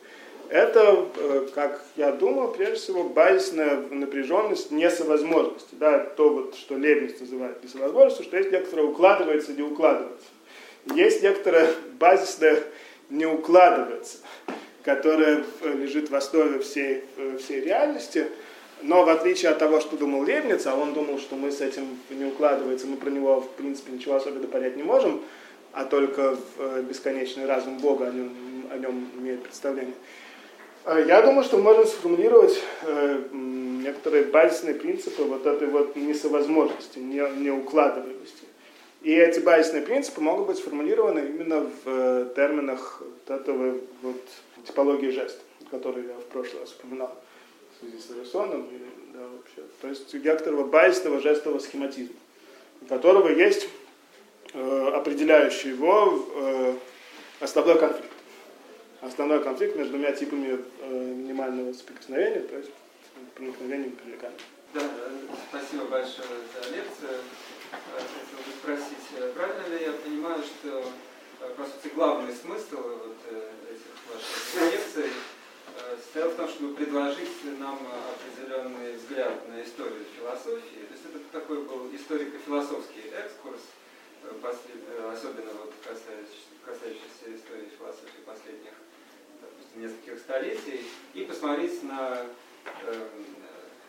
это, э, как я думаю, прежде всего базисная напряженность несовозможности. Да, то, вот, что Лебниц называет несовозможностью, что есть некоторое укладывается, не укладывается. Есть некоторая базисная не укладывается, которая э, лежит в основе всей, э, всей реальности, но в отличие от того, что думал Лебниц, а он думал, что мы с этим не укладывается, мы про него, в принципе, ничего особенно понять не можем, а только в бесконечный разум Бога о нем, о нем имеет представление. Я думаю, что можно сформулировать э, некоторые базисные принципы вот этой вот несовозможности, не, неукладываемости. И эти базисные принципы могут быть сформулированы именно в э, терминах вот этого вот типологии жеста, которые я в прошлый раз упоминал в связи с Эрисоном. Или, да, вообще. То есть некоторого базисного жестового схематизма, у которого есть э, определяющий его э, основной конфликт. Основной конфликт между двумя типами э, минимального соприкосновения, то есть проникновением и привлеканием. Да, спасибо большое за лекцию. Хотел бы спросить, правильно ли я понимаю, что, по сути, главный смысл вот этих ваших лекций состоял в том, чтобы предложить нам определенный взгляд на историю философии. То есть это такой был историко-философский экскурс, особенно вот касающийся истории философии последних допустим, нескольких столетий, и посмотреть на э,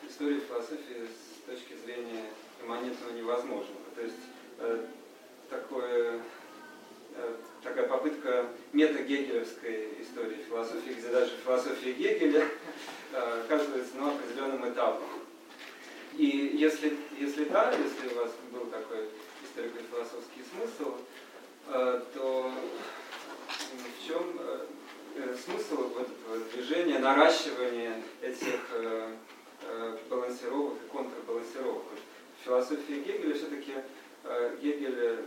историю философии с точки зрения имманентного невозможного. То есть э, такое, э, такая попытка метагегелевской истории философии, где даже философия Гегеля э, оказывается на определенном этапе. И если, если да, если у вас был такой историко-философский смысл, э, то в чем э, смысл вот этого движения, наращивания этих э, балансировок и контрбалансировок. Философии Гегеля все-таки Гегель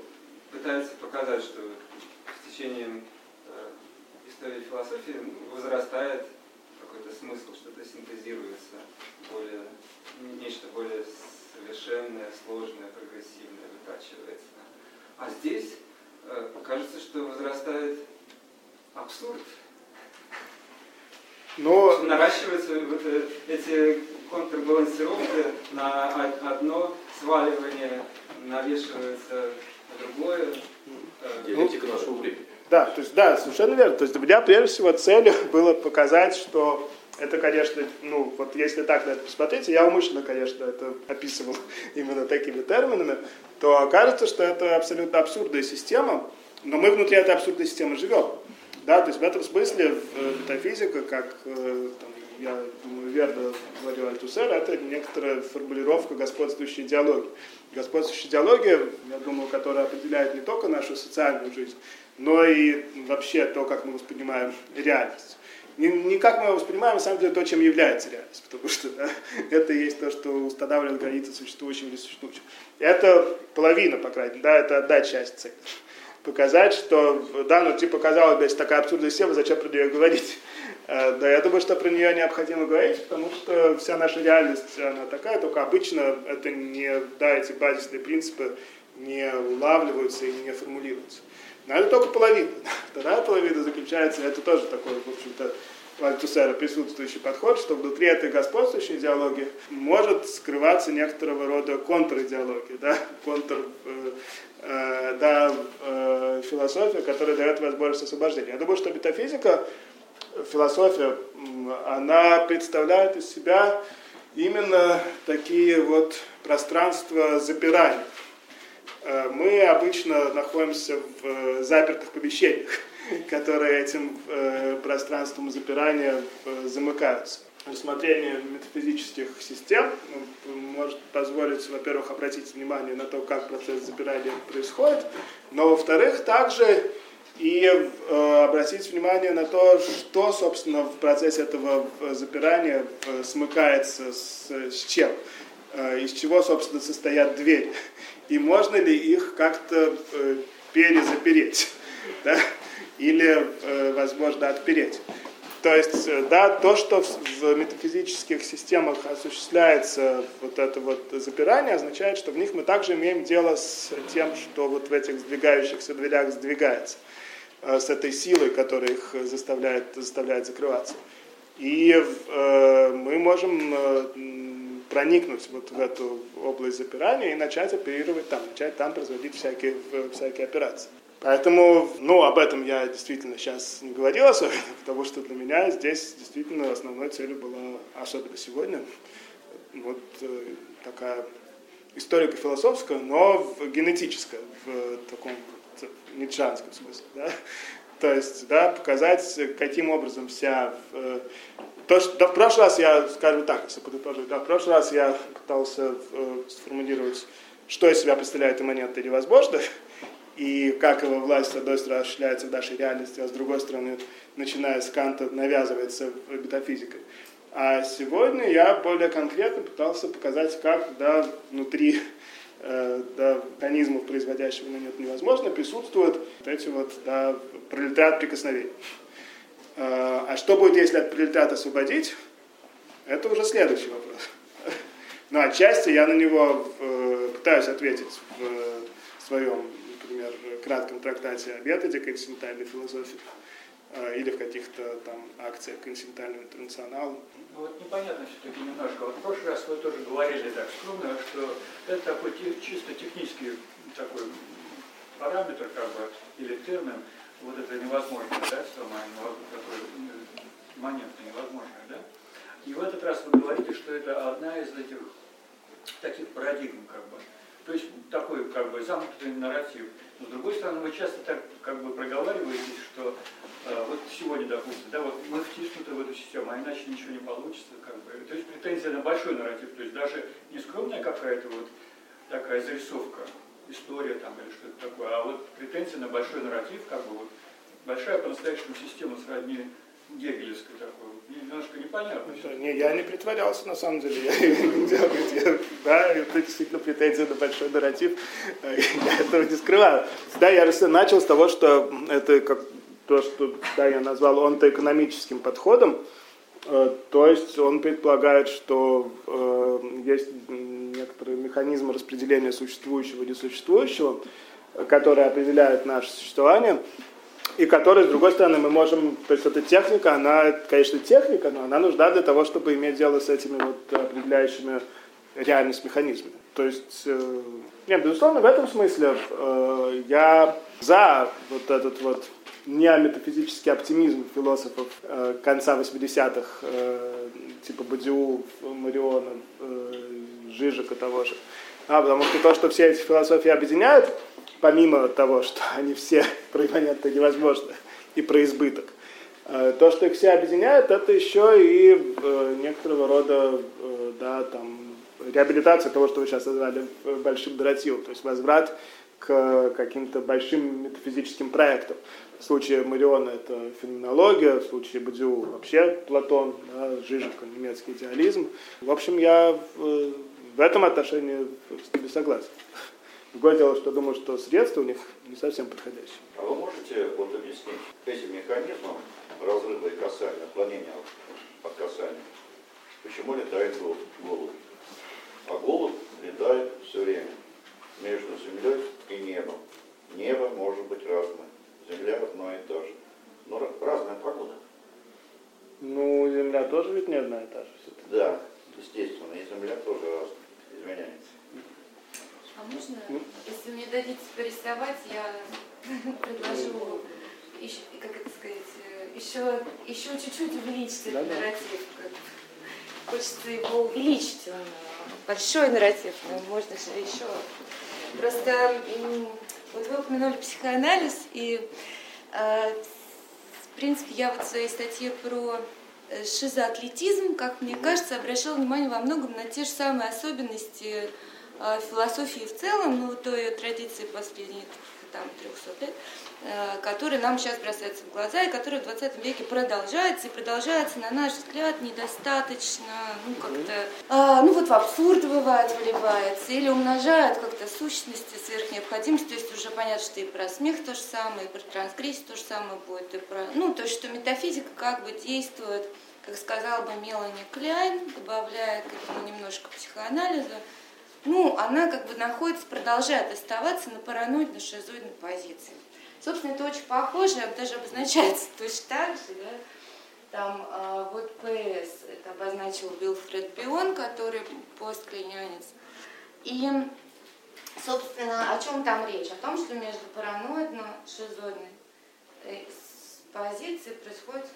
пытается показать, что с течением истории философии возрастает какой-то смысл, что-то синтезируется, более, нечто более совершенное, сложное, прогрессивное вытачивается. А здесь кажется, что возрастает абсурд. Но... Наращиваются вот эти контрбалансировки на одно сваливание, навешивается на другое. Диалектика нашего времени. Да, то есть, да, совершенно верно. То есть, для меня, прежде всего, целью было показать, что это, конечно, ну, вот если так на это посмотреть, я умышленно, конечно, это описывал именно такими терминами, то окажется, что это абсолютно абсурдная система, но мы внутри этой абсурдной системы живем. Да, то есть в этом смысле метафизика, как там, я думаю, верно говорил Альтусер, это некоторая формулировка господствующей идеологии. Господствующая идеология, я думаю, которая определяет не только нашу социальную жизнь, но и вообще то, как мы воспринимаем реальность. Не, не как мы воспринимаем, на самом деле, то, чем является реальность, потому что да, это и есть то, что устанавливает границы существующего или существующего. Это половина, по крайней мере, да, это одна часть цели показать, что, да, ну типа казалось бы, если такая абсурдная система, зачем про нее говорить? Э, Да, я думаю, что про нее необходимо говорить, потому что вся наша реальность, она такая, только обычно это не, да, эти базисные принципы не улавливаются и не формулируются. Но это только половина. Вторая половина заключается, это тоже такой, в общем-то, у Альтусера присутствующий подход, что внутри этой господствующей идеологии может скрываться некоторого рода контр-идеология, да, контр, э, э, да, э, философия, которая дает возможность освобождения. Я думаю, что метафизика, философия, она представляет из себя именно такие вот пространства запирания. Э, Мы обычно находимся в э, запертых помещениях, которые этим э, пространством запирания замыкаются. Рассмотрение метафизических систем ну, может позволить, во-первых, обратить внимание на то, как процесс запирания происходит, но, во-вторых, также и э, обратить внимание на то, что, собственно, в процессе этого э, запирания э, смыкается с, с чем, э, из чего, собственно, состоят двери, и можно ли их как-то э, перезапереть, да? или, э, возможно, отпереть. То есть, э, да, то, что в, в метафизических системах осуществляется вот это вот запирание, означает, что в них мы также имеем дело с тем, что вот в этих сдвигающихся дверях сдвигается, с этой силой, которая их заставляет, заставляет закрываться. И э, мы можем э, проникнуть вот в эту область запирания и начать оперировать там, начать там производить всякие, всякие операции. Поэтому, ну, об этом я действительно сейчас не говорил особенно, потому что для меня здесь действительно основной целью была, особенно сегодня, вот э, такая историко-философская, но генетическая, в таком ницшанском смысле, да? То есть, да, показать, каким образом вся... э, то, что, да, в прошлый раз я, скажу так, если подытожить, да, в прошлый раз я пытался э, сформулировать, что из себя представляет имманентно или возможно, и как его власть, с одной стороны, осуществляется в нашей реальности, а с другой стороны, начиная с Канта, навязывается метафизикой. А сегодня я более конкретно пытался показать, как да, внутри э, да, механизмов, производящих момент невозможно, присутствуют вот эти вот да, пролетариат прикосновений. Э, а что будет, если от пролетариата освободить? Это уже следующий вопрос. Но отчасти я на него э, пытаюсь ответить в своем, например, кратком трактате о методе континентальной философии или в каких-то там акциях континентального интернационала. Ну вот непонятно все-таки немножко. Вот в прошлый раз вы тоже говорили так скромно, что это такой чисто технический такой параметр, как бы, или термин, вот это невозможно, да, самое, такое моментно невозможное, да? И в этот раз вы говорите, что это одна из этих таких парадигм, как бы. То есть такой как бы замкнутый нарратив. Но с другой стороны, вы часто так как бы проговариваетесь, что э, вот сегодня, допустим, да, вот мы втиснуты в эту систему, а иначе ничего не получится, как бы. То есть претензия на большой нарратив, то есть даже не скромная какая-то вот такая зарисовка, история там или что-то такое, а вот претензия на большой нарратив, как бы вот большая по-настоящему система сродни Гегелевской такой, немножко непонятно. всё. Не, я не притворялся, на самом деле. Я я- Да, это действительно претензия на большой нарратив. Э, Я этого не скрываю. Да, я начал с того, что это как то, что да, я назвал онтоэкономическим подходом. Э, То есть он предполагает, что э, есть некоторые механизмы распределения существующего и несуществующего, э, которые определяют наше существование и которые, с другой стороны, мы можем, то есть эта техника, она, конечно, техника, но она нужна для того, чтобы иметь дело с этими вот определяющими реальность механизмами. То есть, э, нет, безусловно, в этом смысле э, я за вот этот вот неометафизический оптимизм философов э, конца 80-х, э, типа Бадиу, Мариона, э, Жижика того же. А, потому что то, что все эти философии объединяют, помимо того, что они все про имманентно невозможно и про избыток, э, то, что их все объединяет, это еще и э, некоторого рода э, да, там, реабилитация того, что вы сейчас назвали большим нарративом, то есть возврат к каким-то большим метафизическим проектам. В случае Мариона это феноменология, в случае Бадиу вообще Платон, да, Жижика, немецкий идеализм. В общем, я в, этом отношении с ними согласен. Другое дело, что думаю, что средства у них не совсем подходящие. А вы можете вот объяснить этим механизмом, раз разрыва и касания, отклонения от касания, почему летает голубь? А голубь летает все время между землей и небом. Небо может быть разное, земля одно и то же. Но разная погода. Ну, Земля тоже ведь не одна и та же. Да, естественно, и земля тоже разная, изменяется. А можно, если мне дадите порисовать, я предложу, еще, как это сказать, э, еще, еще чуть-чуть увеличить этот Да-да. нарратив. Хочется его увеличить. Он э, большой нарратив, но можно же еще. Просто вот вы упомянули психоанализ, и э, в принципе я вот в своей статье про шизоатлетизм, как мне кажется, обращала внимание во многом на те же самые особенности философии в целом, ну, той традиции последних там 300 лет, э, которые нам сейчас бросаются в глаза и которые в 20 веке продолжаются и продолжаются, на наш взгляд, недостаточно, ну, как-то, а, ну, вот в абсурд бывает, выливается, или умножают как-то сущности сверх необходимости, то есть уже понятно, что и про смех то же самое, и про трансгрессию то же самое будет, и про, ну, то есть, что метафизика как бы действует, как сказала бы Мелани Кляйн, добавляя к этому немножко психоанализа, ну, она как бы находится, продолжает оставаться на параноидно-шизоидной позиции. Собственно, это очень похоже, даже обозначается точно так же, да. Там а, вот ПС, это обозначил Вилфред Бион, который постклинянец. И, собственно, о чем там речь? О том, что между параноидно-шизоидной э, позицией происходит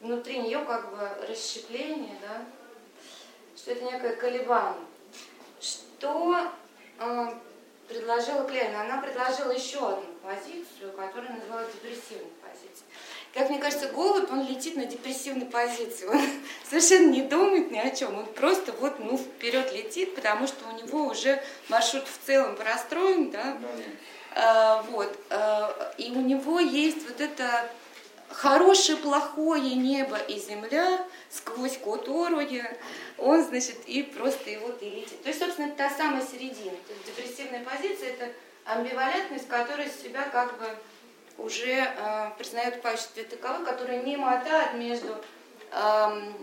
внутри нее как бы расщепление, да, что это некое колебание. Что э, предложила Клейна? Она предложила еще одну позицию, которую назвала депрессивной позицией. Как мне кажется, голубь, он летит на депрессивной позиции. Он совершенно не думает ни о чем. Он просто вот, ну, вперед летит, потому что у него уже маршрут в целом простроен, да. А, вот. а, и у него есть вот это хорошее, плохое небо и земля, сквозь которое он, значит, и просто его и летит. То есть, собственно, та самая середина. То есть депрессивная позиция – это амбивалентность, которая себя как бы уже э, признает в качестве таковой, которая не мотает между эм,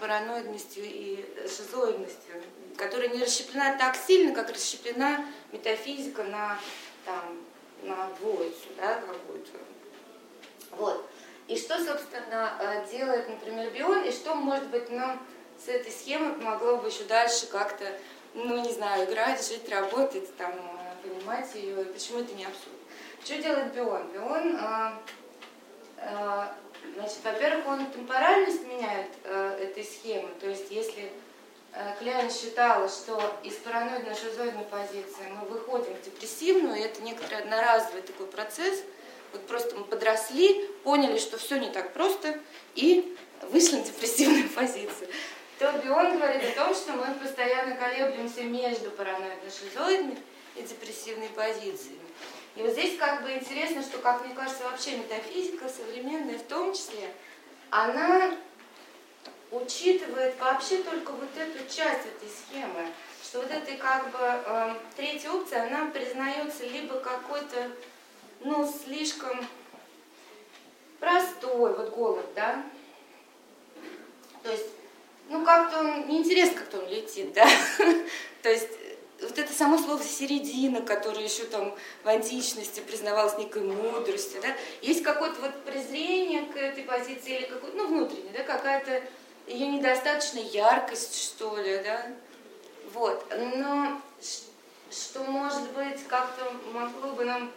параноидностью и шизоидностью, которая не расщеплена так сильно, как расщеплена метафизика на, там, на двоицу, да, какую-то. Вот. И что, собственно, э, делает, например, Бион, и что, может быть, нам с этой схемой помогло бы еще дальше как-то, ну, не знаю, играть, жить, работать, там, э, понимать ее, почему это не абсурд. Что делает Бион? Бион, э, э, значит, во-первых, он темпоральность меняет э, этой схемы, то есть если Кляйн считала, что из параноидно-шизоидной позиции мы выходим в депрессивную, и это некоторый одноразовый такой процесс, вот просто мы подросли, поняли, что все не так просто, и вышли на депрессивную позицию. То Бион говорит о том, что мы постоянно колеблемся между параноидно-шизоидной и депрессивной позициями. И вот здесь как бы интересно, что, как мне кажется, вообще метафизика современная в том числе, она учитывает вообще только вот эту часть этой схемы, что вот этой как бы э, третья опция, она признается либо какой-то, ну, слишком простой, вот голод, да, то есть, ну, как-то он, неинтересно, как-то он летит, да, то есть вот это само слово середина, которое еще там в античности признавалось некой мудростью, да, есть какое-то вот презрение к этой позиции или какое-то, ну, внутреннее, да, какая-то ее недостаточная яркость, что ли, да, вот, но что, может быть, как-то могло бы нам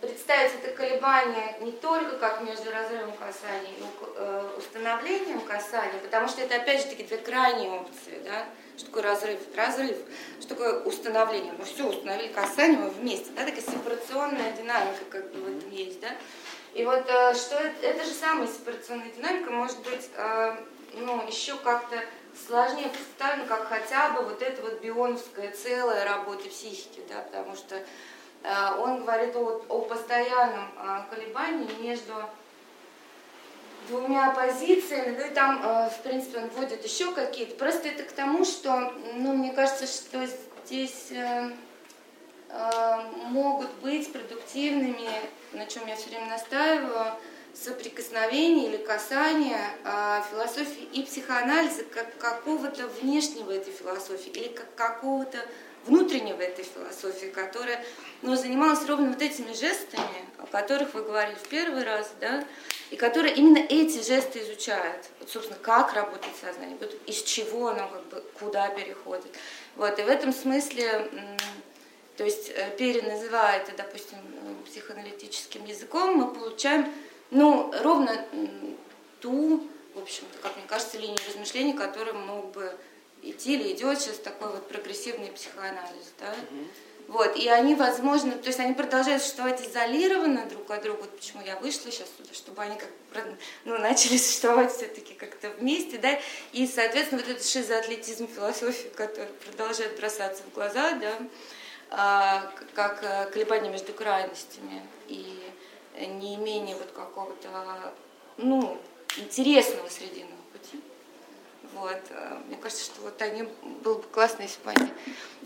представить это колебание не только как между разрывом касания и э, установлением касания, потому что это опять же таки две крайние опции, да, что такое разрыв? Разрыв. Что такое установление? Мы все установили касание, мы вместе, да, такая сепарационная динамика как бы в этом есть, да. И вот э, что это, это же самая сепарационная динамика может быть, э, ну, еще как-то сложнее представлена, как хотя бы вот эта вот бионовская целая работа психики, да, потому что он говорит о, о постоянном э, колебании между двумя позициями, ну и там, э, в принципе, он вводит еще какие-то. Просто это к тому, что, ну, мне кажется, что здесь э, э, могут быть продуктивными, на чем я все время настаиваю, соприкосновения или касания э, философии и психоанализа как какого-то внешнего этой философии или как какого-то внутреннего этой философии, которая ну, занималась ровно вот этими жестами, о которых вы говорили в первый раз, да, и которая именно эти жесты изучает. Вот, собственно, как работает сознание, вот из чего оно как бы куда переходит. Вот, и в этом смысле, то есть э, переназывая это, допустим, психоаналитическим языком, мы получаем, ну, ровно ту, в общем-то, как мне кажется, линию размышлений, которая мог бы идти или идет сейчас такой вот прогрессивный психоанализ, да. Вот, и они, возможно, то есть они продолжают существовать изолированно друг от друга, вот почему я вышла сейчас туда, чтобы они как ну, начали существовать все-таки как-то вместе, да, и, соответственно, вот этот шизоатлетизм философии, который продолжает бросаться в глаза, да, а, как э, колебания между крайностями и не имение вот какого-то, ну, интересного срединного пути. Вот. Э, мне кажется, что вот они, было бы классно, если бы они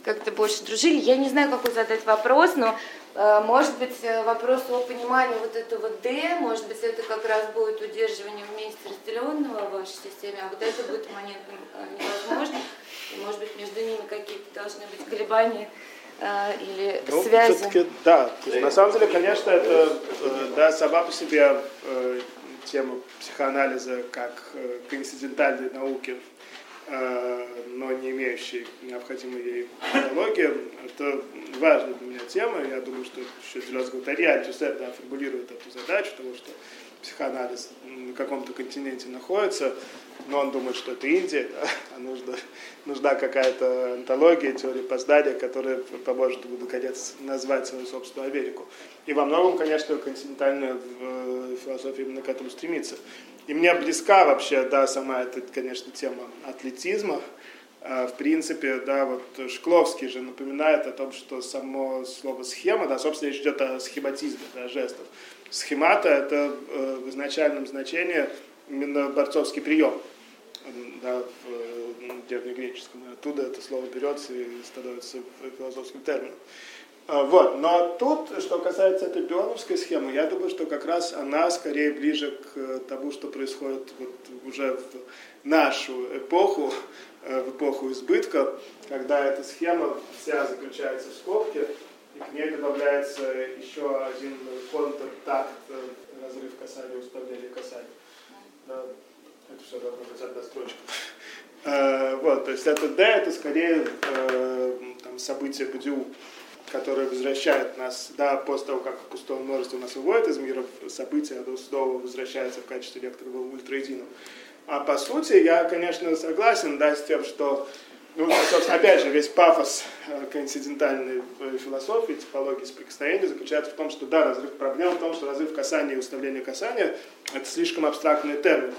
как-то больше дружили. Я не знаю, какой задать вопрос, но э, может быть вопрос о понимании вот этого D, может быть это как раз будет удерживание вместе разделенного в вашей системе, а вот это будет моментом невозможно. И может быть между ними какие-то должны быть колебания э, или ну, связи. Да. На самом деле, конечно, это да, сама по себе тема психоанализа как э, коинцидентальной науки, э, но не имеющей необходимой ей методологии, это важная для меня тема. Я думаю, что еще Делез-Галтариаль Джузеп да, формулирует эту задачу, потому что психоанализ на каком-то континенте находится, но он думает, что это Индия, а нужно, нужна какая-то антология, теория познания, которая поможет ему наконец назвать свою собственную Америку. И во многом, конечно, континентальная э, философия именно к этому стремится. И мне близка вообще, да, сама эта, конечно, тема атлетизма. А, в принципе, да, вот Шкловский же напоминает о том, что само слово схема, да, собственно, речь идет о схематизме, да, жестов. Схемата – это э, в изначальном значении именно борцовский прием да, в э, древнегреческом. Оттуда это слово берется и становится философским термином. А, вот. Но тут, что касается этой бионовской схемы, я думаю, что как раз она скорее ближе к тому, что происходит вот уже в нашу эпоху, э, в эпоху избытка, когда эта схема вся заключается в скобке, и к ней добавляется еще один контртакт, э, разрыв касания, уставление касания. Да, это все быть одна строчка. Э, вот, то есть это Д, это скорее э, там, событие БДУ, которое возвращает нас, да, после того, как пустое множество нас выводит из мира, события снова возвращается в качестве некоторого ультраединого. А по сути, я, конечно, согласен, да, с тем, что ну, собственно, опять же, весь пафос э, коинцидентальной философии, типологии соприкосновения заключается в том, что да, разрыв проблем в том, что разрыв касания и уставление касания – это слишком абстрактные термины.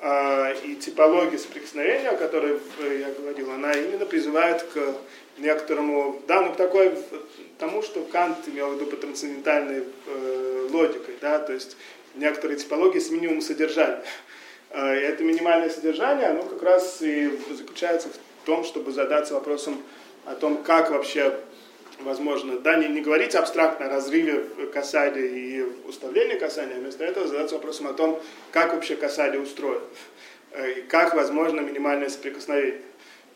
А, и типология соприкосновения, о которой э, я говорил, она именно призывает к некоторому, да, ну, к такой, тому, что Кант имел в виду по трансцендентальной э, логикой, да, то есть некоторые типологии с минимумом содержания. И это минимальное содержание, оно как раз и заключается в том, чтобы задаться вопросом о том, как вообще возможно, да, не, не говорить абстрактно о разрыве касания и уставлении касания, а вместо этого задаться вопросом о том, как вообще касание устроено, э, и как возможно минимальное соприкосновение.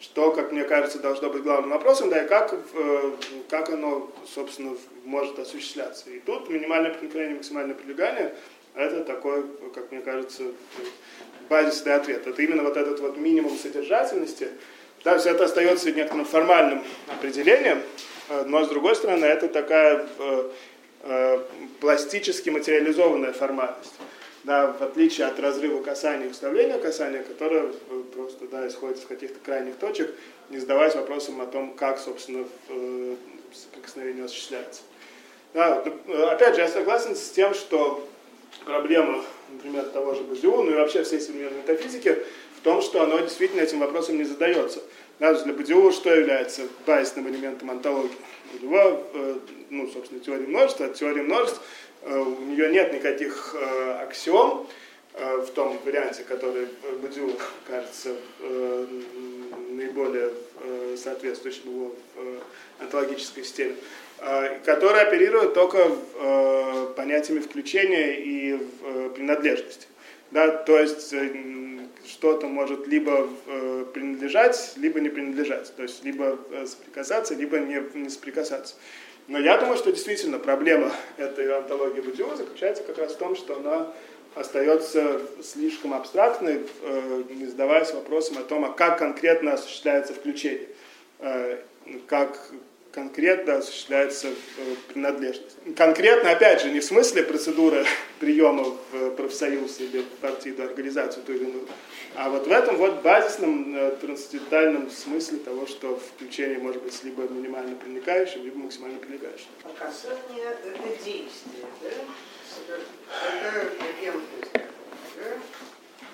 Что, как мне кажется, должно быть главным вопросом, да, и как, э, как оно, собственно, может осуществляться. И тут минимальное проникновение, максимальное прилегание – это такой, как мне кажется, базисный ответ. Это именно вот этот вот минимум содержательности – да, все это остается некоторым формальным определением, э, но с другой стороны это такая э, э, пластически материализованная формальность. Да, в отличие от разрыва касания и уставления касания, которое просто да, исходит из каких-то крайних точек, не задаваясь вопросом о том, как, собственно, соприкосновение осуществляется. Да, опять же, я согласен с тем, что проблема, например, того же Базиу, и вообще всей современной метафизики, в том, что оно действительно этим вопросом не задается. Для Бодиова что является базисным элементом антологии? У него, э, ну, собственно, теория множества, от теории множеств э, у нее нет никаких э, аксиом в том варианте, который Бодиу, кажется, наиболее соответствующим его э, системе, который оперирует только понятиями включения и принадлежности. Да, то есть что-то может либо э, принадлежать, либо не принадлежать. То есть либо э, соприкасаться, либо не, не соприкасаться. Но я думаю, что действительно проблема этой антологии бытия заключается как раз в том, что она остается слишком абстрактной, э, не задаваясь вопросом о том, а как конкретно осуществляется включение, э, как конкретно осуществляется э, принадлежность. Конкретно, опять же, не в смысле процедуры приема в профсоюз или в партийную организацию ту или иную, а вот в этом вот базисном трансцендентальном смысле того, что включение может быть либо минимально проникающим, либо максимально прилегающим. А это действие, да? Это агентность, да?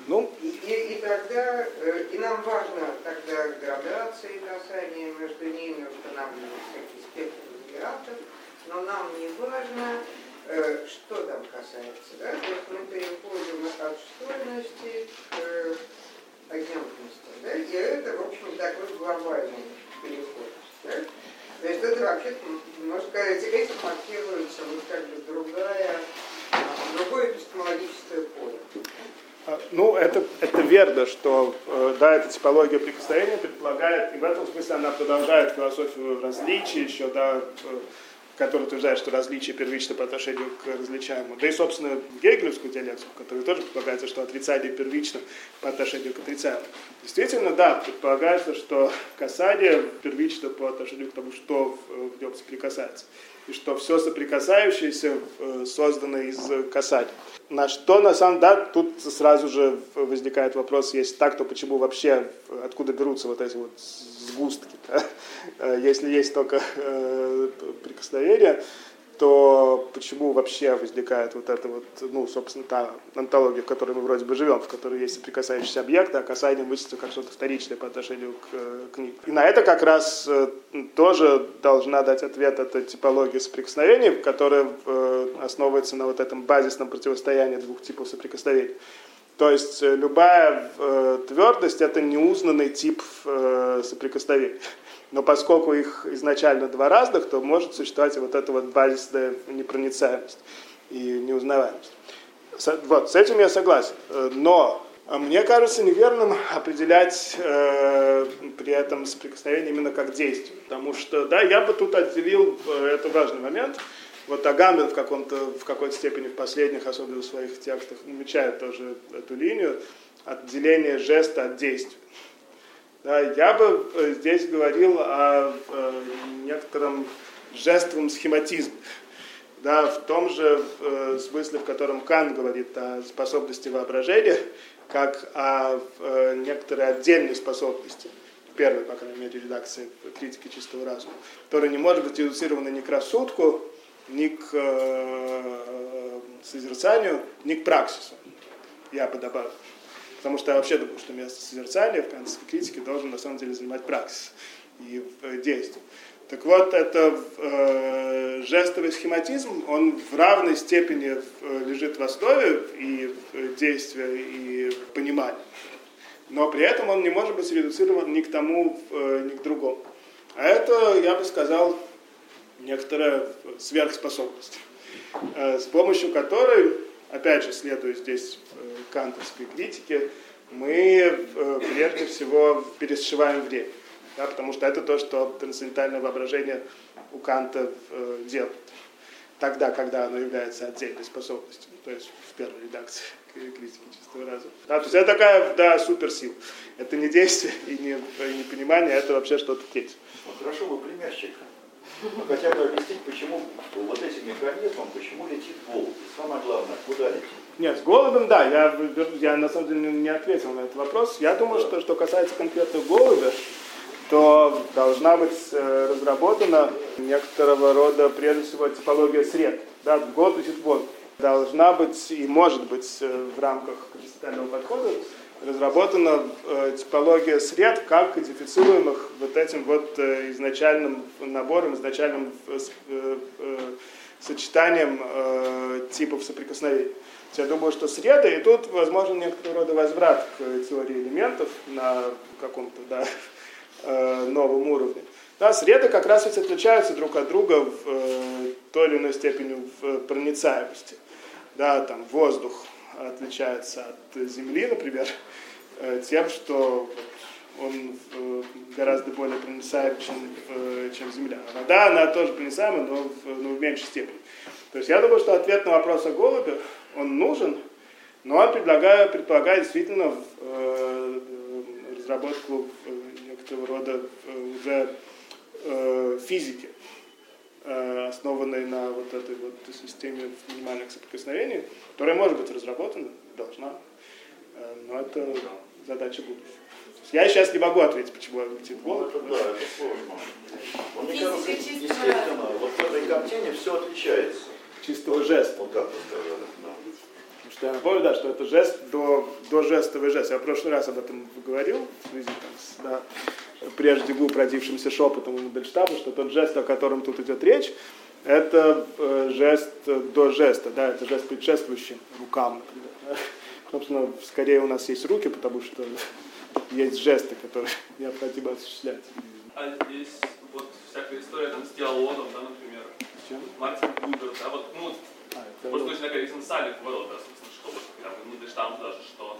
Ну, И, и, тогда, э, и нам важно тогда градации касания между ними, устанавливать всякие спектры вариантов, но нам не важно, э, что там касается. Да? То есть мы переходим от штольности к э, агентности. Да? И это, в общем, такой глобальный переход. Да? То есть это вообще, можно сказать, этим маркируется вот как бы другая, а, другое эпистемологическое поле. А, Ну, это, это верно, что э, да, эта типология прикосновения предполагает, и в этом смысле она продолжает философию различий, еще, да, э, который утверждает, что различие первично по отношению к различаемому. Да и, собственно, гегелевскую диалектику, которая тоже предполагается, что отрицание первично по отношению к отрицаемому. Действительно, да, предполагается, что касание первично по отношению к тому, что в, в нем соприкасается. И что все соприкасающееся э, создано из касания. На что, на самом деле, да, тут сразу же возникает вопрос, если так, то почему вообще, откуда берутся вот эти вот сгустки? да? Э, Если есть только э, прикосновение, то почему вообще возникает вот это вот, ну, собственно, та антология, в которой мы вроде бы живем, в которой есть соприкасающиеся объекты, а касание мыслится как что-то вторичное по отношению к, э, к. И на это как раз э, тоже должна дать ответ эта типология соприкосновений, которая э, основывается на вот этом базисном противостоянии двух типов соприкосновений. То есть любая твердость это неузнанный тип соприкосновений. Но поскольку их изначально два разных, то может существовать вот эта вот базисная непроницаемость и неузнаваемость. Вот, с этим я согласен. Э, Но э, мне кажется неверным определять э, при этом соприкосновение именно как действие. Потому что, да, я бы тут отделил, э, это важный момент, вот Агамбин в, каком-то, в какой-то степени в последних, особенно в своих текстах, намечает тоже эту линию отделение жеста от действия. Да, я бы э, здесь говорил о э, некотором жестовом схематизме. Да, в том же э, смысле, в котором Кан говорит о способности воображения, как о э, некоторой отдельной способности, первой, по крайней мере, редакции критики чистого разума, которая не может быть редуцирована ни к рассудку, ни к э, созерцанию, ни к праксису. Я бы добавил. Потому что я вообще думаю, что место созерцания в кантовской критике должен на самом деле занимать праксис и э, действие. Так вот, это э, жестовый схематизм, он в равной степени э, лежит в основе и э, действия, и понимания. Но при этом он не может быть редуцирован ни к тому, э, ни к другому. А это, я бы сказал, некоторая сверхспособность, э, с помощью которой, опять же, следуя здесь э, кантовской критике, мы э, прежде всего пересшиваем время. Да, потому что это то, что трансцендентальное воображение у Канта э, делает. Тогда, когда оно является отдельной способностью, то есть в первой редакции критики чистого разума. Да, то есть это такая, да, суперсила. Это не действие и не, и не понимание, это вообще что-то третье. Хорошо бы примерчик. Ну, хотя бы объяснить, почему вот этим механизмом, почему летит голубь. И самое главное, куда летит. Нет, с голубем, да, я, я на самом деле не ответил на этот вопрос. Я думаю, что что касается конкретно голубя, то должна быть э, разработана некоторого рода, прежде всего, типология сред. Да, год летит вот. Должна быть и может быть э, в рамках кристального подхода разработана э, типология сред как кодифицируемых вот этим вот э, изначальным набором, изначальным э, э, э, сочетанием э, типов соприкосновений. Я думаю, что среда, и тут возможен некоторый рода возврат к теории элементов на каком-то да, новом уровне. Да, среды как раз ведь отличаются друг от друга в той или иной степени в проницаемости. Да, там воздух отличается от Земли, например, э, тем, что он э, гораздо более проницаем, чем, э, чем Земля. А вода, она тоже проницаема, но в, но в меньшей степени. То есть я думаю, что ответ на вопрос о голубе, он нужен, но он предлагает, предполагает действительно э, разработку некоторого рода уже э, физики, основанной на вот этой вот системе минимальных соприкосновений, которая может быть разработана, должна, э, но это задача будущего. Я сейчас не могу ответить, почему летит Ну, голубь. это да, это сложно. Но мне кажется, естественно, вот в этой картине все отличается. Чистого жеста. Вот как вы сказали. Да. Потому что я напомню, да, что это жест до, до жестовый жест. Я в прошлый раз об этом говорил в связи там, с да, прежде губ родившимся шепотом у Мандельштаба, что тот жест, о котором тут идет речь, это э, жест до жеста, да, это жест предшествующий рукам, например. Собственно, скорее у нас есть руки, потому что есть жесты, которые необходимо осуществлять. А здесь вот всякая история там с диалогом, да, например. Чем? Мартин Бубер, да, вот, ну, А, это вот- точно такая экзистенциальный поворот, да, собственно, что вот там штамп даже, что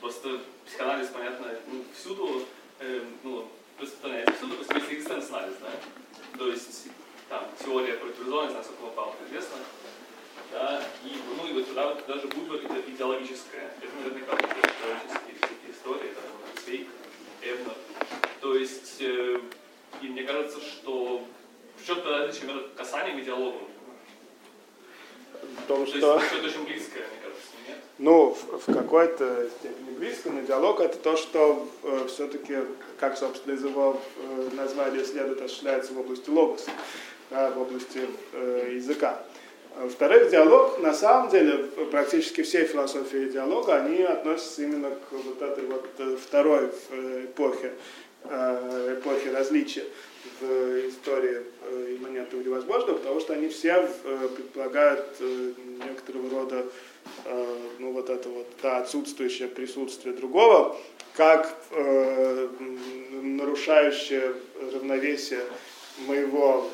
просто психоанализ, понятно, ну, всюду, э, ну, распространяется всюду, то есть экзистенциализ, да, то есть там теория противозона, не знаю, сколько вам Павлов известно, да, и, ну, и вот туда вот даже Бубер это идеологическое, это наверняка идеологические истории, да, вот Свейк, Эбнер, то есть, э, и мне кажется, что в чем-то различие между касанием и диалогом. в том, То что... есть что-то очень близкое, мне кажется? Ну, в, в какой-то степени близко, но диалог это то, что э, все-таки, как, собственно, из его э, названия следует, осуществляется в области логоса, да, в области э, языка. Во-вторых, диалог, на самом деле, практически все философии диалога, они относятся именно к вот этой вот э, второй э, эпохе, э, эпохе различия в истории э, имманентного невозможного, потому что они все э, предполагают э, некоторого рода ну, вот это вот да, отсутствующее присутствие другого, как нарушающее равновесие моего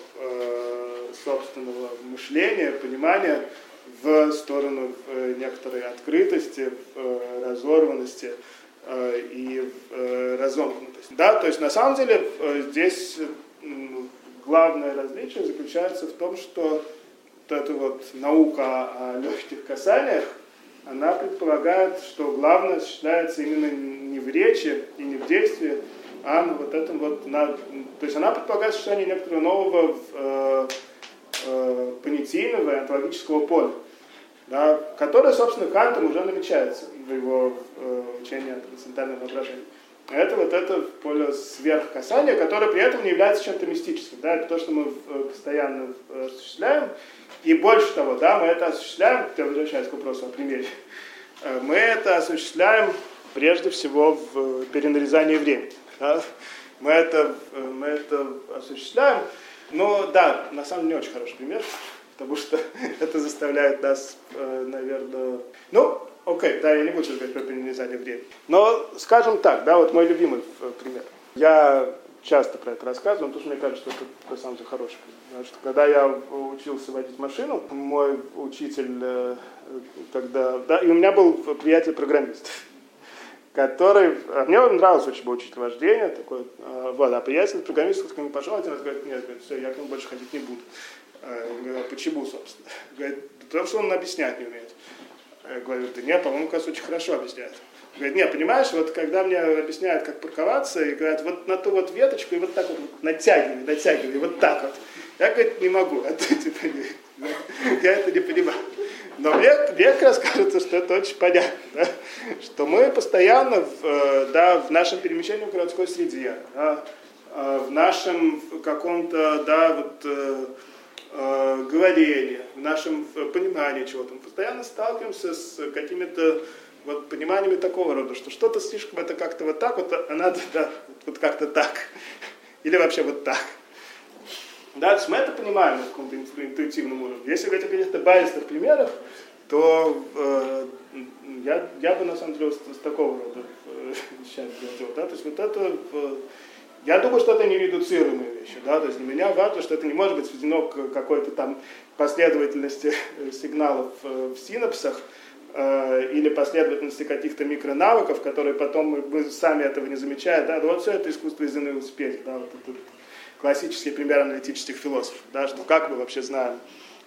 собственного мышления, понимания в сторону некоторой открытости, разорванности и э, разомкнутости. Да, то есть на самом деле э, здесь главное различие заключается в том, что вот эта вот наука о легких касаниях, она предполагает, что главное осуществляется именно не в речи и не в действии, а на вот этом вот, на, то есть она предполагает существование некоторого нового э, э, понятийного и онтологического поля, да, которое, собственно, Кантом уже намечается в его э, учении о трансцендентальном воображении. Это вот это поле сверхкасания, которое при этом не является чем-то мистическим. Да, это то, что мы э, постоянно э, осуществляем. И больше того, да, мы это осуществляем, я возвращаюсь к вопросу о примере, Э, мы это осуществляем прежде всего в перенарезании времени. да. Мы, это, мы это осуществляем, но да, на самом деле не очень хороший пример, потому что это заставляет нас, наверное, ну, окей, да, я не буду говорить про перенарезание времени. Но, скажем так, да, вот мой любимый э, пример. Я часто про это рассказываю, потому что мне кажется, что это на самом деле хороший пример. Потому что когда я учился водить машину, мой учитель э, тогда, да, и у меня был приятель-программист, который, а мне нравился очень был учитель вождения, такой, э, вот, а приятель программист к нему пошел, один раз говорит, нет, все, я к нему больше ходить не буду. Э, говорю, а почему, собственно? Говорит, потому что он объяснять не умеет. Я говорю, да нет, по-моему, кажется, очень хорошо объясняет. Говорит, нет, понимаешь, вот когда мне объясняют, как парковаться, и говорят, вот на ту вот веточку, и вот так вот натягивай, натягивай, вот так вот. Я, говорит, не могу, это, типа, я это не понимаю. Но мне, мне как раз кажется, что это очень понятно, да? что мы постоянно в, э, да, в нашем перемещении в городской среде, да, э, в нашем каком-то да, вот, э, э, говорении, в нашем понимании чего-то, постоянно сталкиваемся с какими-то вот пониманиями такого рода, что что-то слишком это как-то вот так вот, а надо да, вот как-то так. Или вообще вот так. Да, то есть мы это понимаем на каком-то инту- интуитивном уровне. Если говорить о каких-то базисных примерах, то э, я, я бы на самом деле с, с такого рода э, вещами делал. Да? То есть вот это э, Я думаю, что это не редуцируемые вещи. Да? То есть для меня важно, что это не может быть сведено к какой-то там последовательности сигналов в синапсах, или последовательности каких-то микронавыков, которые потом мы, мы сами этого не замечаем, да, вот все это искусство из иных успехи, да, вот это классический пример аналитических философов, да, что как мы вообще знаем,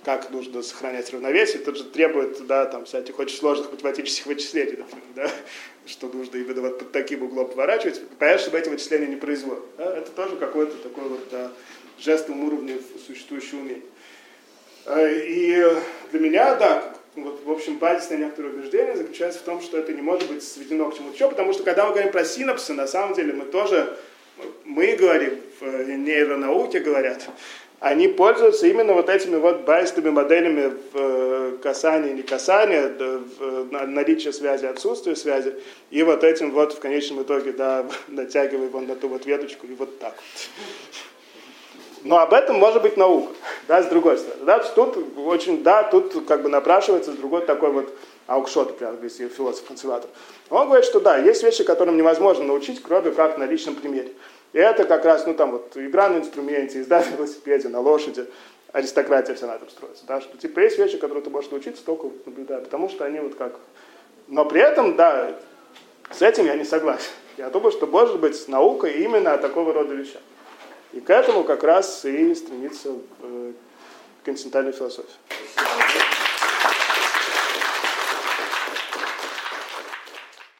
как нужно сохранять равновесие, это же требует, да, там, всяких очень сложных математических вычислений, например, да, что нужно именно вот под таким углом поворачивать, понятно, чтобы эти вычисления не производят, да, это тоже какой-то такой вот да, жестовом уровне существующего умения. И для меня, да, вот, в общем, базисное некоторое убеждение заключается в том, что это не может быть сведено к чему-то еще, потому что когда мы говорим про синапсы, на самом деле мы тоже, мы говорим, в нейронауке говорят, они пользуются именно вот этими вот базисными моделями в касании, не касания, в наличие связи, отсутствие связи, и вот этим вот в конечном итоге, да, натягивая его на ту вот веточку, и вот так вот. Но об этом может быть наука, да, с другой стороны. Да, тут очень, да, тут как бы напрашивается другой такой вот аукшот, прям если философ-консерватор. Он говорит, что да, есть вещи, которым невозможно научить, кроме как на личном примере. И это как раз, ну там вот игра на инструменте, езда на велосипеде, на лошади, аристократия вся на этом строится. Да, что типа есть вещи, которые ты можешь научиться только наблюдая, потому что они вот как... Но при этом, да, с этим я не согласен. Я думаю, что может быть наука именно о такого рода вещах. И к этому как раз и стремится э, континентальная философия.